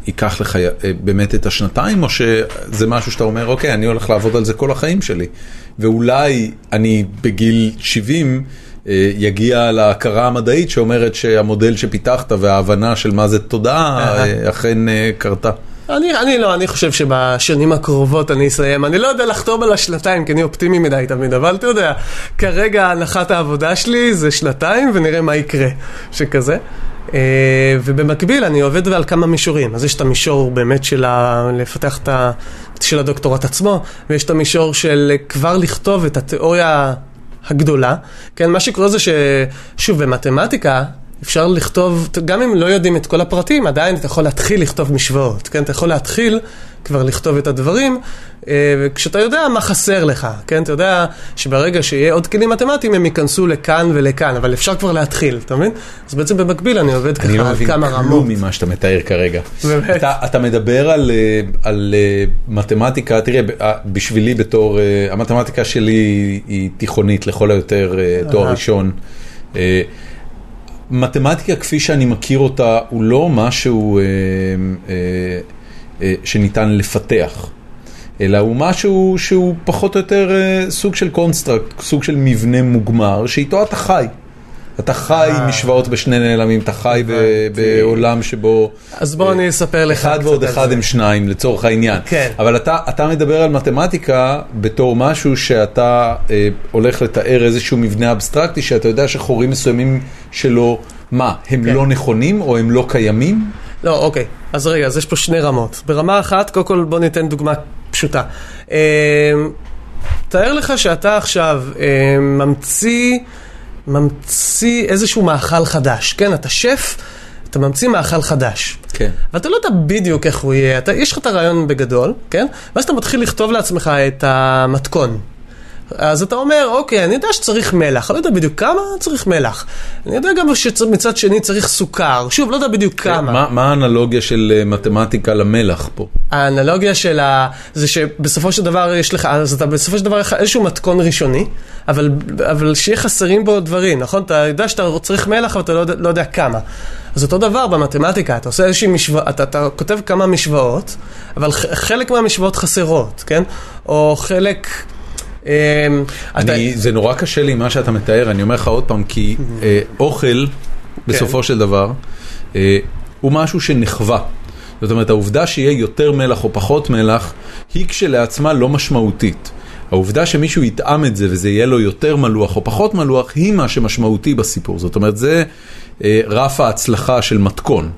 [SPEAKER 1] ייקח לך אה, באמת את השנתיים, או שזה משהו שאתה אומר, אוקיי, אני הולך לעבוד על זה כל החיים שלי, ואולי אני בגיל 70 אה, יגיע להכרה המדעית שאומרת שהמודל שפיתחת וההבנה של מה זה תודעה. אה, אכן אה, קרתה.
[SPEAKER 2] אני, אני לא, אני חושב שבשנים הקרובות אני אסיים. אני לא יודע לחתום על השנתיים, כי אני אופטימי מדי תמיד, אבל אתה יודע, כרגע הנחת העבודה שלי זה שנתיים, ונראה מה יקרה, שכזה. ובמקביל אני עובד על כמה מישורים. אז יש את המישור באמת של. לפתח את ה... של הדוקטורט עצמו, ויש את המישור של כבר לכתוב את התיאוריה הגדולה. כן, מה שקורה זה ששוב, במתמטיקה אפשר לכתוב, גם אם לא יודעים את כל הפרטים, עדיין אתה יכול להתחיל לכתוב משוואות, כן? אתה יכול להתחיל כבר לכתוב את הדברים, אה, כשאתה יודע מה חסר לך, כן? אתה יודע שברגע שיהיה עוד כלים מתמטיים הם ייכנסו לכאן ולכאן, אבל אפשר כבר להתחיל, אתה מבין? אז בעצם במקביל אני עובד
[SPEAKER 1] אני לא
[SPEAKER 2] ככה על
[SPEAKER 1] מבין
[SPEAKER 2] כמה רמות.
[SPEAKER 1] כלום ממה שאתה מתאר כרגע.
[SPEAKER 2] באמת?
[SPEAKER 1] אתה, אתה מדבר על, אה, על אה, מתמטיקה, תראה, אה, בשבילי בתור, המתמטיקה שלי היא- תיכונית לכל היותר תואר. ראשון. מתמטיקה כפי שאני מכיר אותה הוא לא משהו אה, אה, אה, שניתן לפתח. אלא הוא משהו שהוא פחות או יותר אה, סוג של construct, סוג של מבנה מוגמר, שאיתו אתה חי. אתה חי
[SPEAKER 2] אה.
[SPEAKER 1] משוואות בשני נעלמים, אתה חי. בעולם שבו
[SPEAKER 2] אז בוא אני אספר לך
[SPEAKER 1] אחד ועוד אחד. הם שניים לצורך העניין.
[SPEAKER 2] כן.
[SPEAKER 1] אבל אתה, מדבר על מתמטיקה בתור משהו שאתה אה, הולך לתאר איזשהו מבנה אבסטרקטי שאתה יודע שחוקים מסוימים שלו, מה, הם
[SPEAKER 2] כן.
[SPEAKER 1] לא נכונים או הם לא קיימים?
[SPEAKER 2] לא, אוקיי. אז רגע, אז יש פה שני רמות. ברמה אחת, קודם כל בוא ניתן דוגמה פשוטה. אה, תאר לך שאתה עכשיו אה, ממציא, ממציא איזשהו מאכל חדש, כן? אתה שף, אתה ממציא מאכל חדש.
[SPEAKER 1] כן.
[SPEAKER 2] ואתה לא יודע בדיוק איך הוא יהיה, אתה, יש לך את הרעיון בגדול, כן? ואז אתה מתחיל לכתוב לעצמך את המתכון. אז אתה אומר, אוקיי, אני יודע שצריך מלח, אני לא יודע בדיוק כמה צריך מלח. אני יודע גם שמצד שני צריך סוכר, שוב, לא יודע בדיוק כמה.
[SPEAKER 1] מה, מה האנלוגיה של אה, מתמטיקה למלח פה?
[SPEAKER 2] האנלוגיה של ה... זה שבסופו של דבר יש לך, אז אתה בסופו של דבר יש לך איזשהו מתכון ראשוני, אבל, אבל שיהיה חסרים בו דברים, נכון? אתה יודע שאתה צריך מלח, אבל אתה לא לא יודע כמה. אז אותו דבר במתמטיקה, אתה עושה איזושהי משוואה, אתה, אתה כותב כמה משוואות, אבל חלק מהמשוואות חסרות, כן? או חלק... אמ, אתה-
[SPEAKER 1] אני, זה נורא קשה לי מה שאתה מתאר, אני אומר לך עוד פעם, כי אה, אוכל, בסופו
[SPEAKER 2] כן.
[SPEAKER 1] של דבר, אה, הוא משהו שנחווה. זאת אומרת, העובדה שיהיה יותר מלח או פחות מלח, היא כשלעצמה לא משמעותית. העובדה שמישהו יטעם את זה וזה יהיה לו יותר מלוח או פחות מלוח, היא מה שמשמעותי בסיפור. זאת אומרת, זה אה, רף ההצלחה של מתכון.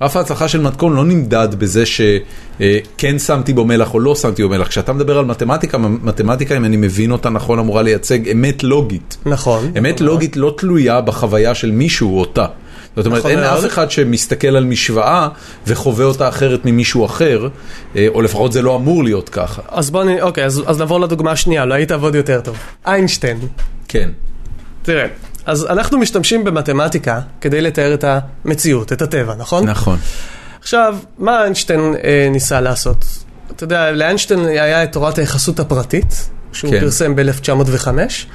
[SPEAKER 1] רף ההצלחה של מתכון לא נמדד בזה שכן שמתי בו מלח או לא שמתי בו מלח. כשאתה מדבר על מתמטיקה, מתמטיקה, אם אני מבין אותה נכון, אמורה לייצג אמת לוגית.
[SPEAKER 2] נכון.
[SPEAKER 1] אמת לוגית לא תלויה בחוויה של מישהו או אותה. זאת אומרת,
[SPEAKER 2] נכון
[SPEAKER 1] אין. אף אחד שמסתכל על משוואה וחווה אותה אחרת ממישהו אחר, אה, או לפחות זה לא אמור להיות ככה.
[SPEAKER 2] אז בוא נ... אוקיי, אז, אז נעבור לדוגמה השנייה, אולי היא תעבוד יותר טוב. איינשטיין.
[SPEAKER 1] כן.
[SPEAKER 2] תראה, אז אנחנו משתמשים במתמטיקה כדי לתאר את המציאות, את הטבע, נכון?
[SPEAKER 1] נכון.
[SPEAKER 2] עכשיו, מה איינשטיין אה, ניסה לעשות? אתה יודע, לאיינשטיין היה את תורת היחסות הפרטית, שהוא
[SPEAKER 1] כן.
[SPEAKER 2] פרסם ב-1905.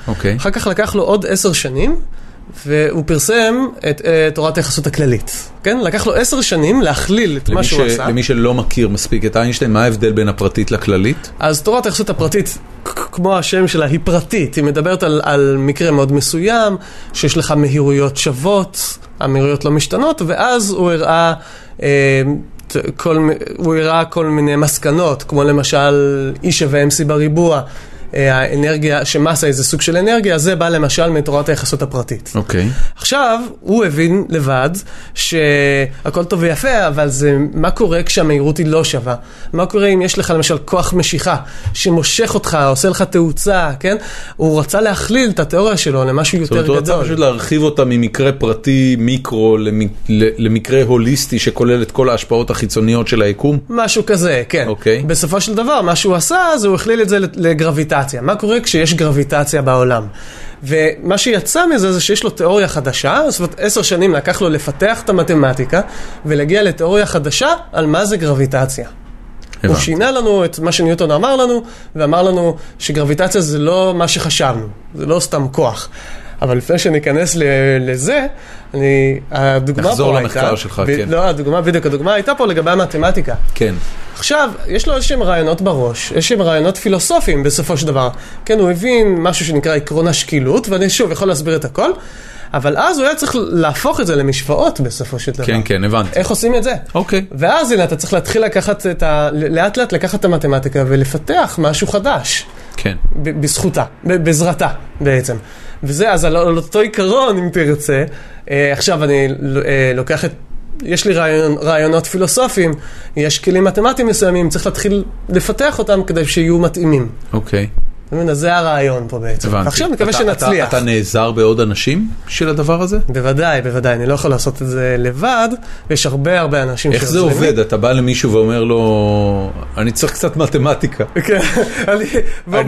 [SPEAKER 1] אוקיי.
[SPEAKER 2] אחר כך לקח לו עוד עשר שנים, והוא פרסם את uh, תורת היחסות הכללית, כן? לקח לו עשר שנים להכליל את מה שהוא
[SPEAKER 1] ש...
[SPEAKER 2] עשה.
[SPEAKER 1] למי שלא מכיר מספיק את איינשטיין, מה ההבדל בין הפרטית לכללית?
[SPEAKER 2] אז תורת היחסות הפרטית, כמו השם שלה, היא פרטית. היא מדברת על, על מקרה מאוד מסוים, שיש לך מהירויות שוות, המהירויות לא משתנות, ואז הוא הראה... אה, כל, הוא הראה כל מיני מסקנות, כמו למשל E שווה MC בריבוע, האנרגיה, שמסה איזה סוג של אנרגיה, זה בא למשל מתורת היחסות הפרטית.
[SPEAKER 1] אוקיי.
[SPEAKER 2] עכשיו, הוא הבין לבד שהכל טוב ויפה, אבל זה מה קורה כשהמהירות היא לא שווה? מה קורה אם יש לך למשל כוח משיכה שמושך אותך, עושה לך תאוצה, כן? הוא רצה להכליל את התיאוריה שלו למשהו
[SPEAKER 1] זאת
[SPEAKER 2] יותר
[SPEAKER 1] אומרת, הוא רצה
[SPEAKER 2] גדול.
[SPEAKER 1] פשוט להרחיב אותה ממקרה פרטי מיקרו למקרה הוליסטי שכולל את כל ההשפעות החיצוניות של היקום?
[SPEAKER 2] משהו כזה, כן.
[SPEAKER 1] אוקיי.
[SPEAKER 2] בסופו של דבר, מה שהוא עשה, זה הוא הכליל את זה לגרביטציה. מה קורה כשיש גרביטציה בעולם? ומה שיצא מזה זה שיש לו תיאוריה חדשה, זאת אומרת עשר שנים לקח לו לפתח את המתמטיקה ולהגיע לתיאוריה חדשה על מה זה גרביטציה. הוא
[SPEAKER 1] הבנתי.
[SPEAKER 2] שינה לנו את מה שניוטון אמר לנו, ואמר לנו שגרביטציה זה לא מה שחשבנו, זה לא סתם כוח. אבל לפני שניכנס לזה, אני, הדוגמה פה הייתה...
[SPEAKER 1] נחזור למחקר שלך,
[SPEAKER 2] ב-
[SPEAKER 1] כן.
[SPEAKER 2] לא, הדוגמה, בדיוק, הדוגמה הייתה פה לגבי המתמטיקה.
[SPEAKER 1] כן.
[SPEAKER 2] עכשיו, יש לו איזשהם רעיונות בראש, איזשהם רעיונות פילוסופיים בסופו של דבר. כן, הוא הבין משהו שנקרא עקרון השקילות, ואני שוב יכול להסביר את הכל, אבל אז הוא היה צריך להפוך את זה למשוואות בסופו של דבר.
[SPEAKER 1] כן, כן, הבנתי.
[SPEAKER 2] איך עושים את זה?
[SPEAKER 1] אוקיי.
[SPEAKER 2] ואז הנה, אתה צריך להתחיל לקחת את ה... לאט לאט לקחת את המתמטיקה ולפתח משהו חדש.
[SPEAKER 1] כן.
[SPEAKER 2] ב- בזכותה, ב- בעזרתה בעצם. וזה, אז על, על אותו עיקרון, אם תרצה, אה, עכשיו אני אה, לוקח את... יש לי רעיון, רעיונות פילוסופיים, יש כלים מתמטיים מסוימים, צריך להתחיל לפתח אותם כדי שיהיו מתאימים.
[SPEAKER 1] אוקיי.
[SPEAKER 2] אז זה הרעיון פה בעצם.
[SPEAKER 1] הבנתי.
[SPEAKER 2] ועכשיו אני מקווה שנצליח.
[SPEAKER 1] אתה, אתה נעזר בעוד אנשים של הדבר הזה?
[SPEAKER 2] בוודאי, בוודאי, אני לא יכול לעשות את זה לבד, ויש הרבה הרבה אנשים
[SPEAKER 1] איך זה. עובד? אתה בא למישהו ואומר לו, אני צריך קצת מתמטיקה.
[SPEAKER 2] כן, בוא,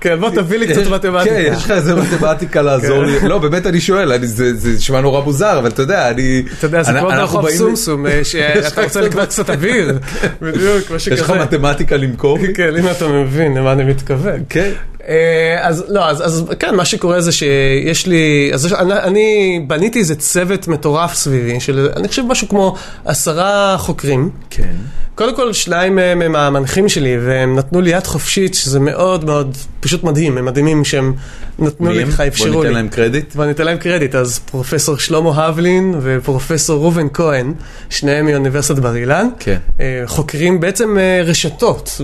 [SPEAKER 2] כן, בוא תביא לי קצת מתמטיקה.
[SPEAKER 1] כן, יש לך איזה מתמטיקה לעזור לי. לא, באמת אני שואל, זה נשמע נורא מוזר, אבל אתה יודע, אני...
[SPEAKER 2] אתה יודע, זה כמו ברחוב סומסום, אה, שאתה רוצה לקנות קצת אוויר. בדיוק, משהו
[SPEAKER 1] יש לך. מתמטיקה למכור?
[SPEAKER 2] כן, אם אתה מבין למה אני מתכוון.
[SPEAKER 1] כן.
[SPEAKER 2] אה, אז לא, אז, אז כן, מה שקורה זה שיש לי, אז אני, אני בניתי איזה צוות מטורף סביבי, של אני חושב משהו כמו עשרה חוקרים.
[SPEAKER 1] כן.
[SPEAKER 2] קודם כל, שניים מהם הם המנחים שלי, והם נתנו לי יד חופשית, שזה מאוד מאוד פשוט מדהים, הם מדהימים שהם נתנו לי? ככה,
[SPEAKER 1] בוא
[SPEAKER 2] אפשרו
[SPEAKER 1] ניתן
[SPEAKER 2] לי.
[SPEAKER 1] להם קרדיט.
[SPEAKER 2] ואני אתן להם קרדיט, אז פרופסור שלמה הבלין ופרופסור ראובן כהן, שניהם מאוניברסיטת בר אילן,
[SPEAKER 1] כן.
[SPEAKER 2] אה, חוקרים בעצם אה, רשתות,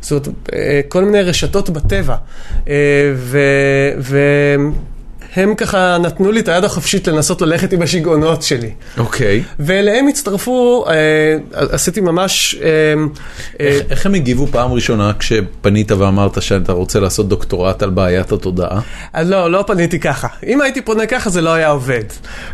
[SPEAKER 2] זאת אומרת, כל מיני רשתות בטבע. אה, ו- והם ככה נתנו לי את היד החופשית לנסות ללכת עם השיגעונות שלי.
[SPEAKER 1] אוקיי.
[SPEAKER 2] ואליהם הצטרפו, אה, עשיתי ממש... אה, אה,
[SPEAKER 1] איך- איך הם הגיבו פעם ראשונה כשפנית ואמרת שאתה רוצה לעשות דוקטורט על בעיית התודעה?
[SPEAKER 2] אז לא, לא פניתי ככה. אם הייתי פונה ככה זה לא היה עובד.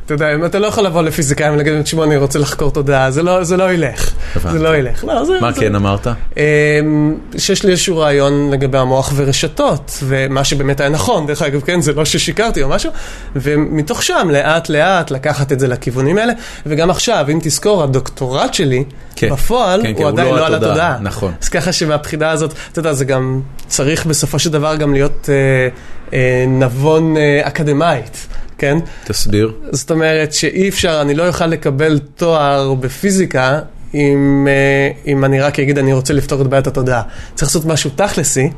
[SPEAKER 2] אתה יודע, אתה לא יכול לבוא לפיזיקאים ולהגיד, תשמעו, אני רוצה לחקור תודעה, זה לא, זה לא ילך. זה לא ילך. לא, זה,
[SPEAKER 1] מה
[SPEAKER 2] זה...
[SPEAKER 1] כן אמרת?
[SPEAKER 2] אמ, שיש לי איזשהו רעיון לגבי המוח ורשתות, ומה שבאמת היה נכון, דרך אגב, כן, זה לא ששיקרתי או משהו, ומתוך שם, לאט לאט לקחת את זה לכיוונים האלה, וגם עכשיו, אם תזכור, הדוקטורט שלי,
[SPEAKER 1] כן.
[SPEAKER 2] בפועל,
[SPEAKER 1] כן, כן,
[SPEAKER 2] הוא
[SPEAKER 1] הוא
[SPEAKER 2] עדיין
[SPEAKER 1] לא
[SPEAKER 2] לא על
[SPEAKER 1] התודעה. נכון.
[SPEAKER 2] אז ככה שמבחינה הזאת, אתה יודע, זה גם צריך בסופו של דבר גם להיות אה, אה, נבון אה, אקדמאית, כן?
[SPEAKER 1] תסביר.
[SPEAKER 2] זאת אומרת שאי אפשר, אני לא אוכל לקבל תואר בפיזיקה אם, אה, אם אני רק אגיד אני רוצה לפתור את בעיית התודעה. צריך לעשות משהו תכלסי,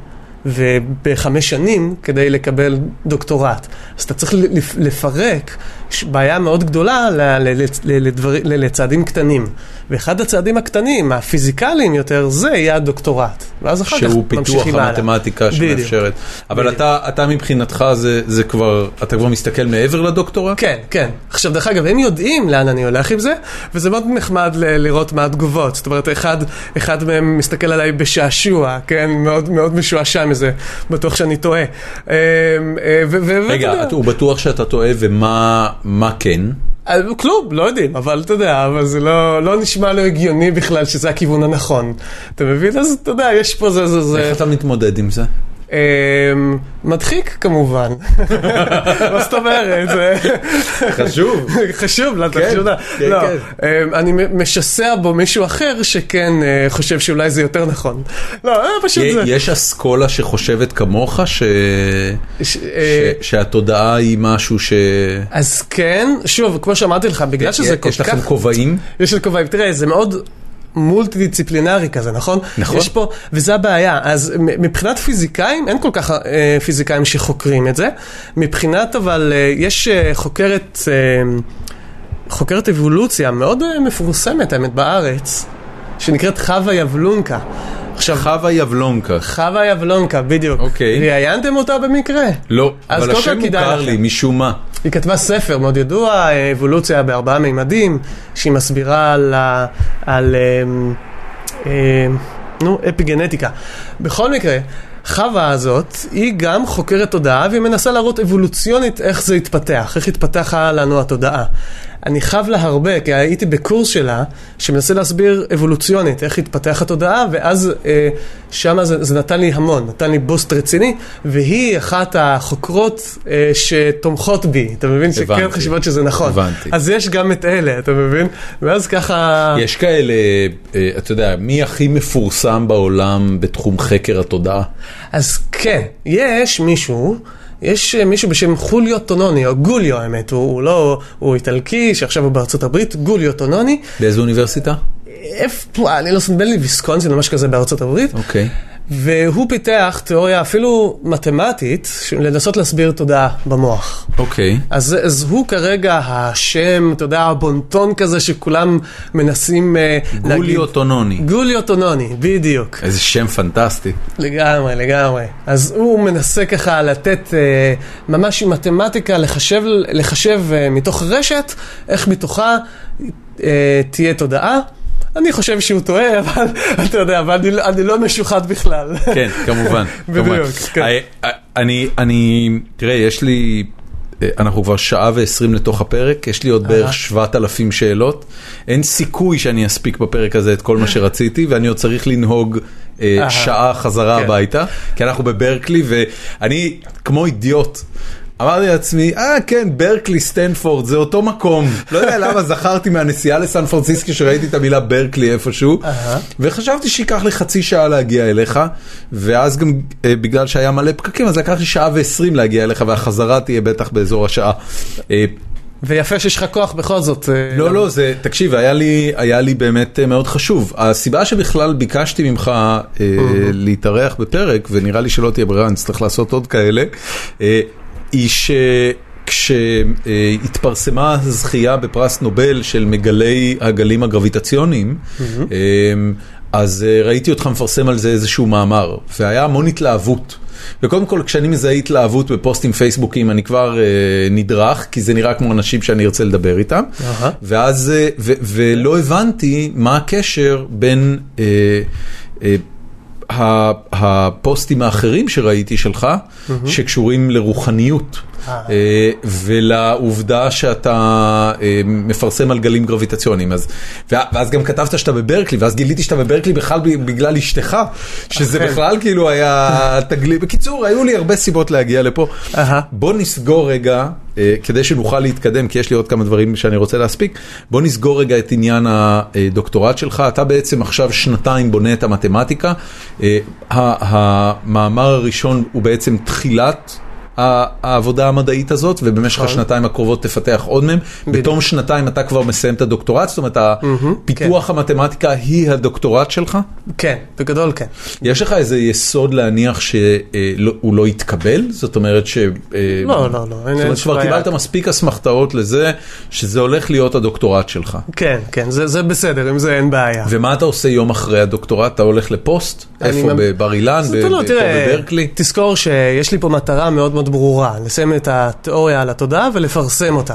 [SPEAKER 2] ובחמש שנים כדי לקבל דוקטורט. אז אתה צריך לפ- לפרק בעיה מאוד גדולה לצעדים קטנים. ואחד הצעדים הקטנים, הפיזיקליים יותר, זה יהיה הדוקטורט. ואז אחר כך
[SPEAKER 1] שהוא פיתוח
[SPEAKER 2] ממשיכים הלאה.
[SPEAKER 1] המתמטיקה
[SPEAKER 2] בדיוק.
[SPEAKER 1] שמאפשרת. אבל. אתה, אתה מבחינתך זה, זה כבר, אתה כבר מסתכל מעבר לדוקטורט?
[SPEAKER 2] כן, כן. עכשיו, דרך אגב, הם יודעים לאן אני הולך עם זה, וזה מאוד נחמד ל- לראות מה התגובות. זאת אומרת, אחד, אחד מהם מסתכל עליי בשעשוע, כן? מאוד מאוד משועשע מזה, בטוח שאני טועה. אה, אה, ו- ו- ואתה
[SPEAKER 1] רגע, הוא בטוח שאתה טועה ומה מה כן?
[SPEAKER 2] אה, כלום, לא יודעים, אבל אתה יודע, אבל זה לא, לא נשמע לו הגיוני בכלל שזה הכיוון הנכון. אתה מבין? אז אתה יודע, יש פה זה, זה, זה...
[SPEAKER 1] איך אתה מתמודד עם זה?
[SPEAKER 2] אמ, מדחיק כמובן, מה זאת אומרת?
[SPEAKER 1] חשוב.
[SPEAKER 2] חשוב, לא,
[SPEAKER 1] כן,
[SPEAKER 2] חשוב,
[SPEAKER 1] כן,
[SPEAKER 2] לא,
[SPEAKER 1] כן.
[SPEAKER 2] אמ, אני משסע בו מישהו אחר שכן אה, חושב שאולי זה יותר נכון. לא, אה, פשוט זה.
[SPEAKER 1] יש אסכולה שחושבת כמוך,
[SPEAKER 2] אה,
[SPEAKER 1] שהתודעה היא משהו ש...
[SPEAKER 2] אז כן, שוב, כמו שאמרתי לך, בגלל שזה כל
[SPEAKER 1] יש לכם
[SPEAKER 2] כך...
[SPEAKER 1] כובעים?
[SPEAKER 2] יש לי כובעים, תראה, זה מאוד מולטי-דיציפלינרי כזה, נכון?
[SPEAKER 1] נכון.
[SPEAKER 2] יש פה, וזה הבעיה, אז מבחינת פיזיקאים, אין כל כך אה, פיזיקאים שחוקרים את זה. מבחינת, אבל, אה, יש אה, חוקרת, אה, חוקרת אבולוציה מאוד אה, מפורסמת, האמת, בארץ, שנקראת חווה יבלונקה. עכשיו,
[SPEAKER 1] חווה יבלונקה.
[SPEAKER 2] חווה יבלונקה, בדיוק.
[SPEAKER 1] אוקיי.
[SPEAKER 2] ראיינתם אותה במקרה?
[SPEAKER 1] לא, אבל השם מוכר
[SPEAKER 2] לכם.
[SPEAKER 1] לי, משום מה.
[SPEAKER 2] היא כתבה ספר מאוד ידוע, אבולוציה בארבעה מימדים, שהיא מסבירה על, על אמ, אמ, נו, אפיגנטיקה. בכל מקרה, חווה הזאת, היא גם חוקרת תודעה, והיא מנסה להראות אבולוציונית איך זה התפתח, איך התפתחה לנו התודעה. אני חב לה הרבה, כי הייתי בקורס שלה, שמנסה להסביר אבולוציונית איך התפתח התודעה, ואז אה, שמה זה, זה נתן לי המון, נתן לי בוסט רציני, והיא אחת החוקרות אה, שתומכות בי, אתה מבין? שכן
[SPEAKER 1] הבנתי.
[SPEAKER 2] חושבות שזה נכון.
[SPEAKER 1] הבנתי.
[SPEAKER 2] אז יש גם את אלה, אתה מבין? ואז ככה...
[SPEAKER 1] יש כאלה, אה, אתה יודע, מי הכי מפורסם בעולם בתחום חקר התודעה?
[SPEAKER 2] אז כן, יש מישהו, יש אה, מישהו בשם חוליו טונוני, או גוליו האמת, הוא, הוא לא, הוא איטלקי, שעכשיו הוא בארצות הברית, גוליו טונוני.
[SPEAKER 1] באיזו אוניברסיטה?
[SPEAKER 2] איפה, אני לא נדמה לי ויסקונסין או משהו כזה בארצות הברית.
[SPEAKER 1] אוקיי.
[SPEAKER 2] והוא פיתח תיאוריה אפילו מתמטית, לנסות להסביר תודעה במוח.
[SPEAKER 1] אוקיי.
[SPEAKER 2] אז, אז הוא כרגע השם, אתה יודע, הבונטון כזה שכולם מנסים אה, להגיד.
[SPEAKER 1] גולי אוטונוני.
[SPEAKER 2] גוליו טונוני, בדיוק.
[SPEAKER 1] איזה שם פנטסטי.
[SPEAKER 2] לגמרי, לגמרי. אז הוא מנסה ככה לתת אה, ממש עם מתמטיקה, לחשב, לחשב אה, מתוך רשת, איך מתוכה אה, תהיה תודעה. אני חושב שהוא טועה, אבל אתה יודע, אבל אני, אני לא משוחד בכלל.
[SPEAKER 1] כן, כמובן.
[SPEAKER 2] בדיוק. כן.
[SPEAKER 1] אה, אה, אני, אני, תראה, יש לי, אה, אנחנו כבר שעה ועשרים לתוך הפרק, יש לי עוד בערך 7,000 שאלות. אין סיכוי שאני אספיק בפרק הזה את כל מה שרציתי, ואני עוד צריך לנהוג אה. שעה חזרה
[SPEAKER 2] כן.
[SPEAKER 1] הביתה, כי אנחנו בברקלי, ואני כמו אידיוט. אמרתי לעצמי, אה כן, ברקלי, סטנפורד, זה אותו מקום. לא יודע למה זכרתי מהנסיעה לסן פרנסיסקו שראיתי את המילה ברקלי איפשהו. וחשבתי שייקח לי חצי שעה להגיע אליך, ואז גם אה, בגלל שהיה מלא פקקים, אז לקח לי שעה ועשרים להגיע אליך, והחזרה תהיה בטח באזור השעה. אה,
[SPEAKER 2] ויפה שיש לך כוח בכל זאת. אה,
[SPEAKER 1] לא, לא, זה, תקשיב, היה לי, היה לי באמת מאוד חשוב. הסיבה שבכלל ביקשתי ממך אה, להתארח בפרק, ונראה לי שלא תהיה ברירה, נצטרך לעשות עוד כאלה, אה, היא שכשהתפרסמה הזכייה בפרס נובל של מגלי הגלים הגרביטציוניים, אה, אז אה, ראיתי אותך מפרסם על זה איזשהו מאמר, והיה המון התלהבות. וקודם כל, כשאני מזהה התלהבות בפוסטים פייסבוקים, אני כבר אה, נדרך, כי זה נראה כמו אנשים שאני ארצה לדבר איתם.
[SPEAKER 2] אהה.
[SPEAKER 1] ואז, אה, ו, ולא הבנתי מה הקשר בין אה, אה, הפוסטים האחרים שראיתי שלך, שקשורים לרוחניות.
[SPEAKER 2] אה.
[SPEAKER 1] ולעובדה שאתה אה, מפרסם על גלים גרביטציוניים. אז, ואז גם כתבת שאתה בברקלי, ואז גיליתי שאתה בברקלי בכלל בגלל אשתך, שזה. בכלל כאילו היה תגלית. בקיצור, היו לי הרבה סיבות להגיע לפה. בוא נסגור רגע, אה, כדי שנוכל להתקדם, כי יש לי עוד כמה דברים שאני רוצה להספיק, בוא נסגור רגע את עניין הדוקטורט שלך. אתה בעצם עכשיו שנתיים בונה את המתמטיקה. המאמר הראשון הוא בעצם תחילת... העבודה המדעית הזאת, ובמשך
[SPEAKER 2] נכון.
[SPEAKER 1] השנתיים הקרובות תפתח עוד מהם. בתום שנתיים אתה כבר מסיים את הדוקטורט, זאת אומרת, פיתוח המתמטיקה היא הדוקטורט שלך?
[SPEAKER 2] כן, בגדול כן.
[SPEAKER 1] יש לך איזה יסוד להניח שהוא לא יתקבל? זאת אומרת ש... אה,
[SPEAKER 2] לא, לא, לא,
[SPEAKER 1] זאת אומרת שכבר. קיבלת מספיק אסמכתאות לזה שזה הולך להיות הדוקטורט שלך.
[SPEAKER 2] כן, כן, זה, זה בסדר, עם זה אין בעיה.
[SPEAKER 1] ומה אתה עושה יום אחרי הדוקטורט? אתה הולך לפוסט? איפה?
[SPEAKER 2] ממ-
[SPEAKER 1] בבר אילן?
[SPEAKER 2] לא,
[SPEAKER 1] בברקלי?
[SPEAKER 2] תזכור שיש לי פה מטרה מאוד מאוד ברורה, לסיים את התיאוריה על התודעה ולפרסם אותה.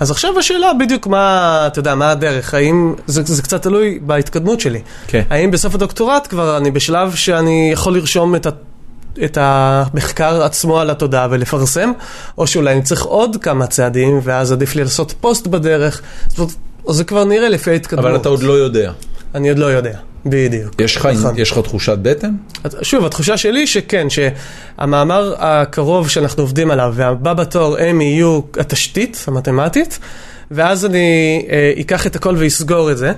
[SPEAKER 2] אז עכשיו השאלה בדיוק מה, אתה יודע, מה הדרך, האם, זה, זה קצת תלוי בהתקדמות שלי.
[SPEAKER 1] כן.
[SPEAKER 2] האם בסוף הדוקטורט כבר אני בשלב שאני יכול לרשום את ה... את המחקר עצמו על התודעה ולפרסם, או שאולי אני צריך עוד כמה צעדים, ואז עדיף לי לעשות פוסט בדרך, זאת אומרת, או זה כבר נראה לפי ההתקדמות.
[SPEAKER 1] אבל אתה עוד לא יודע.
[SPEAKER 2] אני עוד לא יודע. בדיוק.
[SPEAKER 1] יש לך,
[SPEAKER 2] נכון.
[SPEAKER 1] יש לך תחושת בטן?
[SPEAKER 2] שוב, התחושה שלי שכן, שהמאמר הקרוב שאנחנו עובדים עליו והבא בתור הם יהיו התשתית המתמטית, ואז אני אה, אקח את הכל ואסגור את זה,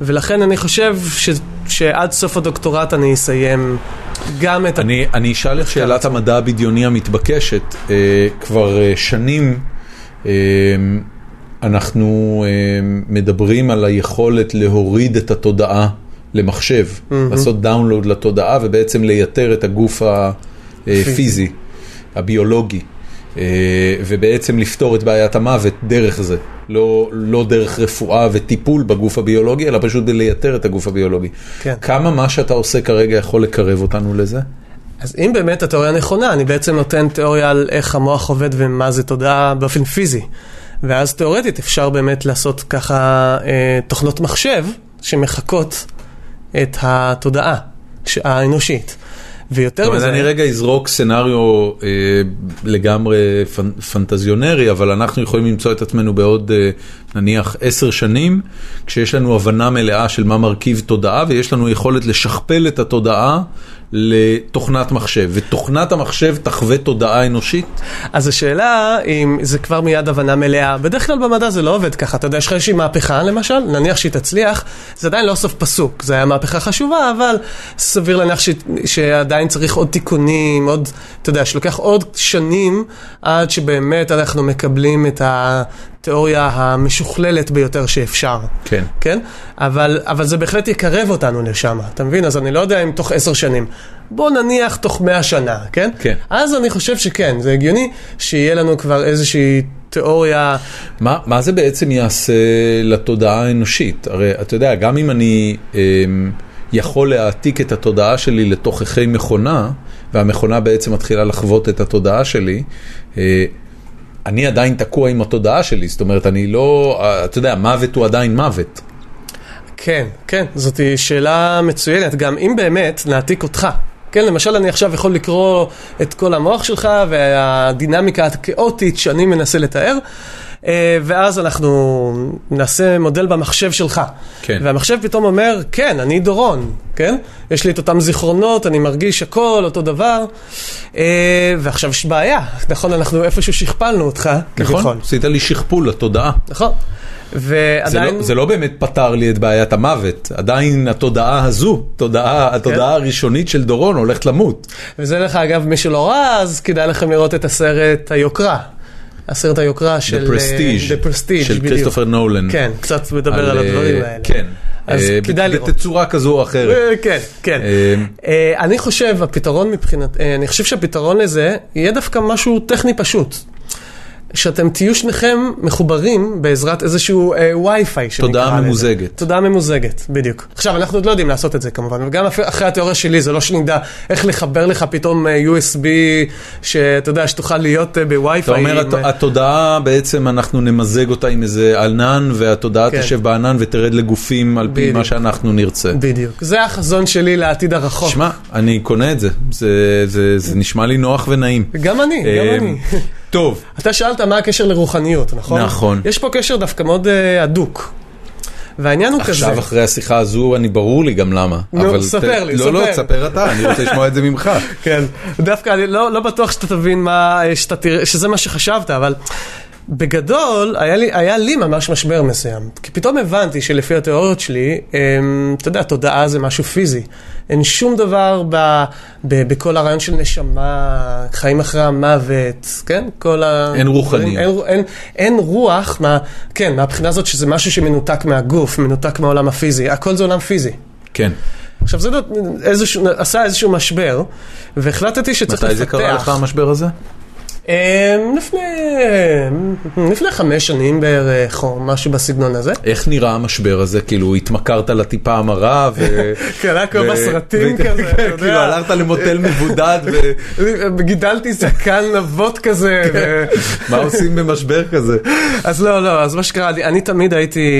[SPEAKER 2] ולכן אני חושב ש, שעד סוף הדוקטורט אני אסיים גם את ה...
[SPEAKER 1] אני, אני אשאל את שאלת המדע הבדיוני המתבקשת. אה, כבר אה, שנים אה, אנחנו אה, מדברים על היכולת להוריד את התודעה למחשב, לעשות דאונלוד לתודעה ובעצם לייתר את הגוף הפיזי, הביולוגי, אה, ובעצם לפתור את בעיית המוות דרך זה. לא, לא דרך רפואה וטיפול בגוף הביולוגי, אלא פשוט לייתר את הגוף הביולוגי.
[SPEAKER 2] כן.
[SPEAKER 1] כמה מה שאתה עושה כרגע יכול לקרב אותנו לזה?
[SPEAKER 2] אז אם באמת התיאוריה נכונה, אני בעצם נותן תיאוריה על איך המוח עובד ומה זה תודעה באופן פיזי. ואז תיאורטית אפשר באמת לעשות ככה אה, תוכנות מחשב שמחקות את התודעה האנושית. ויותר מזה,
[SPEAKER 1] אני רגע אזרוק סצנריו אה, לגמרי פנ, פנטזיונרי, אבל אנחנו יכולים למצוא את עצמנו בעוד אה, נניח עשר שנים, כשיש לנו הבנה מלאה של מה מרכיב תודעה, ויש לנו יכולת לשכפל את התודעה לתוכנת מחשב, ותוכנת המחשב תחווה תודעה אנושית?
[SPEAKER 2] אז השאלה אם זה כבר מיד הבנה מלאה. בדרך כלל במדע זה לא עובד ככה. אתה יודע, יש לך איזושהי מהפכה למשל, נניח שהיא תצליח, זה עדיין לא סוף פסוק. זה היה מהפכה חשובה, אבל סביר להניח ש... שעדיין צריך עוד תיקונים, עוד, אתה יודע, שלוקח עוד שנים עד שבאמת אנחנו מקבלים את התיאוריה המשוכללת ביותר שאפשר.
[SPEAKER 1] כן.
[SPEAKER 2] כן? אבל, אבל זה בהחלט יקרב אותנו לשם, אתה מבין? אז אני לא יודע אם תוך עשר שנים. בוא נניח תוך מאה שנה, כן?
[SPEAKER 1] כן.
[SPEAKER 2] אז אני חושב שכן, זה הגיוני שיהיה לנו כבר איזושהי תיאוריה...
[SPEAKER 1] מה, מה זה בעצם יעשה לתודעה האנושית? הרי אתה יודע, גם אם אני אה, יכול להעתיק את התודעה שלי לתוככי מכונה, והמכונה בעצם מתחילה לחוות את התודעה שלי, אה, אני עדיין תקוע עם התודעה שלי, זאת אומרת, אני לא, אתה יודע, מוות הוא עדיין מוות.
[SPEAKER 2] כן, כן, זאת שאלה מצוינת. גם אם באמת נעתיק אותך, כן, למשל אני עכשיו יכול לקרוא את כל המוח שלך והדינמיקה הכאוטית שאני מנסה לתאר, ואז אנחנו נעשה מודל במחשב שלך.
[SPEAKER 1] כן.
[SPEAKER 2] והמחשב פתאום אומר, כן, אני דורון, כן? יש לי את אותם זיכרונות, אני מרגיש הכל, אותו דבר. אה, ועכשיו יש בעיה, נכון, אנחנו איפשהו שכפלנו אותך,
[SPEAKER 1] נכון? עשית לי שכפול לתודעה.
[SPEAKER 2] נכון.
[SPEAKER 1] זה
[SPEAKER 2] ועדיין...
[SPEAKER 1] לא, זה לא באמת פתר לי את בעיית המוות, עדיין התודעה הזו, תודעה, התודעה הראשונית של דורון הולכת למות.
[SPEAKER 2] וזה דרך אגב, מי שלא ראה, אז כדאי לכם לראות את הסרט היוקרה. הסרט היוקרה של...
[SPEAKER 1] The Prestige,
[SPEAKER 2] The Prestige,
[SPEAKER 1] של. כריסטופר נולן.
[SPEAKER 2] כן, קצת מדבר על
[SPEAKER 1] אה,
[SPEAKER 2] הדברים האלה.
[SPEAKER 1] כן.
[SPEAKER 2] אז
[SPEAKER 1] אה,
[SPEAKER 2] כדאי לראות.
[SPEAKER 1] בתצורה כזו או אחרת.
[SPEAKER 2] אה, כן, כן.
[SPEAKER 1] אה,
[SPEAKER 2] אה, אני חושב, הפתרון מבחינת, אה, אני חושב שהפתרון לזה יהיה דווקא משהו טכני פשוט. שאתם תהיו שניכם מחוברים בעזרת איזשהו אה, וי-פיי שנקרא
[SPEAKER 1] תודעה
[SPEAKER 2] לזה.
[SPEAKER 1] ממוזגת.
[SPEAKER 2] תודעה ממוזגת, בדיוק. עכשיו, אנחנו עוד לא יודעים לעשות את זה כמובן, וגם אחרי התיאוריה שלי, זה לא שנדע איך לחבר לך פתאום אה, USB, שאתה יודע, שתוכל להיות אה, בווי-פיי.
[SPEAKER 1] אתה אומר,
[SPEAKER 2] עם,
[SPEAKER 1] הת-
[SPEAKER 2] אה,
[SPEAKER 1] התודעה בעצם אנחנו נמזג אותה עם איזה ענן, והתודעה
[SPEAKER 2] כן.
[SPEAKER 1] תשב בענן ותרד לגופים על פי
[SPEAKER 2] בדיוק.
[SPEAKER 1] מה שאנחנו נרצה.
[SPEAKER 2] בדיוק. זה החזון שלי לעתיד הרחוק.
[SPEAKER 1] שמע, אני קונה את זה, זה- זה זה נשמע לי נוח ונעים.
[SPEAKER 2] גם אני,
[SPEAKER 1] אה,
[SPEAKER 2] גם אני.
[SPEAKER 1] טוב,
[SPEAKER 2] אתה שאלת מה הקשר לרוחניות, נכון?
[SPEAKER 1] נכון.
[SPEAKER 2] יש פה קשר דווקא מאוד אה, הדוק. והעניין הוא כזה.
[SPEAKER 1] עכשיו אחרי השיחה הזו, אני ברור לי גם למה.
[SPEAKER 2] נו,
[SPEAKER 1] אבל
[SPEAKER 2] ספר
[SPEAKER 1] ת-
[SPEAKER 2] לי,
[SPEAKER 1] לא, לא,
[SPEAKER 2] ספר.
[SPEAKER 1] תספר אתה, אני רוצה לשמוע את זה ממך.
[SPEAKER 2] כן, דווקא אני לא, לא בטוח שאתה תבין מה, שאתה תראה, שזה מה שחשבת, אבל בגדול, היה לי, היה לי ממש משבר מסוים. כי פתאום הבנתי שלפי התיאוריות שלי, הם, אתה יודע, תודעה זה משהו פיזי. אין שום דבר ב, ב, בכל הרעיון של נשמה, חיים אחרי המוות, כן? כל ה...
[SPEAKER 1] אין רוחניות.
[SPEAKER 2] אין, אין, אין רוח, מה, כן, מהבחינה הזאת שזה משהו שמנותק מהגוף, מנותק מהעולם הפיזי. הכל זה עולם פיזי.
[SPEAKER 1] כן.
[SPEAKER 2] עכשיו זה איזשהו, עשה איזשהו משבר, והחלטתי שצריך לפתח.
[SPEAKER 1] מתי זה קרה לך המשבר הזה?
[SPEAKER 2] אמ, לפני, לפני חמש שנים בערך, או משהו בסגנון הזה.
[SPEAKER 1] איך נראה המשבר הזה? כאילו, התמכרת לטיפה המרה ו...
[SPEAKER 2] כן, היה כמו
[SPEAKER 1] ו-
[SPEAKER 2] בסרטים
[SPEAKER 1] ו-
[SPEAKER 2] כזה, אתה יודע.
[SPEAKER 1] כאילו, הלכת למוטל מבודד,
[SPEAKER 2] גידלתי זקן נבות כזה. ו-
[SPEAKER 1] ומה עושים במשבר כזה?
[SPEAKER 2] אז לא, לא, אז מה שקרה, אני, אני תמיד הייתי,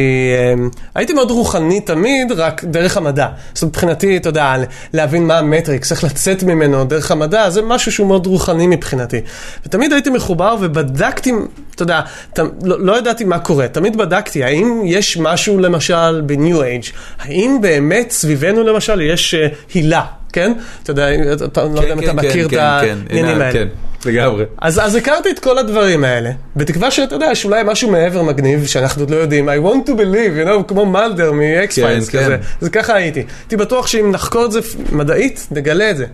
[SPEAKER 2] אמ, הייתי מאוד רוחני תמיד, רק דרך המדע. זאת אומרת, מבחינתי, אתה יודע, להבין מה המטריקס, איך לצאת ממנו דרך המדע, זה משהו שהוא מאוד רוחני מבחינתי. תמיד הייתי מחובר ובדקתי, אתה יודע, ת, לא, לא ידעתי מה קורה, תמיד בדקתי, האם יש משהו למשל ב-New Age, האם באמת סביבנו למשל יש uh, הילה, כן? אתה יודע, אתה
[SPEAKER 1] כן,
[SPEAKER 2] לא יודע אם
[SPEAKER 1] כן,
[SPEAKER 2] אתה
[SPEAKER 1] כן,
[SPEAKER 2] מכיר
[SPEAKER 1] כן,
[SPEAKER 2] את
[SPEAKER 1] כן,
[SPEAKER 2] העניינים
[SPEAKER 1] הנה,
[SPEAKER 2] האלה.
[SPEAKER 1] כן, לגמרי.
[SPEAKER 2] אז, אז הכרתי את כל הדברים האלה, בתקווה שאתה יודע, יש אולי משהו מעבר מגניב שאנחנו עוד לא יודעים. I want to believe, you know, כמו מלדר מ-X-Files
[SPEAKER 1] כן,
[SPEAKER 2] כזה.
[SPEAKER 1] כן.
[SPEAKER 2] זה ככה הייתי. הייתי בטוח שאם נחקור את זה מדעית, נגלה את זה.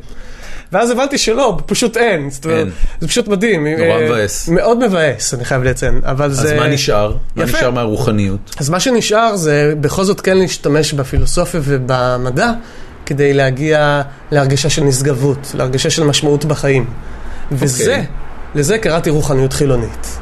[SPEAKER 2] ואז הבנתי שלא, פשוט אין.
[SPEAKER 1] אין.
[SPEAKER 2] זה פשוט מדהים.
[SPEAKER 1] נורא
[SPEAKER 2] אה,
[SPEAKER 1] מבאס.
[SPEAKER 2] מאוד מבאס, אני חייב לציין. אבל
[SPEAKER 1] אז
[SPEAKER 2] זה...
[SPEAKER 1] מה נשאר? מה
[SPEAKER 2] יפה.
[SPEAKER 1] נשאר מהרוחניות?
[SPEAKER 2] אז מה שנשאר זה בכל זאת כן להשתמש בפילוסופיה ובמדע כדי להגיע להרגשה של נשגבות, להרגשה של משמעות בחיים. וזה,
[SPEAKER 1] אוקיי.
[SPEAKER 2] לזה קראתי רוחניות חילונית.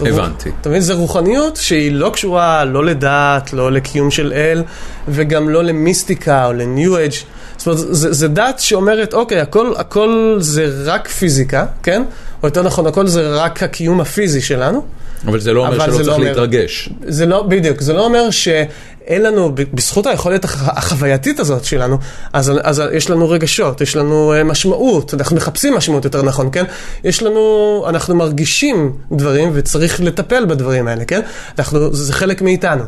[SPEAKER 1] הבנתי.
[SPEAKER 2] אתה מבין? זו רוחניות שהיא לא קשורה לא לדת, לא לקיום של אל, וגם לא למיסטיקה או לניו אג'. זאת אומרת, זה, זה דת שאומרת, אוקיי, הכל, הכל זה רק פיזיקה, כן? או יותר נכון, הכל זה רק הקיום הפיזי שלנו.
[SPEAKER 1] אבל זה לא אומר שלא
[SPEAKER 2] זה
[SPEAKER 1] צריך
[SPEAKER 2] לא אומר-
[SPEAKER 1] להתרגש.
[SPEAKER 2] זה לא, בדיוק, זה לא אומר שאין לנו, בזכות היכולת הח- החווייתית הזאת שלנו, אז, אז יש לנו רגשות, יש לנו אה, משמעות, אנחנו מחפשים משמעות יותר נכון, כן? יש לנו, אנחנו מרגישים דברים וצריך לטפל בדברים האלה, כן? אנחנו, זה חלק מאיתנו.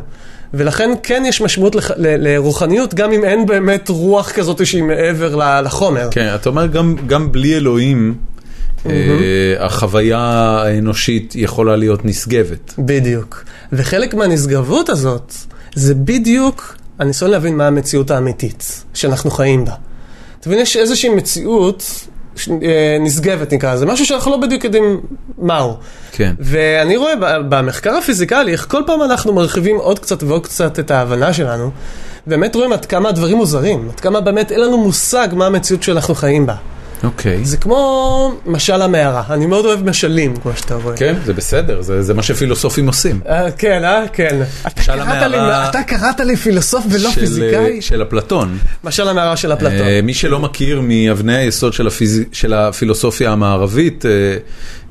[SPEAKER 2] ולכן כן יש משמעות לח, ל, לרוחניות, גם אם אין באמת רוח כזאת שהיא מעבר לחומר.
[SPEAKER 1] כן, אתה אומר גם, גם בלי אלוהים, אה, החוויה האנושית יכולה להיות נשגבת.
[SPEAKER 2] בדיוק. וחלק מהנשגבות הזאת, זה בדיוק הניסיון להבין מה המציאות האמיתית שאנחנו חיים בה. אתה מבין, יש איזושהי מציאות נשגבת נקרא לזה, משהו שאנחנו לא בדיוק יודעים מהו.
[SPEAKER 1] כן.
[SPEAKER 2] ואני רואה במחקר הפיזיקלי, איך כל פעם אנחנו מרחיבים עוד קצת ועוד קצת את ההבנה שלנו, באמת רואים עד כמה הדברים מוזרים, עד כמה באמת אין לנו מושג מה המציאות שאנחנו חיים בה.
[SPEAKER 1] אוקיי.
[SPEAKER 2] זה כמו משל המערה, אני מאוד אוהב משלים, כמו שאתה רואה.
[SPEAKER 1] כן, זה בסדר, זה, זה מה שפילוסופים עושים.
[SPEAKER 2] אה, כן, אה? כן. אתה
[SPEAKER 1] משל
[SPEAKER 2] קראת
[SPEAKER 1] המערה
[SPEAKER 2] לי- אתה קראת לי פילוסוף ולא
[SPEAKER 1] של,
[SPEAKER 2] פיזיקאי?
[SPEAKER 1] אה, של אפלטון.
[SPEAKER 2] משל המערה של אפלטון.
[SPEAKER 1] אה, מי שלא מכיר מאבני היסוד של, הפיז... של הפילוסופיה המערבית, אה,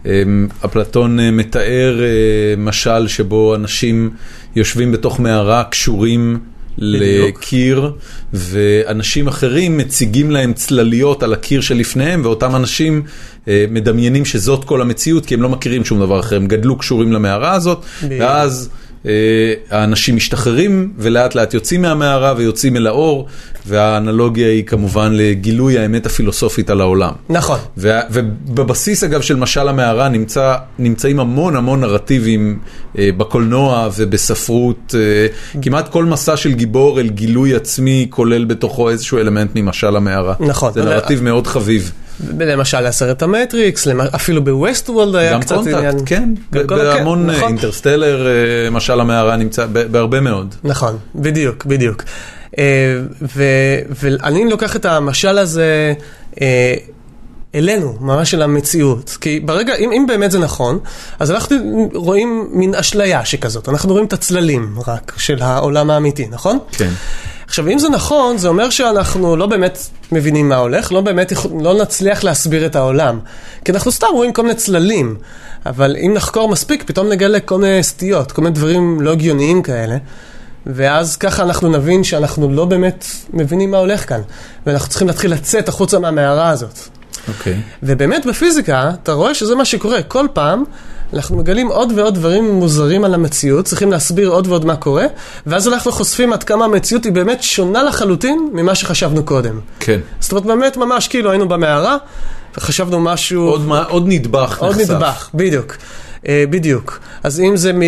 [SPEAKER 1] אה, אפלטון אה, מתאר אה, משל שבו אנשים יושבים בתוך מערה קשורים. לקיר, ואנשים אחרים מציגים להם צלליות על הקיר שלפניהם, ואותם אנשים אה, מדמיינים שזאת כל המציאות, כי הם לא מכירים שום דבר אחר, הם גדלו קשורים למערה הזאת,
[SPEAKER 2] בדיוק.
[SPEAKER 1] ואז... אה, האנשים משתחררים ולאט לאט יוצאים מהמערה ויוצאים אל האור והאנלוגיה היא כמובן לגילוי האמת הפילוסופית על העולם.
[SPEAKER 2] נכון.
[SPEAKER 1] ובבסיס אגב של משל המערה נמצא, נמצאים המון המון נרטיבים אה, בקולנוע ובספרות. אה, כמעט כל מסע של גיבור אל גילוי עצמי כולל בתוכו איזשהו אלמנט ממשל המערה.
[SPEAKER 2] נכון.
[SPEAKER 1] זה נרטיב מאוד חביב.
[SPEAKER 2] למשל הסרט המטריקס, אפילו ב Westworld היה קצת
[SPEAKER 1] קונטקט,
[SPEAKER 2] עניין.
[SPEAKER 1] כן,
[SPEAKER 2] גם
[SPEAKER 1] בהמון
[SPEAKER 2] כן,
[SPEAKER 1] אה,
[SPEAKER 2] נכון.
[SPEAKER 1] אינטרסטלר, אה, משל המערה נמצא בהרבה מאוד.
[SPEAKER 2] נכון, בדיוק, בדיוק. אה, ואני לוקח את המשל הזה אה, אלינו, ממש אל המציאות. כי ברגע, אם, אם באמת זה נכון, אז אנחנו רואים מין אשליה שכזאת. אנחנו רואים את הצללים רק של העולם האמיתי, נכון?
[SPEAKER 1] כן.
[SPEAKER 2] עכשיו, אם זה נכון, זה אומר שאנחנו לא באמת מבינים מה הולך, לא באמת, לא נצליח להסביר את העולם. כי אנחנו סתם רואים כל מיני צללים, אבל אם נחקור מספיק, פתאום נגלה כל מיני סטיות, כל מיני דברים לא הגיוניים כאלה, ואז ככה אנחנו נבין שאנחנו לא באמת מבינים מה הולך כאן, ואנחנו צריכים להתחיל לצאת החוצה מהמערה הזאת.
[SPEAKER 1] אוקיי.
[SPEAKER 2] ובאמת בפיזיקה, אתה רואה שזה מה שקורה. כל פעם אנחנו מגלים עוד ועוד דברים מוזרים על המציאות, צריכים להסביר עוד ועוד מה קורה, ואז אנחנו חושפים עד כמה המציאות היא באמת שונה לחלוטין ממה שחשבנו קודם.
[SPEAKER 1] כן.
[SPEAKER 2] זאת אומרת, באמת ממש כאילו היינו במערה, וחשבנו משהו...
[SPEAKER 1] עוד, מה- עוד נדבך
[SPEAKER 2] עוד
[SPEAKER 1] נחשף.
[SPEAKER 2] נדבך, בדיוק. אה, בדיוק. אז אם זה מ...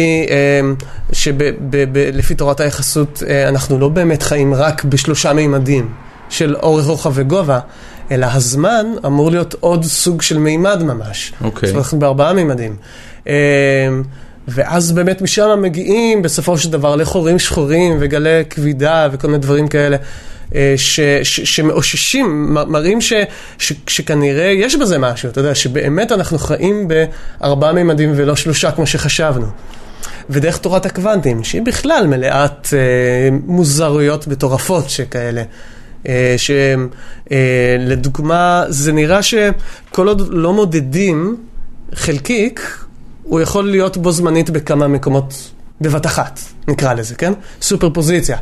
[SPEAKER 2] שלפי תורת היחסות אה, אנחנו לא באמת חיים רק בשלושה מימדים של אורך, רוחב וגובה, אלא הזמן אמור להיות עוד סוג של מימד ממש.
[SPEAKER 1] אוקיי.
[SPEAKER 2] זאת אומרת, אנחנו בארבעה מימדים. אה, ואז באמת משם מגיעים בסופו של דבר לחורים שחורים וגלי כבידה וכל מיני דברים כאלה. אה, ש, ש, שמאוששים, מראים ש, ש, שכנראה יש בזה משהו, אתה יודע, שבאמת אנחנו חיים בארבעה מימדים ולא שלושה כמו שחשבנו. ודרך תורת הקוונטים, שהיא בכלל מלאת אה, מוזרויות מטורפות שכאלה. אה, שלדוגמה, זה נראה שכל עוד לא מודדים חלקיק, הוא יכול להיות בו זמנית בכמה מקומות בבת אחת, נקרא לזה, כן? סופר פוזיציה,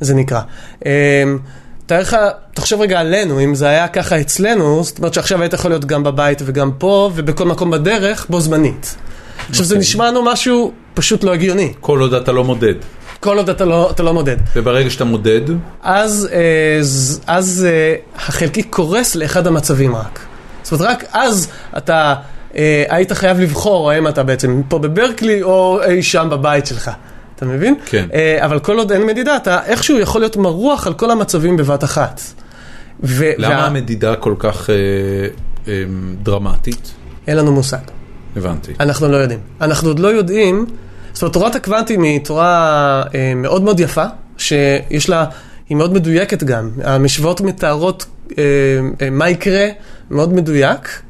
[SPEAKER 2] זה נקרא. אה, תאר לך, תחשוב רגע עלינו, אם זה היה ככה אצלנו, זאת אומרת שעכשיו היית יכול להיות גם בבית וגם פה, ובכל מקום בדרך, בו זמנית. עכשיו זה
[SPEAKER 1] אוקיי.
[SPEAKER 2] נשמע לנו משהו פשוט לא הגיוני,
[SPEAKER 1] כל עוד אתה לא מודד.
[SPEAKER 2] כל עוד אתה לא, אתה לא מודד.
[SPEAKER 1] וברגע שאתה מודד,
[SPEAKER 2] אז, אה, ז- אז אה, החלקיק קורס לאחד המצבים רק. זאת אומרת, רק אז אתה היית חייב לבחור האם אתה בעצם פה בברקלי או אי שם בבית שלך. אתה מבין?
[SPEAKER 1] כן.
[SPEAKER 2] אה, אבל כל עוד אין מדידה, אתה איכשהו יכול להיות מרוח על כל המצבים בבת אחת. ו-
[SPEAKER 1] למה
[SPEAKER 2] וה-
[SPEAKER 1] המדידה כל כך אה, אה, דרמטית?
[SPEAKER 2] אין לנו מושג.
[SPEAKER 1] הבנתי.
[SPEAKER 2] אנחנו לא יודעים. אנחנו עוד לא יודעים, זאת אומרת, תורת הקוונטים היא תורה אה, מאוד מאוד יפה, שיש לה, היא מאוד מדויקת גם. המשוואות מתארות אה, אה, מה יקרה מאוד מדויק,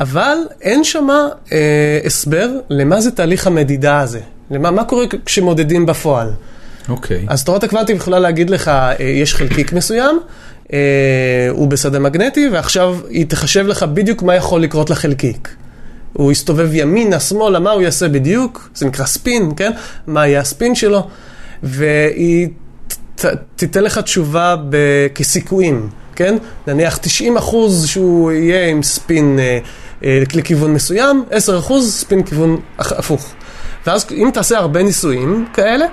[SPEAKER 2] אבל אין שם אה, הסבר למה זה תהליך המדידה הזה. למה, מה קורה כשמודדים בפועל.
[SPEAKER 1] אוקיי.
[SPEAKER 2] אז תורת הקוונטים יכולה להגיד לך, אה, יש חלקיק מסוים, אה, הוא בשדה מגנטי, ועכשיו היא תחשב לך בדיוק מה יכול לקרות לחלקיק. הוא יסתובב ימינה, שמאלה, מה הוא יעשה בדיוק, זה נקרא ספין, כן? מה יהיה הספין שלו, והיא ת, תיתן לך תשובה ב- כסיכויים, כן? נניח 90 אחוז שהוא יהיה עם ספין אה, לכיוון מסוים, 10 אחוז ספין כיוון הפוך. ואז אם תעשה הרבה ניסויים כאלה,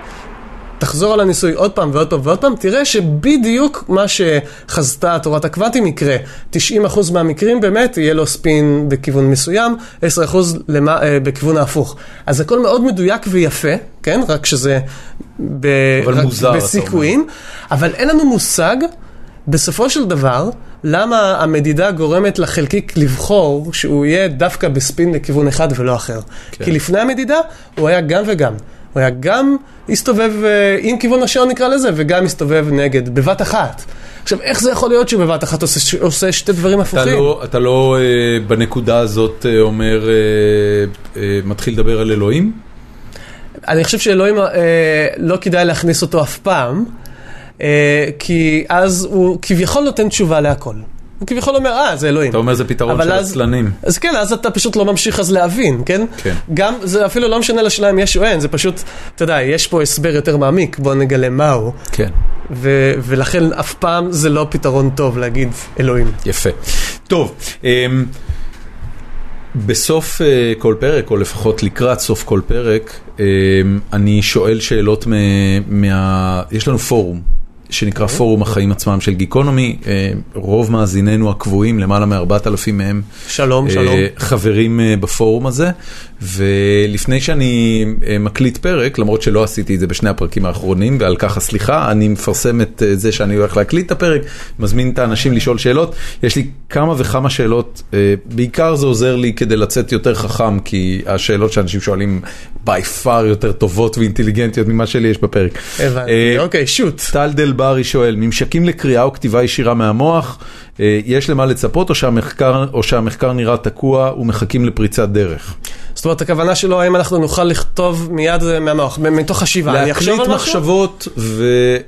[SPEAKER 2] תחזור על הניסוי עוד פעם ועוד פעם ועוד פעם, תראה שבדיוק מה שחזתה תורת הקוונטים יקרה. 90% מהמקרים באמת יהיה לו ספין בכיוון מסוים, 10% למה, אה, בכיוון ההפוך. אז הכל מאוד מדויק ויפה, כן? רק שזה ב,
[SPEAKER 1] אבל
[SPEAKER 2] רק
[SPEAKER 1] מוזר,
[SPEAKER 2] בסיכויים, אבל אין לנו מושג בסופו של דבר, למה המדידה גורמת לחלקיק לבחור שהוא יהיה דווקא בספין לכיוון אחד ולא אחר.
[SPEAKER 1] כן.
[SPEAKER 2] כי לפני המדידה הוא היה גם וגם. הוא היה גם הסתובב אה, עם כיוון השעון נקרא לזה, וגם הסתובב נגד, בבת אחת. עכשיו, איך זה יכול להיות שבבת אחת עושה, עושה שתי דברים
[SPEAKER 1] אתה
[SPEAKER 2] הפוכים?
[SPEAKER 1] לא, אתה לא אה, בנקודה הזאת אה, אומר, אה, אה, מתחיל לדבר על אלוהים?
[SPEAKER 2] אני חושב שאלוהים, אה, לא כדאי להכניס אותו אף פעם, כי אז הוא כביכול נותן תשובה להכל. הוא כביכול אומר, אה, זה אלוהים.
[SPEAKER 1] אתה אומר זה פתרון של
[SPEAKER 2] אז-
[SPEAKER 1] עצלנים.
[SPEAKER 2] אז כן, אז אתה פשוט לא ממשיך אז להבין, כן?
[SPEAKER 1] כן.
[SPEAKER 2] גם, זה אפילו לא משנה לשאלה אם יש או אין, זה פשוט, אתה יודע, יש פה הסבר יותר מעמיק, בוא נגלה מהו,
[SPEAKER 1] כן.
[SPEAKER 2] ו- ולכן אף פעם זה לא פתרון טוב להגיד אלוהים.
[SPEAKER 1] יפה. טוב, אמ, בסוף אה, כל פרק, או לפחות לקראת סוף כל פרק, אמ, אני שואל שאלות. מה... יש לנו פורום. שנקרא פורום החיים עצמם של גיקונומי, אה, רוב מאזיננו הקבועים, למעלה מ-4,000 מהם,
[SPEAKER 2] שלום,
[SPEAKER 1] אה,
[SPEAKER 2] שלום.
[SPEAKER 1] חברים אה, בפורום הזה, ולפני שאני מקליט פרק, למרות שלא עשיתי את זה בשני הפרקים האחרונים, ועל כך הסליחה, אני מפרסם את זה שאני הולך להקליט את הפרק, מזמין את האנשים לשאול שאלות. יש לי כמה וכמה שאלות, בעיקר זה עוזר לי כדי לצאת יותר חכם, כי השאלות שאנשים שואלים by far יותר טובות ואינטליגנטיות ממה שלי יש בפרק.
[SPEAKER 2] הבנתי, אוקיי, שוט.
[SPEAKER 1] טל דל ברי שואל, ממשקים לקריאה או כתיבה ישירה מהמוח, אה, יש למה לצפות או שהמחקר, או שהמחקר נראה תקוע ומחכים לפריצת דרך?
[SPEAKER 2] זאת אומרת, הכוונה שלו, האם אנחנו נוכל לכתוב מיד אה, מהמוח, מתוך חשיבה. אני אחשוב
[SPEAKER 1] להקליט
[SPEAKER 2] על משהו?
[SPEAKER 1] מחשבות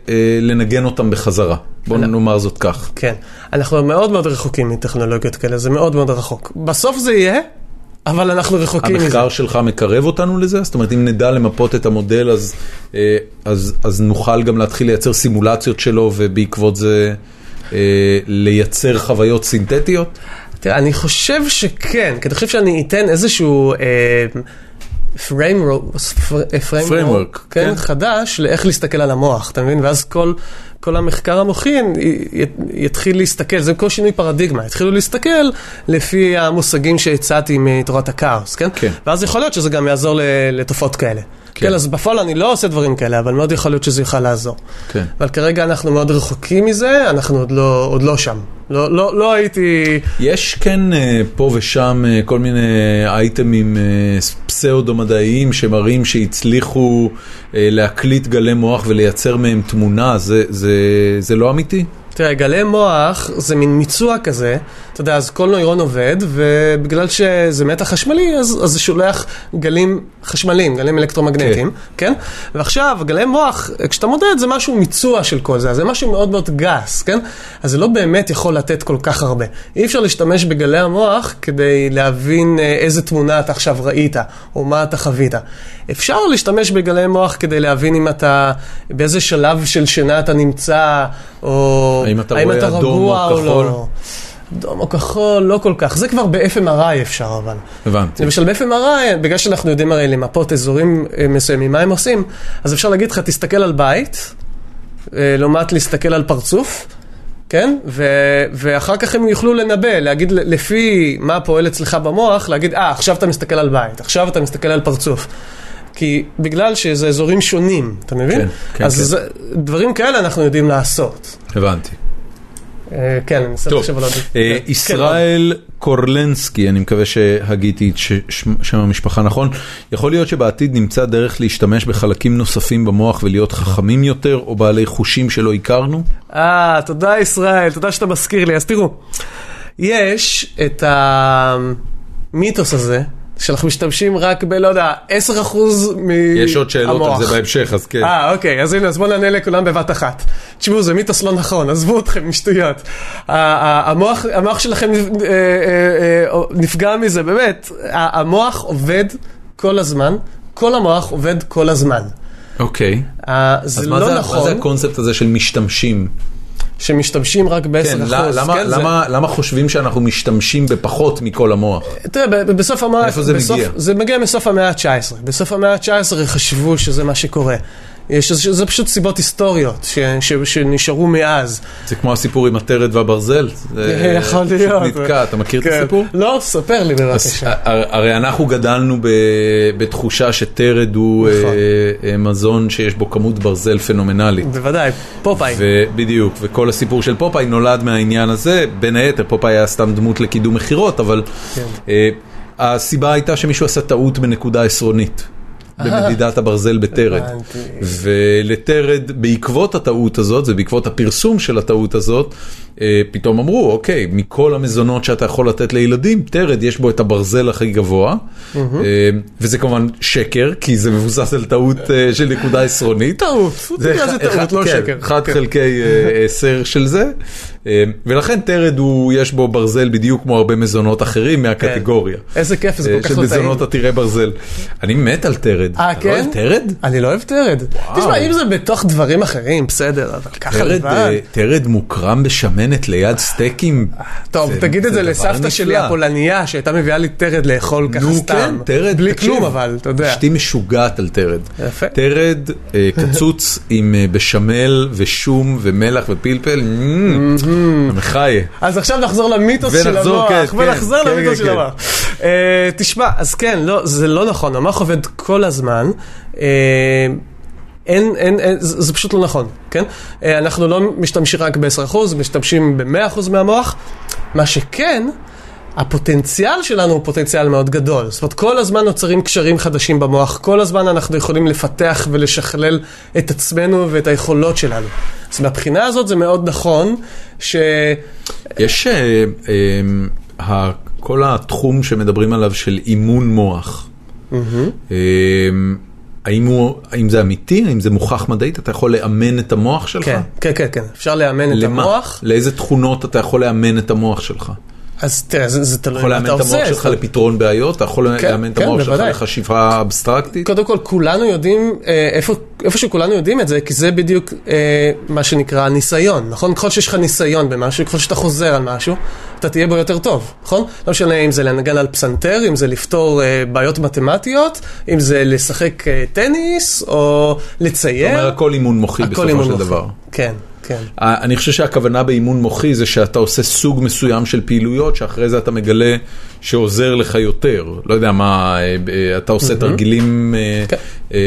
[SPEAKER 1] ולנגן אותם בחזרה. בוא
[SPEAKER 2] אני-
[SPEAKER 1] נאמר זאת כך.
[SPEAKER 2] כן. אנחנו מאוד מאוד רחוקים מטכנולוגיות כאלה, זה מאוד מאוד רחוק. בסוף זה יהיה, אבל אנחנו רחוקים מזה.
[SPEAKER 1] המחקר שלך מקרב אותנו לזה? זאת אומרת, אם נדע למפות את המודל, אז, אה, אז, אז נוכל גם להתחיל לייצר סימולציות שלו, ובעקבות זה אה, לייצר חוויות סינתטיות?
[SPEAKER 2] תראה, אני חושב שכן, כי אני חושב שאני אתן איזשהו אה, framework, כן,
[SPEAKER 1] כן.
[SPEAKER 2] חדש לאיך להסתכל על המוח, אתה מבין? ואז כל, כל המחקר המוחי יתחיל להסתכל, זה כל שינוי פרדיגמה, יתחילו להסתכל לפי המושגים שהצעתי מתורת הכאוס, כן?
[SPEAKER 1] כן.
[SPEAKER 2] ואז יכול להיות שזה גם יעזור לתופעות כאלה.
[SPEAKER 1] כן.
[SPEAKER 2] כן, אז בפועל אני לא עושה דברים כאלה, אבל מאוד יכול להיות שזה יוכל לעזור.
[SPEAKER 1] כן.
[SPEAKER 2] אבל כרגע אנחנו מאוד רחוקים מזה, אנחנו עוד לא, עוד לא שם. לא, לא, לא הייתי...
[SPEAKER 1] יש כן אה, פה ושם אה, כל מיני אייטמים אה, פסאודו-מדעיים שמראים שהצליחו להקליט גלי מוח ולייצר מהם תמונה, זה, זה, זה לא אמיתי?
[SPEAKER 2] תראה, גלי מוח זה מין מיצוע כזה, אתה יודע, אז כל נוירון עובד, ובגלל שזה מתח חשמלי, אז, אז זה שולח גלים חשמליים, גלים אלקטרומגנטיים, כן? ועכשיו, גלי מוח, כשאתה מודד, זה משהו מיצוע של כל זה, אז זה משהו מאוד מאוד גס, כן? אז זה לא באמת יכול לתת כל כך הרבה. אי אפשר להשתמש בגלי המוח כדי להבין אה, איזה תמונה אתה עכשיו ראית, או מה אתה חווית. אפשר להשתמש בגלי מוח כדי להבין אם אתה, באיזה שלב של שינה אתה נמצא, או...
[SPEAKER 1] האם אתה רואה אדום או כחול?
[SPEAKER 2] לא. אדום או כחול, לא כל כך. זה כבר ב-FMRI אפשר, אבל.
[SPEAKER 1] הבנתי.
[SPEAKER 2] למשל ב-FMRI, בגלל שאנחנו יודעים הרי למפות אזורים אה, מסוימים, מה הם עושים, אז אפשר להגיד לך, תסתכל על בית, אה, לעומת להסתכל על פרצוף, כן? ו- ואחר כך הם יוכלו לנבא, להגיד לפי מה פועל אצלך במוח, להגיד, אה, עכשיו אתה מסתכל על בית, עכשיו אתה מסתכל על פרצוף. כי בגלל שזה אזורים שונים, אתה מבין?
[SPEAKER 1] כן, כן,
[SPEAKER 2] אז
[SPEAKER 1] כן.
[SPEAKER 2] זה, דברים כאלה אנחנו יודעים לעשות.
[SPEAKER 1] הבנתי.
[SPEAKER 2] אה, כן, אני אנסה לחשוב על עוד...
[SPEAKER 1] אה,
[SPEAKER 2] כן,
[SPEAKER 1] ישראל קורלנסקי, אני מקווה שהגיתי את שם המשפחה נכון, יכול להיות שבעתיד נמצא דרך להשתמש בחלקים נוספים במוח ולהיות חכמים יותר, או בעלי חושים שלא הכרנו?
[SPEAKER 2] אה, תודה ישראל, תודה שאתה מזכיר לי. אז תראו, יש את המיתוס הזה, שאנחנו משתמשים רק ב, לא יודע, 10% מהמוח.
[SPEAKER 1] יש עוד שאלות על זה בהמשך, אז כן.
[SPEAKER 2] אה, אוקיי, אז הנה, אז בואו נענה לכולם בבת אחת. תשמעו, זה מיתוס לא נכון, עזבו אתכם משטויות. ה- ה- המוח, המוח שלכם אה, אה, אה, נפגע מזה, באמת. המוח עובד כל הזמן, כל המוח עובד כל הזמן.
[SPEAKER 1] אוקיי.
[SPEAKER 2] אה, זה
[SPEAKER 1] אז מה
[SPEAKER 2] לא
[SPEAKER 1] זה- מה
[SPEAKER 2] נכון
[SPEAKER 1] זה הקונספט הזה של משתמשים?
[SPEAKER 2] שמשתמשים רק ב-10%.
[SPEAKER 1] כן, למה-
[SPEAKER 2] כן, זה-
[SPEAKER 1] למה- למה חושבים שאנחנו משתמשים בפחות מכל המוח?
[SPEAKER 2] תראה, בסוף המאה...
[SPEAKER 1] מאיפה זה
[SPEAKER 2] בסוף,
[SPEAKER 1] מגיע?
[SPEAKER 2] זה מגיע מסוף המאה ה-19. בסוף המאה ה-19 חשבו שזה מה שקורה. יש, זה, זה פשוט סיבות היסטוריות ש, ש, שנשארו מאז.
[SPEAKER 1] זה כמו הסיפור עם הטרד והברזל. זה
[SPEAKER 2] יכול להיות.
[SPEAKER 1] נתקע, אתה מכיר את
[SPEAKER 2] כן.
[SPEAKER 1] הסיפור?
[SPEAKER 2] לא, ספר לי בבקשה.
[SPEAKER 1] הר- הרי אנחנו גדלנו ב- בתחושה שטרד הוא
[SPEAKER 2] נכון.
[SPEAKER 1] אה, אה, מזון שיש בו כמות ברזל פנומנלית.
[SPEAKER 2] בוודאי, פופאי.
[SPEAKER 1] ובדיוק, וכל הסיפור של פופאי נולד מהעניין הזה, בין היתר פופאי היה סתם דמות לקידום מכירות, אבל
[SPEAKER 2] כן.
[SPEAKER 1] אה, הסיבה הייתה שמישהו עשה טעות בנקודה עשרונית. במדידת הברזל בטרד. ולטרד, בעקבות הטעות הזאת ובעקבות הפרסום של הטעות הזאת, פתאום אמרו, אוקיי, מכל המזונות שאתה יכול לתת לילדים, תרד יש בו את הברזל הכי גבוה, אה, וזה כמובן שקר, כי זה מבוסס על טעות אה, של נקודה עשרונית.
[SPEAKER 2] טעות, זה טעות,
[SPEAKER 1] אחד-
[SPEAKER 2] לא
[SPEAKER 1] כן,
[SPEAKER 2] שקר.
[SPEAKER 1] אחד
[SPEAKER 2] כן.
[SPEAKER 1] חלקי אה, עשר של זה, אה, ולכן תרד הוא, יש בו ברזל בדיוק כמו הרבה מזונות אחרים מהקטגוריה.
[SPEAKER 2] איזה כיף, זה
[SPEAKER 1] אה,
[SPEAKER 2] כל כך
[SPEAKER 1] של
[SPEAKER 2] לא טעים.
[SPEAKER 1] מזונות עתירי ברזל. אני מת על תרד.
[SPEAKER 2] אה,
[SPEAKER 1] אתה לא
[SPEAKER 2] כן?
[SPEAKER 1] אוהב תרד?
[SPEAKER 2] אני לא אוהב תרד. תשמע, אם זה בתוך דברים אחרים, בסדר, אבל ככה לבד.
[SPEAKER 1] אה, תרד מוקרם בשמנת ליד סטייקים.
[SPEAKER 2] טוב,
[SPEAKER 1] זה-
[SPEAKER 2] תגיד את
[SPEAKER 1] זה
[SPEAKER 2] זה
[SPEAKER 1] דבר
[SPEAKER 2] לסבתא שלי. הפולניה, שהייתה מביאה לי תרד לאכול ככה
[SPEAKER 1] נו
[SPEAKER 2] סתם.
[SPEAKER 1] כן, תרד,
[SPEAKER 2] בלי כלום אבל, אתה יודע.
[SPEAKER 1] אשתי משוגעת על תרד.
[SPEAKER 2] יפה.
[SPEAKER 1] תרד אה, קצוץ עם אה, בשמל ושום ומלח ופלפל, מחיה.
[SPEAKER 2] אז עכשיו נחזור למיתוס של המוח,
[SPEAKER 1] כן, כן,
[SPEAKER 2] ונחזור
[SPEAKER 1] כן,
[SPEAKER 2] למיתוס
[SPEAKER 1] כן,
[SPEAKER 2] של
[SPEAKER 1] כן.
[SPEAKER 2] המוח. אה, תשמע, אז כן, לא, זה לא נכון, המוח עובד כל הזמן. אה, אין, אין, אין, זה, זה פשוט לא נכון, כן? אה, אנחנו לא משתמשים רק ב-10%, משתמשים ב-100% מהמוח. מה שכן, הפוטנציאל שלנו הוא פוטנציאל מאוד גדול. זאת אומרת, כל הזמן נוצרים קשרים חדשים במוח, כל הזמן אנחנו יכולים לפתח ולשכלל את עצמנו ואת היכולות שלנו. אז מהבחינה הזאת זה מאוד נכון, ש...
[SPEAKER 1] יש אה, אה, כל התחום שמדברים עליו של אימון מוח. אה, האם הוא- האם זה אמיתי? האם זה מוכח מדעית? אתה יכול לאמן את המוח שלך?
[SPEAKER 2] כן, כן, כן, כן. אפשר לאמן את
[SPEAKER 1] למה?
[SPEAKER 2] המוח.
[SPEAKER 1] לאיזה תכונות אתה יכול לאמן את המוח שלך?
[SPEAKER 2] אז תראה, זה, זה
[SPEAKER 1] אתה
[SPEAKER 2] תלוי
[SPEAKER 1] יכול
[SPEAKER 2] מה
[SPEAKER 1] לאמן
[SPEAKER 2] אתה
[SPEAKER 1] את המוח
[SPEAKER 2] עושה.
[SPEAKER 1] שלך
[SPEAKER 2] זאת-
[SPEAKER 1] לפתרון בעיות? אתה יכול
[SPEAKER 2] כן,
[SPEAKER 1] לאמן את
[SPEAKER 2] כן,
[SPEAKER 1] המוח שלך
[SPEAKER 2] בוודאי.
[SPEAKER 1] לחשיבה אבסטרקטית?
[SPEAKER 2] קודם כל, כולנו יודעים, אה, איפה, איפה שכולנו יודעים את זה, כי זה בדיוק אה, מה שנקרא ניסיון, נכון? ככל שיש לך ניסיון במשהו, ככל שאתה חוזר על משהו, אתה תהיה בו יותר טוב, נכון? לא משנה אם זה לנגן על פסנתר, אם זה לפתור אה, בעיות מתמטיות, אם זה לשחק אה, טניס, או לצייר.
[SPEAKER 1] זאת אומרת, הכל אימון מוחי בסופו של. דבר.
[SPEAKER 2] כן, כן.
[SPEAKER 1] אני חושב שהכוונה באימון מוחי זה שאתה עושה סוג מסוים של פעילויות שאחרי זה אתה מגלה שעוזר לך יותר. לא יודע מה, אה, אה, אתה עושה תרגילים אה,
[SPEAKER 2] כן.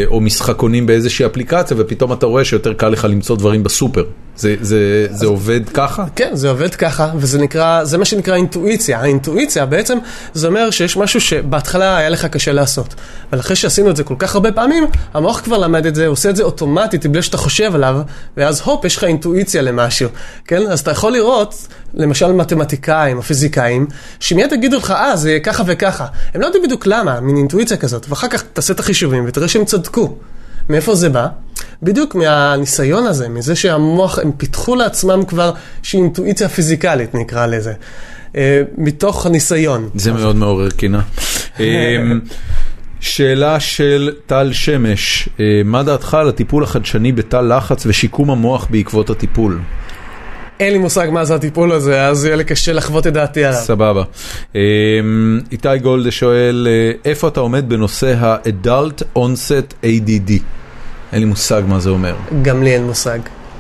[SPEAKER 1] או משחקונים באיזושהי אפליקציה ופתאום אתה רואה שיותר קל לך למצוא דברים בסופר. זה- זה זה עובד ככה?
[SPEAKER 2] כן, זה עובד ככה, וזה נקרא, זה מה שנקרא אינטואיציה. האינטואיציה בעצם, זה אומר שיש משהו שבהתחלה היה לך קשה לעשות. אבל אחרי שעשינו את זה כל כך הרבה פעמים, המוח כבר למד את זה, הוא עושה את זה אוטומטית, בלי שאתה חושב עליו, ואז הופ, יש לך אינטואיציה למשהו, כן? אז אתה יכול לראות, למשל מתמטיקאים או פיזיקאים, שמיד יגידו לך, אה, זה ככה וככה. הם לא יודעים בדיוק למה, מין אינטואיציה כזאת, ואחר כך תעשה את החישובים ותראה שהם צדקו. מאיפה זה בא? בדיוק מהניסיון הזה, מזה שהמוח, הם פיתחו לעצמם כבר איזושהי אינטואיציה פיזיקלית, נקרא לזה. אה, מתוך הניסיון.
[SPEAKER 1] זה מאוד מעורר קינה. אמ, שאלה של טל שמש, אה, מה דעתך על הטיפול החדשני בתא לחץ ושיקום המוח בעקבות הטיפול?
[SPEAKER 2] אין לי מושג מה זה הטיפול הזה, אז יהיה לי קשה לחוות את דעתי עליו.
[SPEAKER 1] סבבה. אמ, איתי גולדה שואל, אה, איפה אתה עומד בנושא ה-Adult Onset ADD? אין לי מושג מה זה אומר.
[SPEAKER 2] גם לי אין מושג.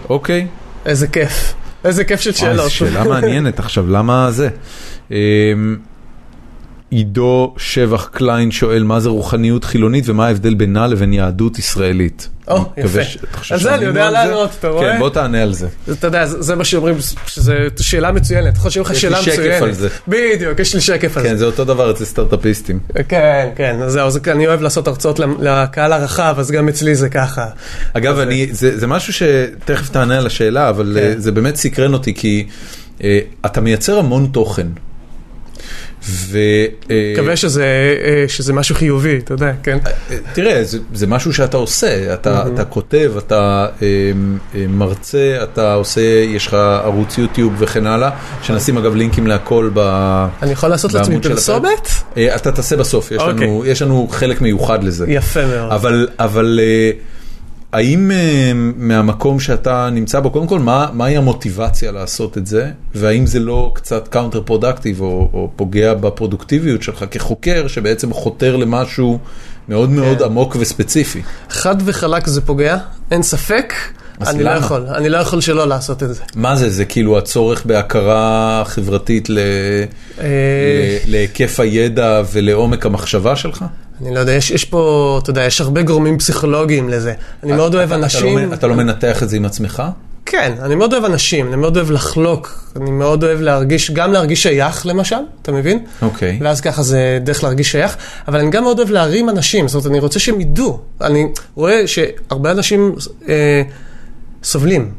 [SPEAKER 1] אוקיי.
[SPEAKER 2] איזה כיף. איזה כיף של שאלות.
[SPEAKER 1] שאלה מעניינת עכשיו, למה זה? עידו שבח קליין שואל מה זה רוחניות חילונית ומה ההבדל בינה לבין יהדות ישראלית.
[SPEAKER 2] או, יפה. על זה אני יודע? לענות, אתה רואה?
[SPEAKER 1] כן, בוא תענה על זה.
[SPEAKER 2] אתה יודע, זה זה מה שאומרים, שזו שאלה מצוינת. יכול להיות שיהיה לך
[SPEAKER 1] יש לי
[SPEAKER 2] שאלה
[SPEAKER 1] שקף
[SPEAKER 2] מצוינת.
[SPEAKER 1] על זה.
[SPEAKER 2] בדיוק, יש לי שקף על זה.
[SPEAKER 1] כן, זה אותו דבר אצל סטארט-אפיסטים.
[SPEAKER 2] כן, כן, אז זהו, זה- אני אוהב לעשות הרצאות לקהל הרחב, אז גם אצלי זה ככה.
[SPEAKER 1] אגב, אני, זה, זה משהו שתכף תענה על השאלה, אבל
[SPEAKER 2] כן.
[SPEAKER 1] כן. זה באמת סקרן אותי, כי אה, אתה מייצר המון תוכן. ו... אה,
[SPEAKER 2] מקווה שזה אה, שזה משהו חיובי, אתה יודע, כן?
[SPEAKER 1] אה, תראה, זה, זה משהו שאתה עושה, אתה, אתה כותב, אתה אה, מרצה, אתה עושה, יש לך ערוץ יוטיוב וכן הלאה, שנשים אגב לינקים להכל ב...
[SPEAKER 2] אני יכול לעשות לעצמי פרסומת?
[SPEAKER 1] אתה תעשה בסוף, יש,
[SPEAKER 2] אוקיי.
[SPEAKER 1] לנו, יש לנו חלק מיוחד לזה.
[SPEAKER 2] יפה מאוד.
[SPEAKER 1] אבל, אבל האם אה, מהמקום שאתה נמצא בו, קודם כל, מה, מהי המוטיבציה לעשות את זה, והאם זה לא קצת counter productive או, או פוגע בפרודוקטיביות שלך כחוקר, שבעצם חותר למשהו מאוד מאוד
[SPEAKER 2] כן.
[SPEAKER 1] עמוק וספציפי?
[SPEAKER 2] חד וחלק זה פוגע, אין ספק. אני לא? יכול, אני לא יכול שלא לעשות את זה.
[SPEAKER 1] מה זה, זה כאילו הצורך בהכרה חברתית.
[SPEAKER 2] אה,
[SPEAKER 1] להיקף הידע ולעומק המחשבה שלך?
[SPEAKER 2] אני לא יודע, יש, יש פה, אתה יודע, יש הרבה גורמים פסיכולוגיים לזה. אני מאוד אוהב
[SPEAKER 1] אתה
[SPEAKER 2] אנשים...
[SPEAKER 1] לא, אתה לא מנתח את זה עם עצמך?
[SPEAKER 2] כן, אני מאוד אוהב אנשים, אני מאוד אוהב לחלוק, אני מאוד אוהב להרגיש, גם להרגיש שייך למשל, אתה מבין?
[SPEAKER 1] אוקיי.
[SPEAKER 2] ואז ככה זה דרך להרגיש שייך, אבל אני גם מאוד אוהב להרים אנשים, זאת אומרת, אני רוצה שהם ידעו. אני רואה שהרבה אנשים אה, סובלים,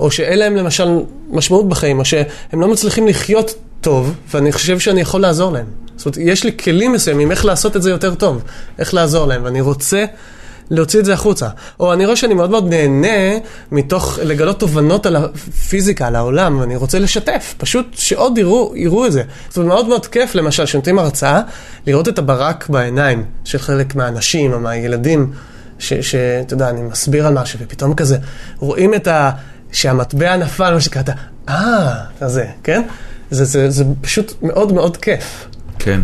[SPEAKER 2] או שאין להם למשל משמעות בחיים, או שהם לא מצליחים לחיות טוב, ואני חושב שאני יכול לעזור להם. זאת אומרת, יש לי כלים מסוימים איך לעשות את זה יותר טוב, איך לעזור להם, ואני רוצה להוציא את זה החוצה. או אני רואה שאני מאוד מאוד נהנה מתוך לגלות תובנות על הפיזיקה, על העולם, ואני רוצה לשתף, פשוט שעוד יראו, יראו את זה. זאת אומרת, מאוד מאוד כיף, למשל, כשנותנים הרצאה, לראות את הברק בעיניים של חלק מהאנשים או מהילדים, שאתה יודע, אני מסביר על משהו, ופתאום כזה, רואים את ה... שהמטבע נפל, מה שקראת, אה, כזה, כן? זה, זה, זה פשוט מאוד מאוד כיף.
[SPEAKER 1] כן.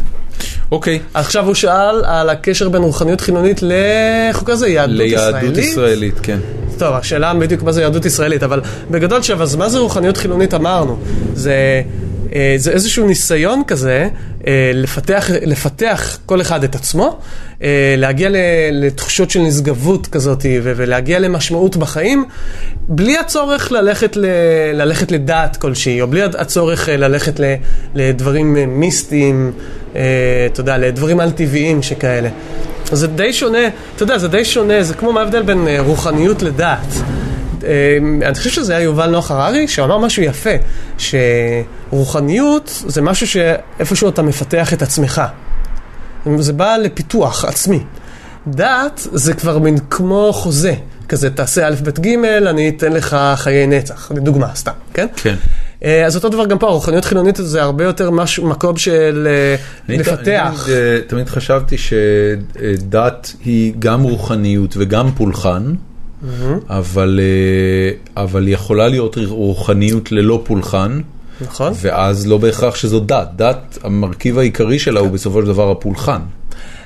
[SPEAKER 1] אוקיי.
[SPEAKER 2] עכשיו הוא שאל על הקשר בין רוחניות חילונית לחוק הזה, יהדות ישראלית.
[SPEAKER 1] ליהדות ישראלית, כן.
[SPEAKER 2] טוב, השאלה בדיוק מה זה יהדות ישראלית, אבל בגדול עכשיו, אז מה זה רוחניות חילונית אמרנו? זה, זה איזשהו ניסיון כזה אה, לפתח, לפתח כל אחד את עצמו, אה, להגיע לתחושות של נשגבות כזאת ולהגיע למשמעות בחיים, בלי הצורך ללכת, ל- ללכת לדעת כלשהי, או בלי הצורך אה, ללכת ל- לדברים אה, מיסטיים, אה, אתה יודע, לדברים על-טבעיים שכאלה. זה די שונה, אתה יודע, זה די שונה, זה כמו מה ההבדל בין אה, רוחניות לדעת. אה, אני חושב שזה היה יובל נוח הררי, שאמר משהו יפה, שרוחניות זה משהו שאיפשהו אתה מפתח את עצמך. זה בא לפיתוח עצמי. דת זה כבר מין כמו חוזה, כזה תעשה א', ב', ג', אני אתן לך חיי נצח, לדוגמה, סתם, כן?
[SPEAKER 1] כן.
[SPEAKER 2] אה, אז אותו דבר גם פה, רוחניות חילונית זה הרבה יותר משהו, מקום של אה,
[SPEAKER 1] אני
[SPEAKER 2] לפתח.
[SPEAKER 1] אני תמיד, אה, תמיד חשבתי שדת היא גם רוחניות וגם פולחן, אבל, אה, אבל יכולה להיות רוחניות ללא פולחן,
[SPEAKER 2] נכון?
[SPEAKER 1] ואז לא בהכרח שזו דת. דת, המרכיב העיקרי שלה הוא בסופו של דבר הפולחן.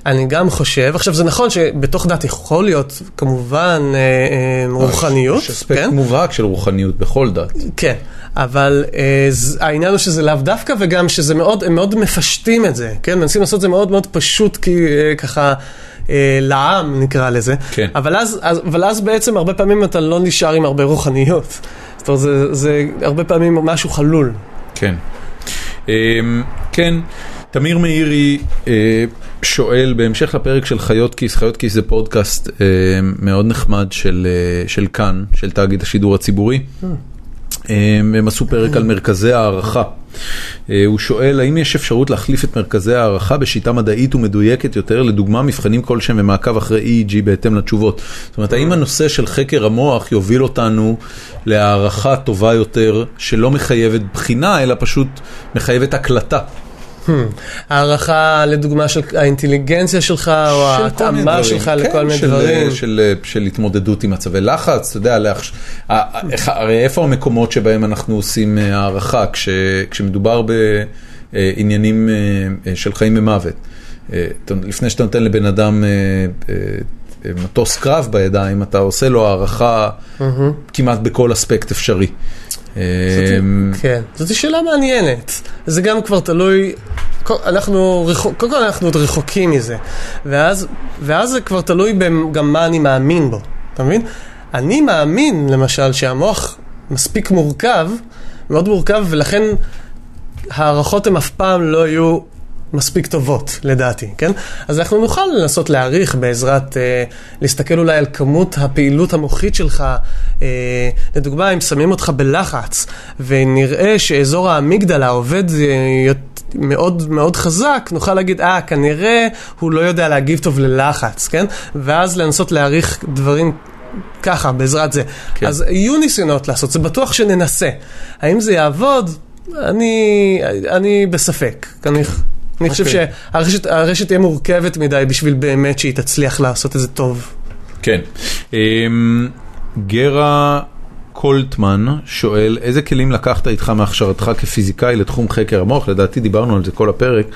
[SPEAKER 2] אני גם חושב, עכשיו זה נכון שבתוך דת יכול להיות כמובן אה, אה, רוחניות,
[SPEAKER 1] יש אספקט
[SPEAKER 2] כן?
[SPEAKER 1] מובהק של רוחניות בכל דת.
[SPEAKER 2] כן, אבל אה, ז- העניין הוא שזה לאו דווקא וגם שזה מאוד, הם מאוד מפשטים את זה, כן? מנסים לעשות את זה מאוד מאוד פשוט כי אה, ככה... אה, לעם נקרא לזה,
[SPEAKER 1] כן.
[SPEAKER 2] אבל, אז, אז, אבל אז בעצם הרבה פעמים אתה לא נשאר עם הרבה רוחניות. זאת אומרת, זה, זה הרבה פעמים משהו חלול.
[SPEAKER 1] כן. אמ, כן, תמיר מאירי אה, שואל, בהמשך לפרק של חיות כיס, חיות כיס זה פודקאסט אה, מאוד נחמד של, אה, כאן, של תאגיד השידור הציבורי. אה, הם עשו פרק על מרכזי הערכה. אה, הוא שואל, האם יש אפשרות להחליף את מרכזי הערכה בשיטה מדעית ומדויקת יותר, לדוגמה מבחנים כלשהם ומעקב אחרי EEG בהתאם לתשובות? זאת אומרת, האם הנושא של חקר המוח יוביל אותנו להערכה טובה יותר, שלא מחייבת בחינה, אלא פשוט מחייבת הקלטה?
[SPEAKER 2] הערכה לדוגמה של האינטליגנציה שלך, או
[SPEAKER 1] מיני
[SPEAKER 2] ההתאמה. שלך
[SPEAKER 1] כן,
[SPEAKER 2] לכל מיני
[SPEAKER 1] של,
[SPEAKER 2] דברים.
[SPEAKER 1] של, התמודדות עם מצבי לחץ, אתה יודע, הרי איפה המקומות שבהם אנחנו עושים אה, הערכה כש, כשמדובר בעניינים אה, של חיים ומוות? אה, לפני שאתה נותן לבן אדם אה, אה, אה, מטוס קרב בידיים, אתה עושה לו הערכה כמעט בכל אספקט אפשרי. אה,
[SPEAKER 2] כן, זאת שאלה מעניינת. זה גם כבר תלוי, אנחנו, קודם כל אנחנו עוד רחוקים מזה. ואז, ואז זה כבר תלוי גם מה אני מאמין בו, אתה מבין? אני מאמין, למשל, שהמוח מספיק מורכב, מאוד מורכב, ולכן הערכות הן אף פעם לא יהיו מספיק טובות, לדעתי, כן? אז אנחנו נוכל לנסות להעריך בעזרת, אה, להסתכל אולי על כמות הפעילות המוחית שלך. אה, לדוגמה, אם שמים אותך בלחץ, ונראה שאזור האמיגדלה עובד אה, מאוד מאוד חזק, נוכל להגיד, אה, כנראה הוא לא יודע להגיב טוב ללחץ, כן? ואז לנסות להעריך דברים ככה, בעזרת זה.
[SPEAKER 1] כן.
[SPEAKER 2] כן. אז יהיו ניסיונות לעשות, זה בטוח שננסה. האם זה יעבוד? אני, אני בספק. אני, אני חושב
[SPEAKER 1] אוקיי.
[SPEAKER 2] שהרשת הרשת תהיה מורכבת מדי בשביל באמת שהיא תצליח לעשות את זה טוב.
[SPEAKER 1] כן. אמ, גרה קולטמן שואל, איזה כלים לקחת איתך מהכשרתך כפיזיקאי לתחום חקר המוח? לדעתי דיברנו על זה כל הפרק.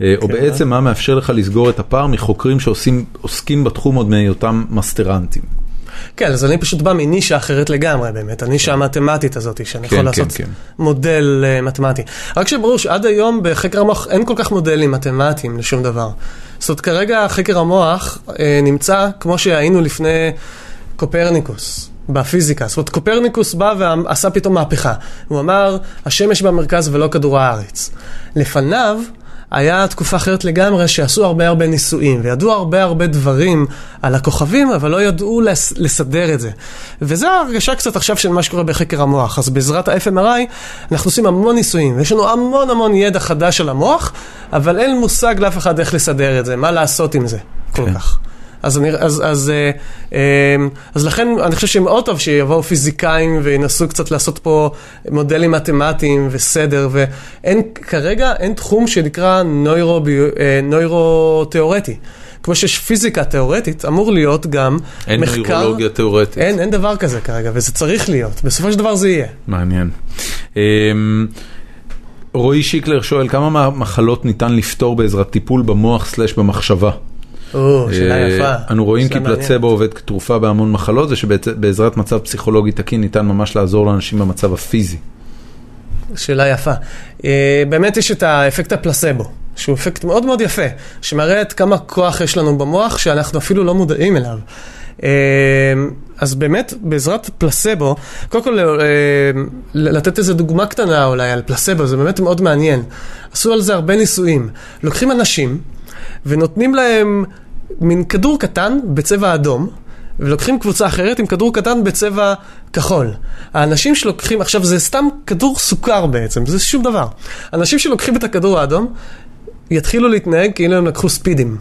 [SPEAKER 1] אה, או
[SPEAKER 2] כן.
[SPEAKER 1] בעצם מה מאפשר לך לסגור את הפער מחוקרים שעוסקים בתחום עוד מהיותם מסטרנטים?
[SPEAKER 2] כן, אז אני פשוט בא מנישה אחרת לגמרי באמת, הנישה המתמטית הזאת, שאני
[SPEAKER 1] כן,
[SPEAKER 2] יכול
[SPEAKER 1] כן,
[SPEAKER 2] לעשות
[SPEAKER 1] כן.
[SPEAKER 2] מודל uh, מתמטי. רק שברור שעד היום בחקר המוח אין כל כך מודלים מתמטיים לשום דבר. זאת אומרת, כרגע חקר המוח uh, נמצא כמו שהיינו לפני קופרניקוס. בפיזיקה, זאת אומרת קופרניקוס בא ועשה פתאום מהפכה, הוא אמר השמש במרכז ולא כדור הארץ. לפניו היה תקופה אחרת לגמרי שעשו הרבה הרבה ניסויים וידעו הרבה הרבה דברים על הכוכבים אבל לא ידעו לס- לסדר את זה. וזו ההרגשה קצת עכשיו של מה שקורה בחקר המוח. אז בעזרת ה-FMRI אנחנו עושים המון ניסויים ויש לנו המון המון ידע חדש על המוח אבל אין מושג לאף אחד איך לסדר את זה, מה לעשות עם זה כל
[SPEAKER 1] כן.
[SPEAKER 2] כך. אז, אני, אז, אז, אה, אה, אז לכן אני חושב שמאוד טוב שיבואו פיזיקאים וינסו קצת לעשות פה מודלים מתמטיים וסדר, ואין, כרגע אין תחום שנקרא נוירו, אה, נוירו-תיאורטי. כמו שיש פיזיקה תיאורטית, אמור להיות גם
[SPEAKER 1] אין
[SPEAKER 2] מחקר...
[SPEAKER 1] נוירולוגיה תיאורטית.
[SPEAKER 2] אין, אין דבר כזה כרגע, וזה צריך להיות. בסופו של דבר זה יהיה.
[SPEAKER 1] מעניין. אמ, רועי שיקלר שואל, כמה מהמחלות ניתן לפתור בעזרת טיפול במוח אה,
[SPEAKER 2] יפה.
[SPEAKER 1] אנו רואים כי. פלצבו עובד כתרופה בהמון מחלות, ושבעזרת מצב פסיכולוגי תקין ניתן ממש לעזור לאנשים במצב הפיזי.
[SPEAKER 2] שאלה יפה. אה, באמת יש את האפקט הפלסבו, שהוא אפקט מאוד מאוד יפה, שמראה את כמה כוח יש לנו במוח שאנחנו אפילו לא מודעים אליו. אה, אז באמת, בעזרת פלסבו, קודם כל לתת איזו דוגמה קטנה אולי על פלסבו, זה באמת מאוד מעניין. עשו על זה הרבה ניסויים. לוקחים אנשים ונותנים להם מין כדור קטן בצבע אדום, ולוקחים קבוצה אחרת עם כדור קטן בצבע כחול. האנשים שלוקחים, עכשיו זה סתם כדור סוכר בעצם, זה שום דבר. אנשים שלוקחים את הכדור האדום, יתחילו להתנהג כאילו הם לקחו ספידים.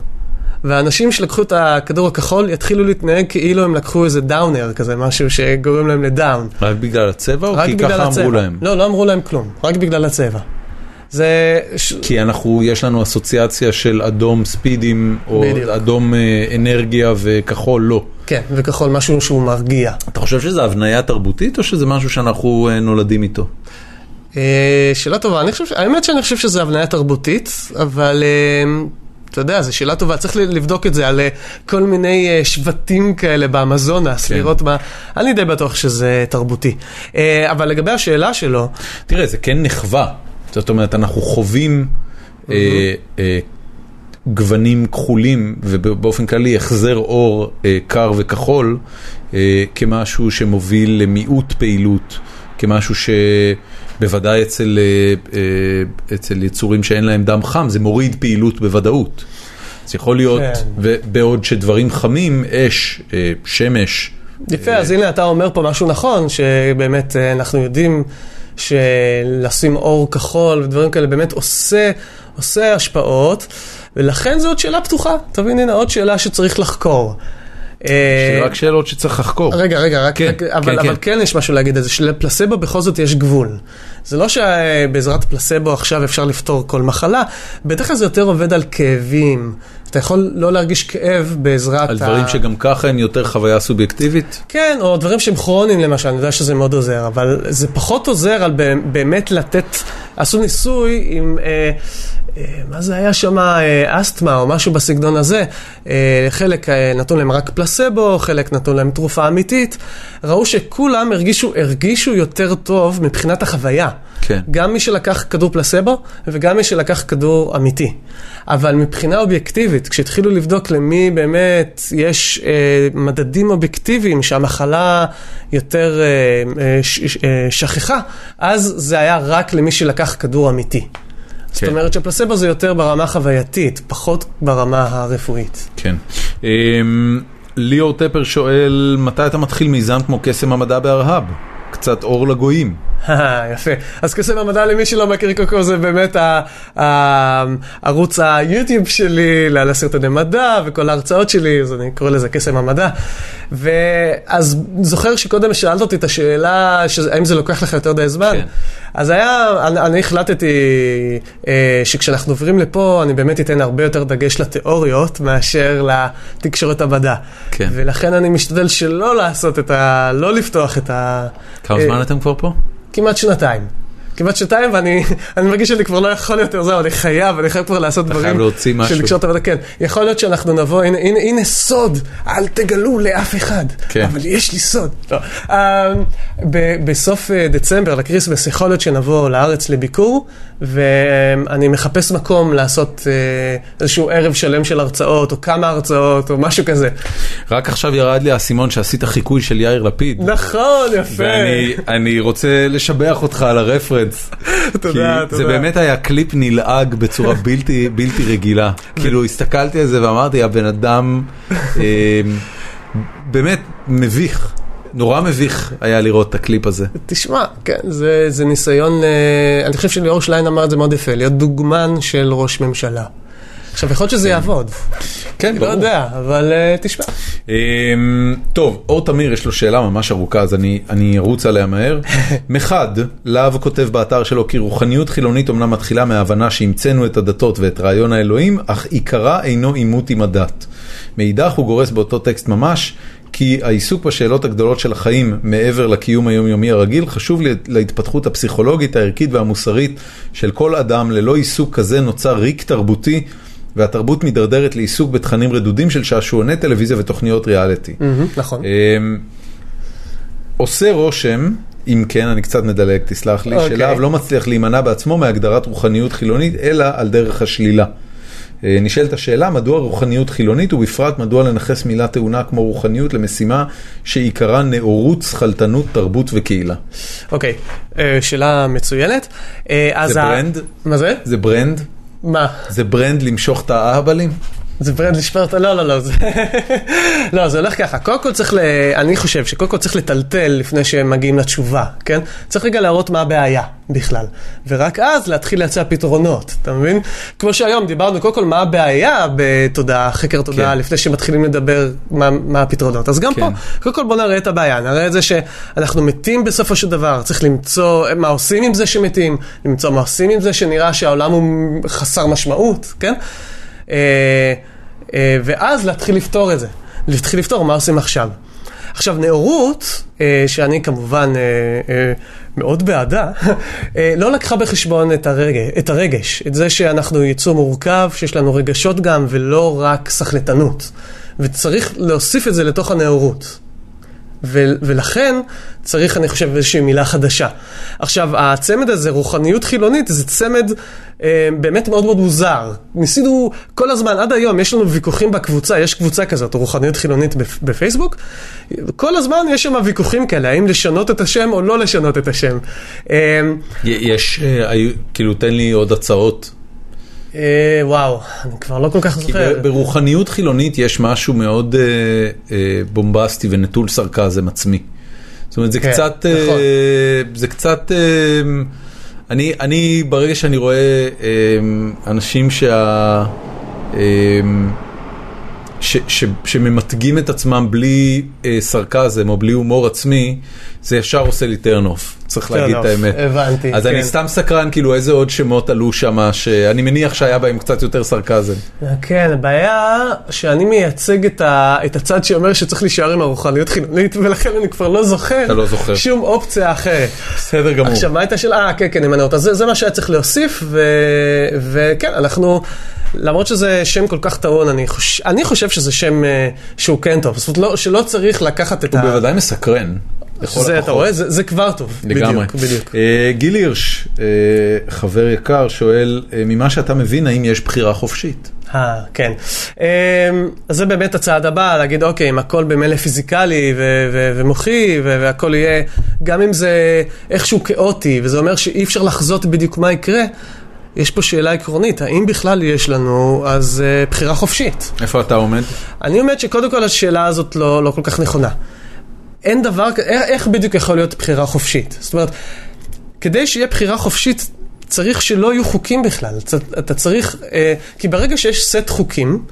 [SPEAKER 2] והאנשים שלקחו את הכדור הכחול יתחילו להתנהג כאילו הם לקחו איזה דאונר כזה, משהו שגורם להם לדאון.
[SPEAKER 1] רק בגלל הצבע או
[SPEAKER 2] רק
[SPEAKER 1] כי
[SPEAKER 2] בגלל
[SPEAKER 1] ככה
[SPEAKER 2] הצבע.
[SPEAKER 1] אמרו להם?
[SPEAKER 2] לא, לא אמרו להם כלום, רק בגלל הצבע. זה...
[SPEAKER 1] כי אנחנו, יש לנו אסוציאציה של אדום ספידים, או
[SPEAKER 2] בדיוק.
[SPEAKER 1] אדום אה, אנרגיה וכחול לא.
[SPEAKER 2] כן, וכחול, משהו שהוא מרגיע.
[SPEAKER 1] אתה חושב שזה הבניה תרבותית או שזה משהו שאנחנו אה, נולדים איתו?
[SPEAKER 2] אה, שאלה טובה, אני חושב, האמת שאני חושב שזה הבניה תרבותית, אבל אתה יודע, זו שאלה טובה, צריך לבדוק את זה על כל מיני שבטים כאלה באמזונס,
[SPEAKER 1] כן.
[SPEAKER 2] לראות מה, אני די בטוח שזה תרבותי. אבל לגבי השאלה שלו,
[SPEAKER 1] תראה, זה כן נחווה. זאת אומרת, אנחנו חווים אה, אה, גוונים כחולים, ובאופן כללי החזר אור אה, קר וכחול, אה, כמשהו שמוביל למיעוט פעילות, כמשהו שבוודאי אצל, אה, אה, אצל יצורים שאין להם דם חם, זה מוריד פעילות בוודאות. אז יכול להיות,
[SPEAKER 2] כן.
[SPEAKER 1] ובעוד שדברים חמים, אש, אה, שמש,
[SPEAKER 2] יפה, אז הנה אתה אומר פה משהו נכון, שבאמת אה, אנחנו יודעים שלשים אור כחול ודברים כאלה באמת עושה, עושה השפעות, ולכן זו עוד שאלה פתוחה. תבין, הנה עוד שאלה שצריך לחקור.
[SPEAKER 1] לי רק שאלות שצריך לחקור.
[SPEAKER 2] רגע, רגע, רק,
[SPEAKER 1] כן,
[SPEAKER 2] רק
[SPEAKER 1] כן,
[SPEAKER 2] אבל,
[SPEAKER 1] כן.
[SPEAKER 2] אבל כן יש משהו להגיד על זה, שלפלסבו בכל זאת יש גבול. זה לא שבעזרת פלסבו עכשיו אפשר לפתור כל מחלה, בדרך כלל זה יותר עובד על כאבים. אתה יכול לא להרגיש כאב בעזרת
[SPEAKER 1] על דברים שגם ככה הם יותר חוויה סובייקטיבית?
[SPEAKER 2] כן, או דברים שהם כרוניים למשל, אני יודע שזה מאוד עוזר, אבל זה פחות עוזר על באמת לתת, עשו ניסוי עם, אה, אה, מה זה היה שם, אה, אסתמה או משהו בסגנון הזה, אה, חלק נתנו להם רק פלסבו, חלק נתנו להם תרופה אמיתית, ראו שכולם הרגישו, הרגישו יותר טוב מבחינת החוויה.
[SPEAKER 1] כן.
[SPEAKER 2] גם מי שלקח כדור פלסבו וגם מי שלקח כדור אמיתי. אבל מבחינה אובייקטיבית, כשהתחילו לבדוק למי באמת יש אה, מדדים אובייקטיביים שהמחלה יותר אה, אה, ש, אה, שכחה, אז זה היה רק למי שלקח כדור אמיתי. כן. זאת. אומרת שפלסבו זה יותר ברמה החווייתית, פחות ברמה הרפואית.
[SPEAKER 1] כן. אמ, ליאור טפר שואל, מתי אתה מתחיל מיזם כמו קסם המדע בארהב? קצת אור לגויים.
[SPEAKER 2] יפה. אז קסם המדע למי שלא מכיר קוקו זה באמת ה- ה- ערוץ היוטיוב שלי לסרטוני מדע וכל ההרצאות שלי, אז אני קורא לזה קסם המדע. ואז זוכר שקודם שאלת אותי את השאלה, האם זה לוקח לך יותר מדי זמן?
[SPEAKER 1] כן.
[SPEAKER 2] אז היה, אני, אני החלטתי אה, שכשאנחנו עוברים לפה, אני באמת אתן הרבה יותר דגש לתיאוריות מאשר לתקשורת המדע.
[SPEAKER 1] כן.
[SPEAKER 2] ולכן אני משתדל שלא לעשות את ה... לא לפתוח את ה...
[SPEAKER 1] כמה
[SPEAKER 2] אה,
[SPEAKER 1] זמן אתם כבר פה?
[SPEAKER 2] כמעט שנתיים. כמעט שנתיים, ואני אני מרגיש שאני כבר לא יכול יותר, זהו, אני חייב, אני חייב כבר לעשות
[SPEAKER 1] אתה
[SPEAKER 2] דברים.
[SPEAKER 1] חייב להוציא משהו.
[SPEAKER 2] של לקשור את העבודה, כן. יכול להיות שאנחנו נבוא, הנה, הנה, הנה סוד, אל תגלו לאף אחד.
[SPEAKER 1] כן.
[SPEAKER 2] אבל יש לי סוד. לא. Um, ב- בסוף אה, דצמבר, ל Christmas, יכול להיות שנבוא לארץ לביקור, ואני מחפש מקום לעשות אה, איזשהו ערב שלם של הרצאות, או כמה הרצאות, או משהו כזה.
[SPEAKER 1] רק עכשיו ירד לי האסימון שעשית חיקוי של יאיר לפיד.
[SPEAKER 2] נכון, יפה.
[SPEAKER 1] ואני אני רוצה לשבח אותך על הרפרנס.
[SPEAKER 2] תודה,
[SPEAKER 1] כי
[SPEAKER 2] תודה.
[SPEAKER 1] זה באמת היה קליפ נלעג בצורה בלתי, רגילה. כאילו הסתכלתי על זה ואמרתי, הבן אדם אה, באמת מביך. נורא מביך היה לראות את הקליפ הזה.
[SPEAKER 2] תשמע, כן, זה, זה ניסיון, אה, אני חושב שליאור שליין אמר את זה מאוד יפה, להיות דוגמן של ראש ממשלה. עכשיו, יכול להיות שזה יעבוד.
[SPEAKER 1] כן,
[SPEAKER 2] לא יודע, אבל אה, תשמע.
[SPEAKER 1] אמ, טוב, אור תמיר יש לו שאלה ממש ארוכה, אז אני, ארוץ עליה מהר. מחד, להב כותב באתר שלו כי רוחניות חילונית אומנם מתחילה מההבנה שהמצאנו את הדתות ואת רעיון האלוהים, אך עיקרה אינו עימות עם הדת. מאידך הוא גורס באותו טקסט ממש, כי העיסוק בשאלות הגדולות של החיים מעבר לקיום היומיומי הרגיל חשוב לה- להתפתחות הפסיכולוגית, הערכית והמוסרית של כל אדם. ללא עיסוק כזה נוצר ריק תרבותי. והתרבות מידרדרת לעיסוק בתכנים רדודים של שעשועוני טלוויזיה ותוכניות ריאליטי.
[SPEAKER 2] נכון.
[SPEAKER 1] אמ, עושה רושם, אם כן, אני קצת מדלג, תסלח לי,
[SPEAKER 2] אוקיי.
[SPEAKER 1] שלהב לא מצליח להימנע בעצמו מהגדרת רוחניות חילונית, אלא על דרך השלילה. אה, נשאלת השאלה, מדוע רוחניות חילונית, ובפרט מדוע לנכס מילה טעונה כמו רוחניות למשימה שעיקרה נאורות, שכלתנות, תרבות וקהילה.
[SPEAKER 2] אוקיי, אה, שאלה מצוינת. אז
[SPEAKER 1] זה
[SPEAKER 2] ה-
[SPEAKER 1] brand?
[SPEAKER 2] מה זה?
[SPEAKER 1] זה brand?
[SPEAKER 2] מה?
[SPEAKER 1] זה brand למשוך את האהבלים?
[SPEAKER 2] זה brand לשפר את ה... לא, לא, לא. זה... לא, זה הולך ככה. קודם כל צריך ל... אני חושב שקודם כל צריך לטלטל לפני שהם מגיעים לתשובה, כן? צריך רגע להראות מה הבעיה בכלל. ורק אז להתחיל להציע פתרונות, אתה מבין? כמו שהיום דיברנו, קודם כל מה הבעיה בתודעה, חקר תודעה,
[SPEAKER 1] כן.
[SPEAKER 2] לפני שמתחילים לדבר מה, מה הפתרונות. אז גם
[SPEAKER 1] כן.
[SPEAKER 2] פה, קודם כל בוא נראה את הבעיה, נראה את זה שאנחנו מתים בסופו של דבר, צריך למצוא מה עושים עם זה שמתים, למצוא מה עושים עם זה שנראה שהעולם הוא חסר משמעות, כן? אה, אה, ואז להתחיל לפתור את זה. להתחיל לפתור מה עושים עכשיו. עכשיו, נאורות, אה, שאני כמובן מאוד בעדה, לא לקחה בחשבון את, הרגש, את הרגש, את זה שאנחנו יצור מורכב, שיש לנו רגשות גם, ולא רק סחלטנות. וצריך להוסיף את זה לתוך הנאורות. ו- ולכן צריך, אני חושב, איזושהי מילה חדשה. עכשיו, הצמד הזה, רוחניות חילונית, זה צמד אה, באמת מאוד מאוד מוזר. ניסינו כל הזמן, עד היום, יש לנו ויכוחים בקבוצה, יש קבוצה כזאת, רוחניות חילונית בפ- בפייסבוק. כל הזמן יש שם ויכוחים כאלה, האם לשנות את השם או לא לשנות את השם. אה,
[SPEAKER 1] יש, אה, כאילו, תן לי עוד הצעות.
[SPEAKER 2] אה, וואו, אני כבר לא כל כך
[SPEAKER 1] כי
[SPEAKER 2] זוכר.
[SPEAKER 1] ב- ברוחניות חילונית יש משהו מאוד אה, אה, בומבסטי ונטול סרקזם עצמי. זאת אומרת, זה
[SPEAKER 2] כן,
[SPEAKER 1] קצת,
[SPEAKER 2] נכון.
[SPEAKER 1] זה קצת, אני, אני ברגע שאני רואה אה, אנשים שה... אה, ש, ש, שממתגים את עצמם בלי אה, סרקזם או בלי הומור עצמי, זה ישר עושה לי turn off, צריך להגיד את האמת.
[SPEAKER 2] הבנתי,
[SPEAKER 1] אז
[SPEAKER 2] כן.
[SPEAKER 1] אני סתם סקרן, כאילו איזה עוד שמות עלו שם, שאני מניח שהיה בהם קצת יותר סרקזם.
[SPEAKER 2] כן, הבעיה שאני מייצג את, ה, את הצד שאומר שצריך להישאר עם הרוחניות חילונית, ולכן אני כבר לא זוכר,
[SPEAKER 1] לא זוכר.
[SPEAKER 2] שום אופציה אחרת.
[SPEAKER 1] בסדר גמור.
[SPEAKER 2] עכשיו, מה הייתה השאלה? אה, כן, כן, נמנה אותה. זה, זה מה שהיה צריך להוסיף, ו, וכן, אנחנו, למרות שזה שם כל כך טעון, אני, חוש, אני חושב שזה שם אה, שהוא כן טוב. זאת אומרת, לא, שלא צריך לקחת את
[SPEAKER 1] הוא
[SPEAKER 2] ה...
[SPEAKER 1] בוודאי מסקרן.
[SPEAKER 2] זה, אתה. רואה? זה, זה כבר טוב.
[SPEAKER 1] לגמרי.
[SPEAKER 2] בדיוק, בדיוק.
[SPEAKER 1] אה, גיל הירש, אה, חבר יקר, שואל, אה, ממה שאתה מבין, האם יש בחירה חופשית?
[SPEAKER 2] אה, כן. אז זה באמת הצעד הבא, להגיד, אוקיי, אם הכל במילא פיזיקלי ו- ו- ומוחי, ו- והכל יהיה, גם אם זה איכשהו כאוטי, וזה אומר שאי אפשר לחזות בדיוק מה יקרה, יש פה שאלה עקרונית, האם בכלל יש לנו אז uh, בחירה חופשית?
[SPEAKER 1] איפה אתה עומד?
[SPEAKER 2] אני אומר שקודם כל השאלה הזאת לא, לא כל כך נכונה. אין דבר איך, איך בדיוק יכול להיות בחירה חופשית? זאת אומרת, כדי שיהיה בחירה חופשית, צריך שלא יהיו חוקים בכלל. אתה, אתה צריך, אה, כי ברגע שיש סט חוקים,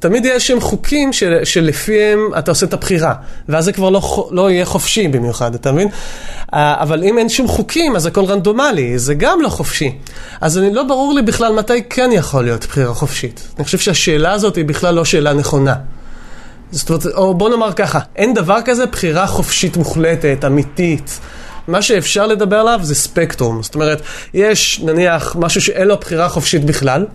[SPEAKER 2] תמיד יש שם חוקים של, שלפיהם אתה עושה את הבחירה, ואז זה כבר לא, לא יהיה חופשי במיוחד, אתה מבין? אבל אם אין שום חוקים, אז הכל רנדומלי, זה גם לא חופשי. אז אני לא ברור לי בכלל מתי כן יכול להיות בחירה חופשית. אני חושב שהשאלה הזאת היא בכלל לא שאלה נכונה. זאת אומרת, או בוא נאמר ככה, אין דבר כזה בחירה חופשית מוחלטת, אמיתית. מה שאפשר לדבר עליו זה ספקטרום. זאת אומרת, יש נניח משהו שאין לו בחירה חופשית בכלל,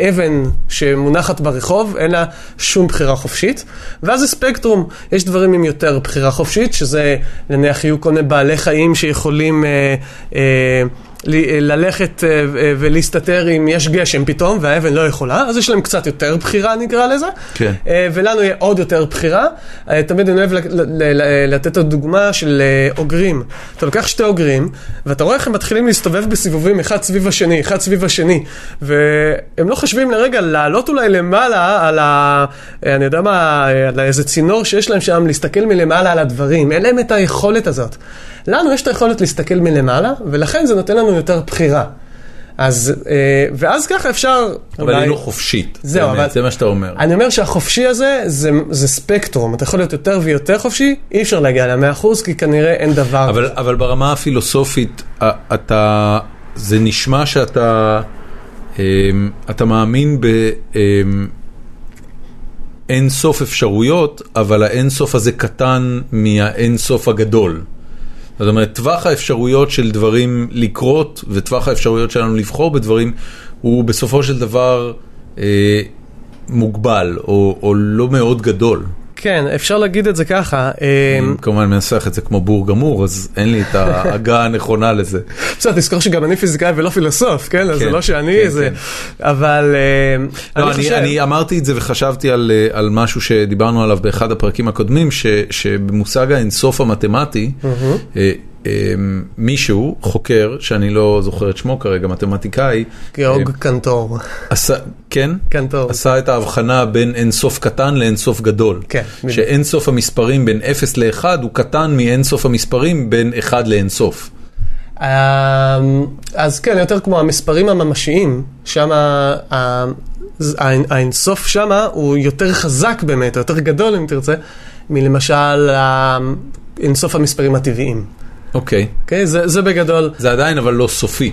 [SPEAKER 2] אבן שמונחת ברחוב, אין לה שום בחירה חופשית, ואז זה ספקטרום. יש דברים עם יותר בחירה חופשית, שזה נניח יהיו כל מיני בעלי חיים שיכולים... אה, אה, ללכת אה, אה, ולהסתתר אם יש גשם פתאום, והאבן לא יכולה, אז יש להם קצת יותר בחירה נקרא לזה.
[SPEAKER 1] כן.
[SPEAKER 2] אה, ולנו יהיה עוד יותר בחירה. אה, תמיד אני אוהב לתת את הדוגמה של אה, אוגרים. אתה לוקח שתי אוגרים, ואתה רואה איך הם מתחילים להסתובב בסיבובים אחד סביב השני, אחד סביב השני, והם לא חושבים לרגע לעלות אולי למעלה על ה... אה, אני יודע מה, אה, על איזה צינור שיש להם שם, להסתכל מלמעלה על הדברים. אין להם את היכולת הזאת. לנו יש את היכולת להסתכל מלמעלה, ולכן זה נותן לנו יותר בחירה. אז, אה, ואז ככה אפשר...
[SPEAKER 1] אבל
[SPEAKER 2] אולי-
[SPEAKER 1] היא לא חופשית.
[SPEAKER 2] זהו,
[SPEAKER 1] באמת,
[SPEAKER 2] אבל-
[SPEAKER 1] זה מה שאתה אומר.
[SPEAKER 2] אני אומר שהחופשי הזה זה, זה ספקטרום, אתה יכול להיות יותר ויותר חופשי, אי אפשר להגיע ל-100% כי כנראה אין דבר.
[SPEAKER 1] אבל, אבל ברמה הפילוסופית, אתה, זה נשמע שאתה אמ, אתה מאמין באין סוף אפשרויות, אבל האין סוף הזה קטן מהאין סוף הגדול. זאת אומרת, טווח האפשרויות של דברים לקרות וטווח האפשרויות שלנו לבחור בדברים הוא בסופו של דבר אה, מוגבל או, או לא מאוד גדול.
[SPEAKER 2] כן, אפשר להגיד את זה ככה. אה,
[SPEAKER 1] אני כמובן מנסח את זה כמו בור גמור, אז אין לי את ההגה הנכונה לזה.
[SPEAKER 2] בסדר, תזכור שגם אני פיזיקאי ולא פילוסוף, כן? אז זה
[SPEAKER 1] כן,
[SPEAKER 2] לא שאני
[SPEAKER 1] כן,
[SPEAKER 2] זה...
[SPEAKER 1] כן.
[SPEAKER 2] אבל אה,
[SPEAKER 1] לא,
[SPEAKER 2] אני חושב...
[SPEAKER 1] אני אמרתי את זה וחשבתי על, אה, משהו שדיברנו עליו באחד הפרקים הקודמים, שבמושג האינסוף המתמטי, מישהו, חוקר, שאני לא זוכר את שמו כרגע, מתמטיקאי,
[SPEAKER 2] גיאורג
[SPEAKER 1] אה,
[SPEAKER 2] קנטור.
[SPEAKER 1] עשה, כן?
[SPEAKER 2] קנטור.
[SPEAKER 1] עשה את ההבחנה בין אינסוף קטן לאינסוף גדול.
[SPEAKER 2] כן.
[SPEAKER 1] שאינסוף המספרים בין 0 ל-1 הוא קטן מאינסוף המספרים בין 1 לאינסוף.
[SPEAKER 2] אה, אז כן, יותר כמו המספרים הממשיים, שם האינסוף שם הוא יותר חזק באמת, או יותר גדול אם תרצה, מלמשל האינסוף המספרים הטבעיים.
[SPEAKER 1] אוקיי.
[SPEAKER 2] אוקיי? זה, זה בגדול.
[SPEAKER 1] זה עדיין אבל לא סופי.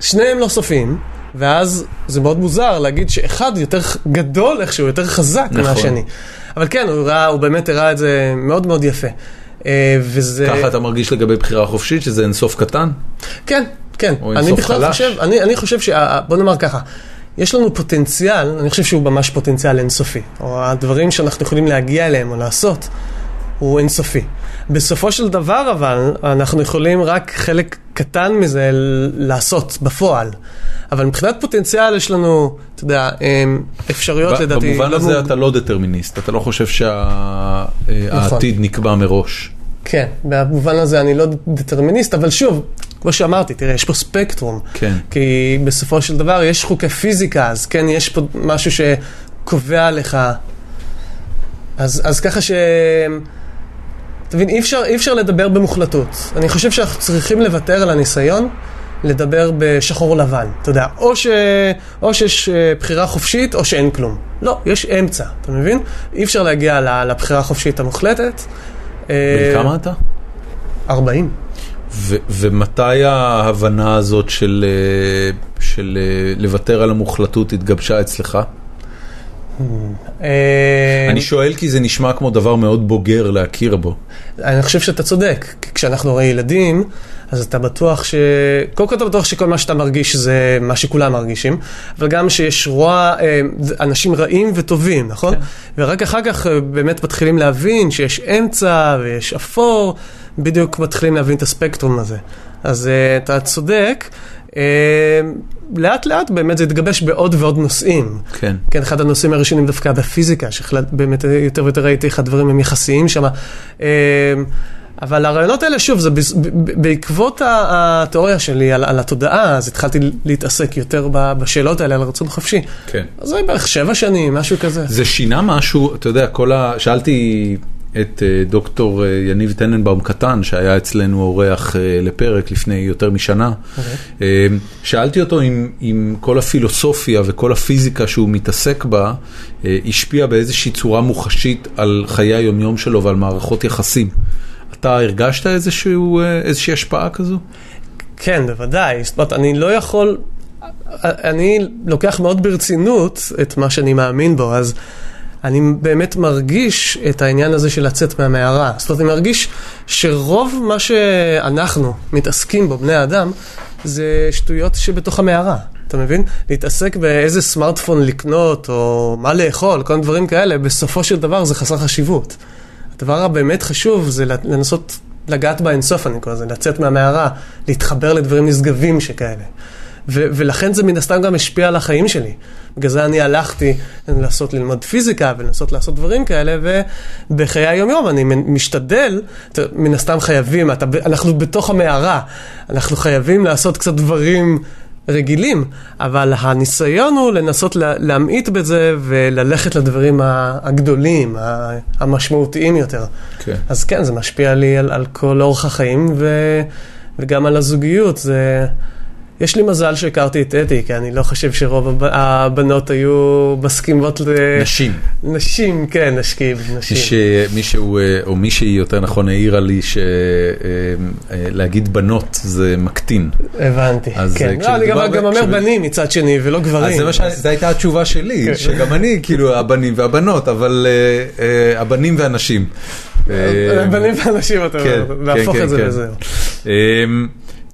[SPEAKER 2] שניהם לא סופיים, ואז זה מאוד מוזר להגיד שאחד יותר גדול איכשהו, יותר חזק
[SPEAKER 1] נכון.
[SPEAKER 2] מהשני. אבל כן, הוא, ראה, הוא באמת הראה את זה מאוד מאוד יפה. אה, וזה...
[SPEAKER 1] ככה אתה מרגיש לגבי בחירה חופשית, שזה אינסוף קטן?
[SPEAKER 2] כן, כן.
[SPEAKER 1] או אינסוף חלש.
[SPEAKER 2] חושב, אני, אני חושב שה... בוא נאמר ככה, יש לנו פוטנציאל, אני חושב שהוא ממש פוטנציאל אינסופי, או הדברים שאנחנו יכולים להגיע אליהם או לעשות, הוא אינסופי. בסופו של דבר אבל, אנחנו יכולים רק חלק קטן מזה לעשות בפועל. אבל מבחינת פוטנציאל יש לנו, אתה יודע, אמ, אפשרויות
[SPEAKER 1] ב-
[SPEAKER 2] לדעתי.
[SPEAKER 1] במובן
[SPEAKER 2] לא
[SPEAKER 1] הזה
[SPEAKER 2] מוג-
[SPEAKER 1] אתה לא דטרמיניסט, אתה לא חושב שהעתיד נקבע מראש.
[SPEAKER 2] כן, במובן הזה אני לא דטרמיניסט, אבל שוב, כמו שאמרתי, תראה, יש פה ספקטרום.
[SPEAKER 1] כן.
[SPEAKER 2] כי בסופו של דבר יש חוקי פיזיקה, אז כן, יש פה משהו שקובע לך. אז, אז ככה ש... אתה מבין, אי אפשר, אי אפשר לדבר במוחלטות. אני חושב שאנחנו צריכים לוותר על הניסיון לדבר בשחור לבן, אתה יודע, או, ש... או שיש אה, בחירה חופשית או שאין כלום. לא, יש אמצע, אתה מבין? אי אפשר להגיע לבחירה החופשית המוחלטת.
[SPEAKER 1] בן כמה אתה?
[SPEAKER 2] 40.
[SPEAKER 1] ו- ומתי ההבנה הזאת של, אה, של אה, לוותר על המוחלטות התגבשה אצלך?
[SPEAKER 2] אה,
[SPEAKER 1] אני שואל כי זה נשמע כמו דבר מאוד בוגר להכיר בו.
[SPEAKER 2] אני חושב שאתה צודק, כי כשאנחנו הרי ילדים, אז אתה בטוח ש... קודם כל אתה בטוח שכל מה שאתה מרגיש זה מה שכולם מרגישים, אבל גם שיש רוע, אה, אנשים רעים וטובים, נכון?
[SPEAKER 1] כן.
[SPEAKER 2] ורק אחר כך אה, באמת מתחילים להבין שיש אמצע ויש אפור, בדיוק מתחילים להבין את הספקטרום הזה. אז אתה צודק. לאט לאט באמת זה התגבש בעוד ועוד נושאים.
[SPEAKER 1] כן.
[SPEAKER 2] כן, אחד הנושאים הראשונים דווקא בפיזיקה, שבאמת יותר ויותר ראיתי איך הדברים הם יחסיים שם. אבל הרעיונות האלה, שוב, זה בעקבות התיאוריה שלי על, על התודעה, אז התחלתי להתעסק יותר בשאלות האלה על רצון חופשי.
[SPEAKER 1] כן.
[SPEAKER 2] אז זה בערך שבע שנים, משהו כזה.
[SPEAKER 1] זה שינה משהו, אתה יודע, כל ה... שאלתי את אה, דוקטור אה, יניב טננבאום קטן, שהיה אצלנו אורח אה, לפרק לפני יותר משנה. אה, שאלתי אותו אם, אם כל הפילוסופיה וכל הפיזיקה שהוא מתעסק בה, השפיע באיזושהי צורה מוחשית על חיי היומיום שלו ועל מערכות יחסים. אתה הרגשת איזשהו, איזושהי השפעה כזו?
[SPEAKER 2] כן, בוודאי. זאת אומרת, אני לא יכול... אני לוקח מאוד ברצינות את מה שאני מאמין בו, אז אני באמת מרגיש את העניין הזה של לצאת מהמערה. זאת אומרת, אני מרגיש שרוב מה שאנחנו מתעסקים בו, בני האדם, זה שטויות שבתוך המערה. אתה מבין? להתעסק באיזה סמארטפון לקנות, או מה לאכול, כל מיני דברים כאלה, בסופו של דבר זה חסר חשיבות. הדבר הבאמת חשוב זה לנסות לגעת באינסוף, אני קורא לזה, לצאת מהמערה, להתחבר לדברים נשגבים שכאלה. ו- ולכן זה מן הסתם גם השפיע על החיים שלי. בגלל זה אני הלכתי לנסות ללמוד פיזיקה ולנסות לעשות דברים כאלה, ובחיי היום-יום אני משתדל, מן הסתם חייבים, אתה, אנחנו בתוך המערה, אנחנו חייבים לעשות קצת דברים רגילים, אבל הניסיון הוא לנסות לה, להמעיט בזה וללכת לדברים הגדולים, המשמעותיים יותר.
[SPEAKER 1] כן.
[SPEAKER 2] אז כן, זה משפיע לי על, על כל אורח החיים ו, וגם על הזוגיות. זה... יש לי מזל שהכרתי את אתי, כי אני לא חושב שרוב הב- הבנות היו מסכימות ל...
[SPEAKER 1] נשים.
[SPEAKER 2] נשים, כן, נשים, נשים.
[SPEAKER 1] שמישהו, אה, או מישהי יותר נכון העירה לי שלהגיד בנות זה מקטין.
[SPEAKER 2] הבנתי,
[SPEAKER 1] אז,
[SPEAKER 2] כן.
[SPEAKER 1] אה,
[SPEAKER 2] לא, אני גם,
[SPEAKER 1] כשמדובר
[SPEAKER 2] גם
[SPEAKER 1] ב-
[SPEAKER 2] אומר בנים מצד שני, ולא גברים.
[SPEAKER 1] אז. זו הייתה התשובה שלי,
[SPEAKER 2] כן.
[SPEAKER 1] שגם אני, כאילו, הבנים והבנות, אבל אה, אה, הבנים והנשים. אה,
[SPEAKER 2] בנים ואנשים, אתה
[SPEAKER 1] כן,
[SPEAKER 2] אומר, להפוך
[SPEAKER 1] כן,
[SPEAKER 2] את זה
[SPEAKER 1] כן.
[SPEAKER 2] לזהו.
[SPEAKER 1] אמ,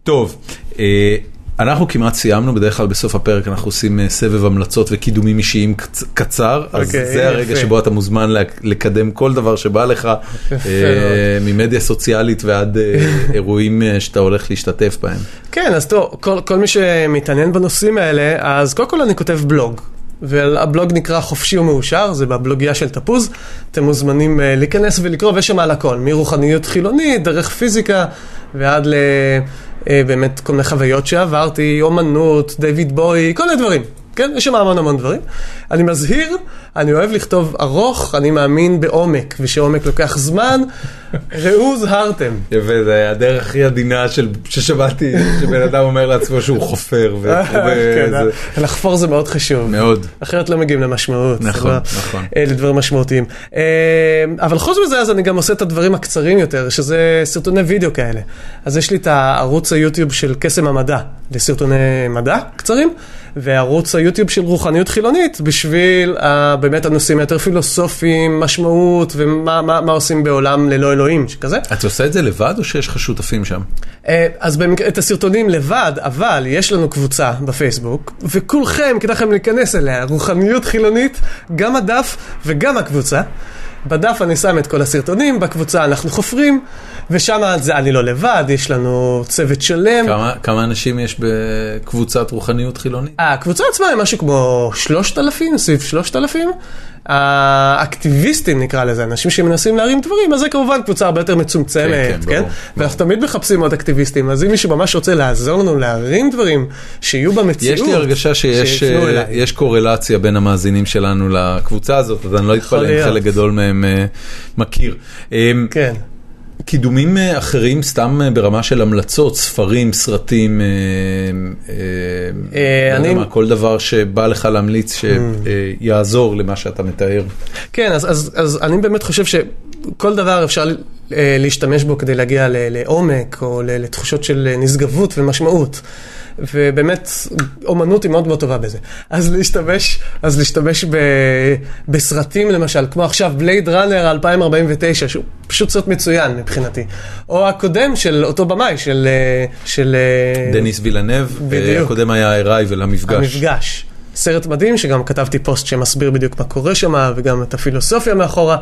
[SPEAKER 1] טוב, אה, אנחנו כמעט סיימנו, בדרך כלל בסוף הפרק אנחנו עושים אה, סבב המלצות וקידומים אישיים קצ- קצר, אז
[SPEAKER 2] אוקיי,
[SPEAKER 1] זה הרגע. שבו אתה מוזמן לקדם כל דבר שבא לך, אה, ממדיה סוציאלית ועד אה, אירועים שאתה הולך להשתתף בהם.
[SPEAKER 2] כן, אז טוב, כל, כל מי שמתעניין בנושאים האלה, אז קודם כל אני כותב בלוג. והבלוג נקרא חופשי ומאושר, זה בבלוגיה של תפוז. אתם מוזמנים אה, להיכנס ולקרוא, ויש שם על הכל, מרוחניות חילונית, דרך פיזיקה, ועד ל... אה, באמת כל מיני חוויות שעברתי, אומנות, דיוויד בוי, כל מיני דברים. כן, יש שם המון המון דברים. אני מזהיר, אני אוהב לכתוב ארוך, אני מאמין בעומק, ושעומק לוקח זמן. ראו זהרתם.
[SPEAKER 1] יפה, זה הדרך הכי עדינה של- ששמעתי, שבן אדם אומר לעצמו שהוא חופר. וחווה
[SPEAKER 2] כן,
[SPEAKER 1] זה-
[SPEAKER 2] לחפור זה מאוד חשוב.
[SPEAKER 1] מאוד.
[SPEAKER 2] אחרת לא מגיעים למשמעות.
[SPEAKER 1] נכון,
[SPEAKER 2] לא-
[SPEAKER 1] נכון.
[SPEAKER 2] אה, לדברים משמעותיים. אה, אבל חוץ מזה, אז אני גם עושה את הדברים הקצרים יותר, שזה סרטוני וידאו כאלה. אז יש לי את הערוץ היוטיוב של קסם המדע, לסרטוני מדע קצרים, וערוץ היוטיוב של רוחניות חילונית, בשביל אה, באמת הנושאים היותר פילוסופיים, משמעות, ומה מה, מה עושים בעולם ללא אלוהים, שכזה.
[SPEAKER 1] אתה עושה את זה לבד או שיש לך שותפים שם?
[SPEAKER 2] אה, אז במק... את הסרטונים לבד, אבל יש לנו קבוצה בפייסבוק, וכולכם, כדאי לכם להיכנס אליה, רוחניות חילונית, גם הדף וגם הקבוצה. בדף אני שם את כל הסרטונים, בקבוצה אנחנו חופרים, ושם זה אני לא לבד, יש לנו צוות שלם.
[SPEAKER 1] כמה- כמה אנשים יש בקבוצת רוחניות חילונית?
[SPEAKER 2] הקבוצה עצמה היא משהו כמו 3,000, סביב 3,000. האקטיביסטים נקרא לזה, אנשים שמנסים להרים דברים, אז זה כמובן קבוצה הרבה יותר מצומצמת,
[SPEAKER 1] כן,
[SPEAKER 2] כן?
[SPEAKER 1] ברור,
[SPEAKER 2] ואנחנו תמיד מחפשים עוד אקטיביסטים, אז אם מישהו ממש רוצה לעזור לנו להרים דברים, שיהיו במציאות,
[SPEAKER 1] יש לי הרגשה שיש
[SPEAKER 2] אליי.
[SPEAKER 1] יש קורלציה בין המאזינים שלנו לקבוצה הזאת, אז אני לא אתפלא אם. חלק גדול מהם אה, מכיר. אה,
[SPEAKER 2] כן.
[SPEAKER 1] קידומים אה, אחרים, סתם אה, ברמה של המלצות, ספרים, סרטים, אה, לא
[SPEAKER 2] אני-
[SPEAKER 1] כל דבר שבא לך להמליץ שיעזור למה שאתה מתאר.
[SPEAKER 2] כן, אז, אז, אז אני באמת חושב שכל דבר אפשר להשתמש בו כדי להגיע לעומק או לתחושות של נשגבות ומשמעות. ובאמת, אומנות היא מאוד מאוד טובה בזה. אז להשתמש, אז להשתמש ב, בסרטים למשל, כמו עכשיו בלייד ראנר 2049, שהוא פשוט סרט מצוין מבחינתי. או הקודם של אותו במאי, של... אה, של אה,
[SPEAKER 1] דניס וילנב,
[SPEAKER 2] בדיוק.
[SPEAKER 1] הקודם היה Arrival, המפגש.
[SPEAKER 2] המפגש. סרט מדהים, שגם כתבתי פוסט שמסביר בדיוק מה קורה שם, וגם את הפילוסופיה מאחורה.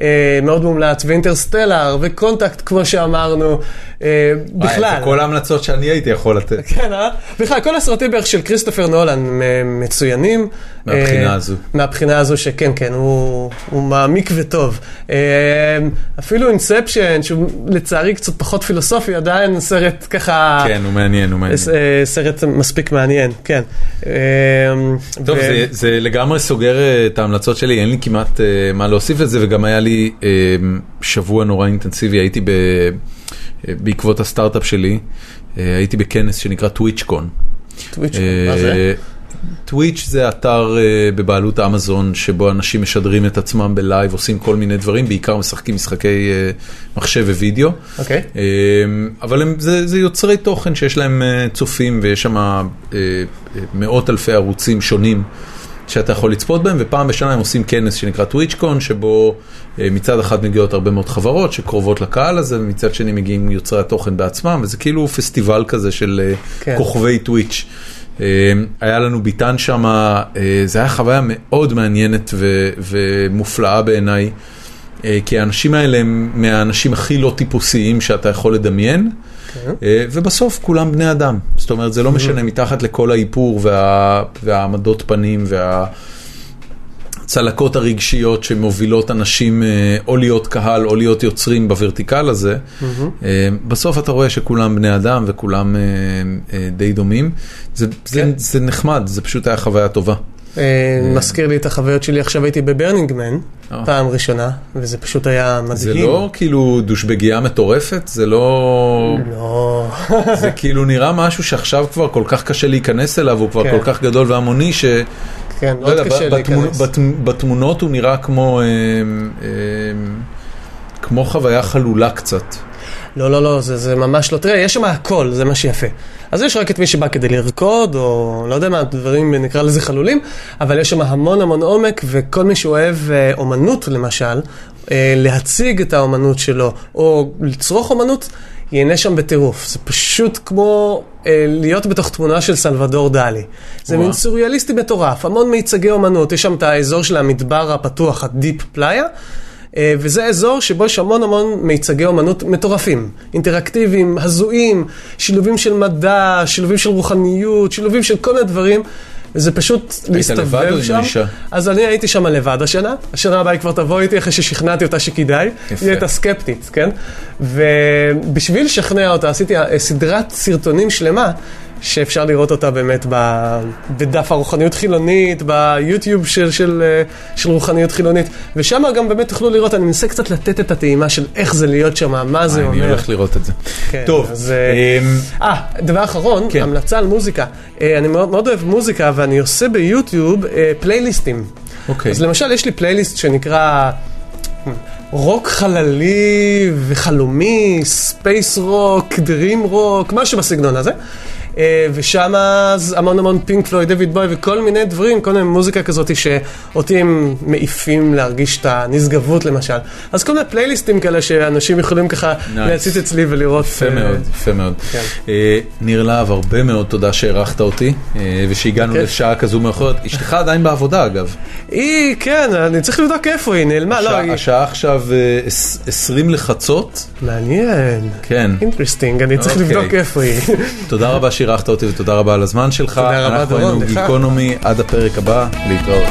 [SPEAKER 2] אה, מאוד מומלץ, ואינטרסטלר, וקונטקט, כמו שאמרנו. אה,
[SPEAKER 1] וואי,
[SPEAKER 2] בכלל.
[SPEAKER 1] זה כל ההמלצות שאני הייתי יכול לתת.
[SPEAKER 2] כן, אה? בכלל, כל הסרטים בערך של כריסטופר נולן מצוינים.
[SPEAKER 1] מהבחינה
[SPEAKER 2] אה,
[SPEAKER 1] הזו.
[SPEAKER 2] מהבחינה הזו שכן, כן, הוא, הוא מעמיק וטוב. אה, אפילו אינספשן, שהוא לצערי קצת פחות פילוסופי, עדיין סרט ככה...
[SPEAKER 1] כן, הוא מעניין, הוא מעניין.
[SPEAKER 2] אה, סרט מספיק מעניין, כן. אה,
[SPEAKER 1] טוב,
[SPEAKER 2] ו-
[SPEAKER 1] זה, זה לגמרי סוגר אה, את ההמלצות שלי, אין לי כמעט אה, מה להוסיף לזה, וגם היה לי אה, שבוע נורא אינטנסיבי, הייתי ב, אה, בעקבות הסטארט-אפ שלי, אה, הייתי בכנס שנקרא טוויצ'קון.
[SPEAKER 2] טוויץ', מה זה?
[SPEAKER 1] טוויץ' זה אתר אה, בבעלות אמזון, שבו אנשים משדרים את עצמם בלייב, עושים כל מיני דברים, בעיקר משחקים משחקי אה, מחשב ווידאו.
[SPEAKER 2] אוקיי.
[SPEAKER 1] אה, אבל הם, זה, זה יוצרי תוכן שיש להם אה, צופים ויש שם אה, מאות אלפי ערוצים שונים שאתה יכול לצפות בהם, ופעם בשנה הם עושים כנס שנקרא טוויצ'קון, שבו אה, מצד אחד מגיעות הרבה מאוד חברות שקרובות לקהל הזה, ומצד שני מגיעים יוצרי התוכן בעצמם, וזה כאילו פסטיבל כזה של אה,
[SPEAKER 2] כן.
[SPEAKER 1] כוכבי טוויץ'. אה, היה לנו ביטן שם, אה, זה היה חוויה מאוד מעניינת ו- ומופלאה בעיניי. אה, כי האנשים האלה הם מהאנשים הכי לא טיפוסיים שאתה יכול לדמיין,
[SPEAKER 2] כן.
[SPEAKER 1] אה, ובסוף כולם בני אדם. זאת אומרת, זה לא משנה, מתחת לכל האיפור וה- והעמדות פנים והצלקות הרגשיות שמובילות אנשים אה, או להיות קהל או להיות יוצרים בוורטיקל הזה, אה, בסוף אתה רואה שכולם בני אדם וכולם אה, די דומים. זה, זה,
[SPEAKER 2] כן.
[SPEAKER 1] זה נחמד, זה פשוט היה חוויה טובה.
[SPEAKER 2] מזכיר לי את החוויות שלי, עכשיו הייתי בברנינגמן. פעם ראשונה, וזה פשוט היה מדהים.
[SPEAKER 1] זה לא כאילו דושבגייה מטורפת, זה לא...
[SPEAKER 2] לא.
[SPEAKER 1] זה כאילו נראה משהו שעכשיו כבר כל כך קשה להיכנס אליו, הוא כבר
[SPEAKER 2] כן.
[SPEAKER 1] כל כך גדול והמוני, ש...
[SPEAKER 2] כן,
[SPEAKER 1] לא
[SPEAKER 2] מאוד קשה
[SPEAKER 1] בתמונ-
[SPEAKER 2] להיכנס.
[SPEAKER 1] בת- בתמונות הוא נראה כמו... אה, אה, כמו חוויה חלולה קצת.
[SPEAKER 2] לא, לא, לא, זה, זה ממש לא. תראה, יש שם הכל, זה מה שיפה. אז יש רק את מי שבא כדי לרקוד, או לא יודע מה, דברים, נקרא לזה חלולים, אבל יש שם המון המון עומק, וכל מי שאוהב אה, אומנות, למשל, אה, להציג את האומנות שלו, או לצרוך אומנות, ייהנה שם בטירוף. זה פשוט כמו אה, להיות בתוך תמונה של סלבדור דלי. זה. מין סוריאליסטי מטורף, המון מיצגי אומנות, יש שם את האזור של המדבר הפתוח, הדיפ פלאיה. אה, וזה אזור שבו יש המון המון מיצגי אומנות מטורפים, אינטראקטיביים, הזויים, שילובים של מדע, שילובים של רוחניות, שילובים של כל מיני דברים, וזה פשוט
[SPEAKER 1] לבד או
[SPEAKER 2] להסתובב
[SPEAKER 1] עם
[SPEAKER 2] שם.
[SPEAKER 1] אישה?
[SPEAKER 2] אז אני הייתי שם לבד השנה, השנה הבאה היא כבר תבוא איתי אחרי ששכנעתי אותה שכדאי,
[SPEAKER 1] יפה.
[SPEAKER 2] היא הייתה סקפטית, כן? ובשביל לשכנע אותה עשיתי אה, סדרת סרטונים שלמה. שאפשר לראות אותה באמת ב- בדף הרוחניות חילונית, ביוטיוב של, של, אה, של רוחניות חילונית, ושם גם באמת תוכלו לראות, אני מנסה קצת לתת את הטעימה של איך זה להיות שם, מה זה
[SPEAKER 1] אה, אני
[SPEAKER 2] אומר.
[SPEAKER 1] הולך לראות את זה.
[SPEAKER 2] כן,
[SPEAKER 1] טוב,
[SPEAKER 2] אז, אה,
[SPEAKER 1] אמ,
[SPEAKER 2] אה, דבר אחרון,
[SPEAKER 1] כן.
[SPEAKER 2] המלצה על מוזיקה. אני מאוד, מאוד אוהב מוזיקה, ואני עושה ביוטיוב פלייליסטים.
[SPEAKER 1] אוקיי.
[SPEAKER 2] אז למשל, יש לי פלייליסט שנקרא רוק חללי וחלומי, space rock, dream rock, משהו בסגנון הזה. אה, ושם אז המון המון פינק פלוי, דויד בוי וכל מיני דברים, כל מיני מוזיקה כזאת שאותי הם מעיפים להרגיש את הנשגבות למשל. אז כל מיני פלייליסטים כאלה שאנשים יכולים ככה
[SPEAKER 1] Nice.
[SPEAKER 2] להציץ אצלי ולראות.
[SPEAKER 1] יפה
[SPEAKER 2] אה,
[SPEAKER 1] מאוד, יפה מאוד.
[SPEAKER 2] כן.
[SPEAKER 1] אה, ניר להב, הרבה מאוד תודה שהערכת אותי, ושהגענו
[SPEAKER 2] כיף.
[SPEAKER 1] לשעה כזו מאוחרת. אשתך עדיין בעבודה אגב.
[SPEAKER 2] היא, כן, אני צריך לבדוק איפה היא, נעלמה, לא,
[SPEAKER 1] השעה-
[SPEAKER 2] היא...
[SPEAKER 1] השעה עכשיו אה, עש- 20 לחצות,
[SPEAKER 2] מעניין.
[SPEAKER 1] כן.
[SPEAKER 2] אינטרסטינג, אני צריך
[SPEAKER 1] אוקיי.
[SPEAKER 2] לבדוק איפה היא.
[SPEAKER 1] תודה רבה שאירחת אותי ותודה רבה על הזמן שלך.
[SPEAKER 2] תודה רבה,
[SPEAKER 1] אנחנו
[SPEAKER 2] דורון,
[SPEAKER 1] היינו
[SPEAKER 2] לך.
[SPEAKER 1] גיקונומי, עד הפרק הבא, להתראות.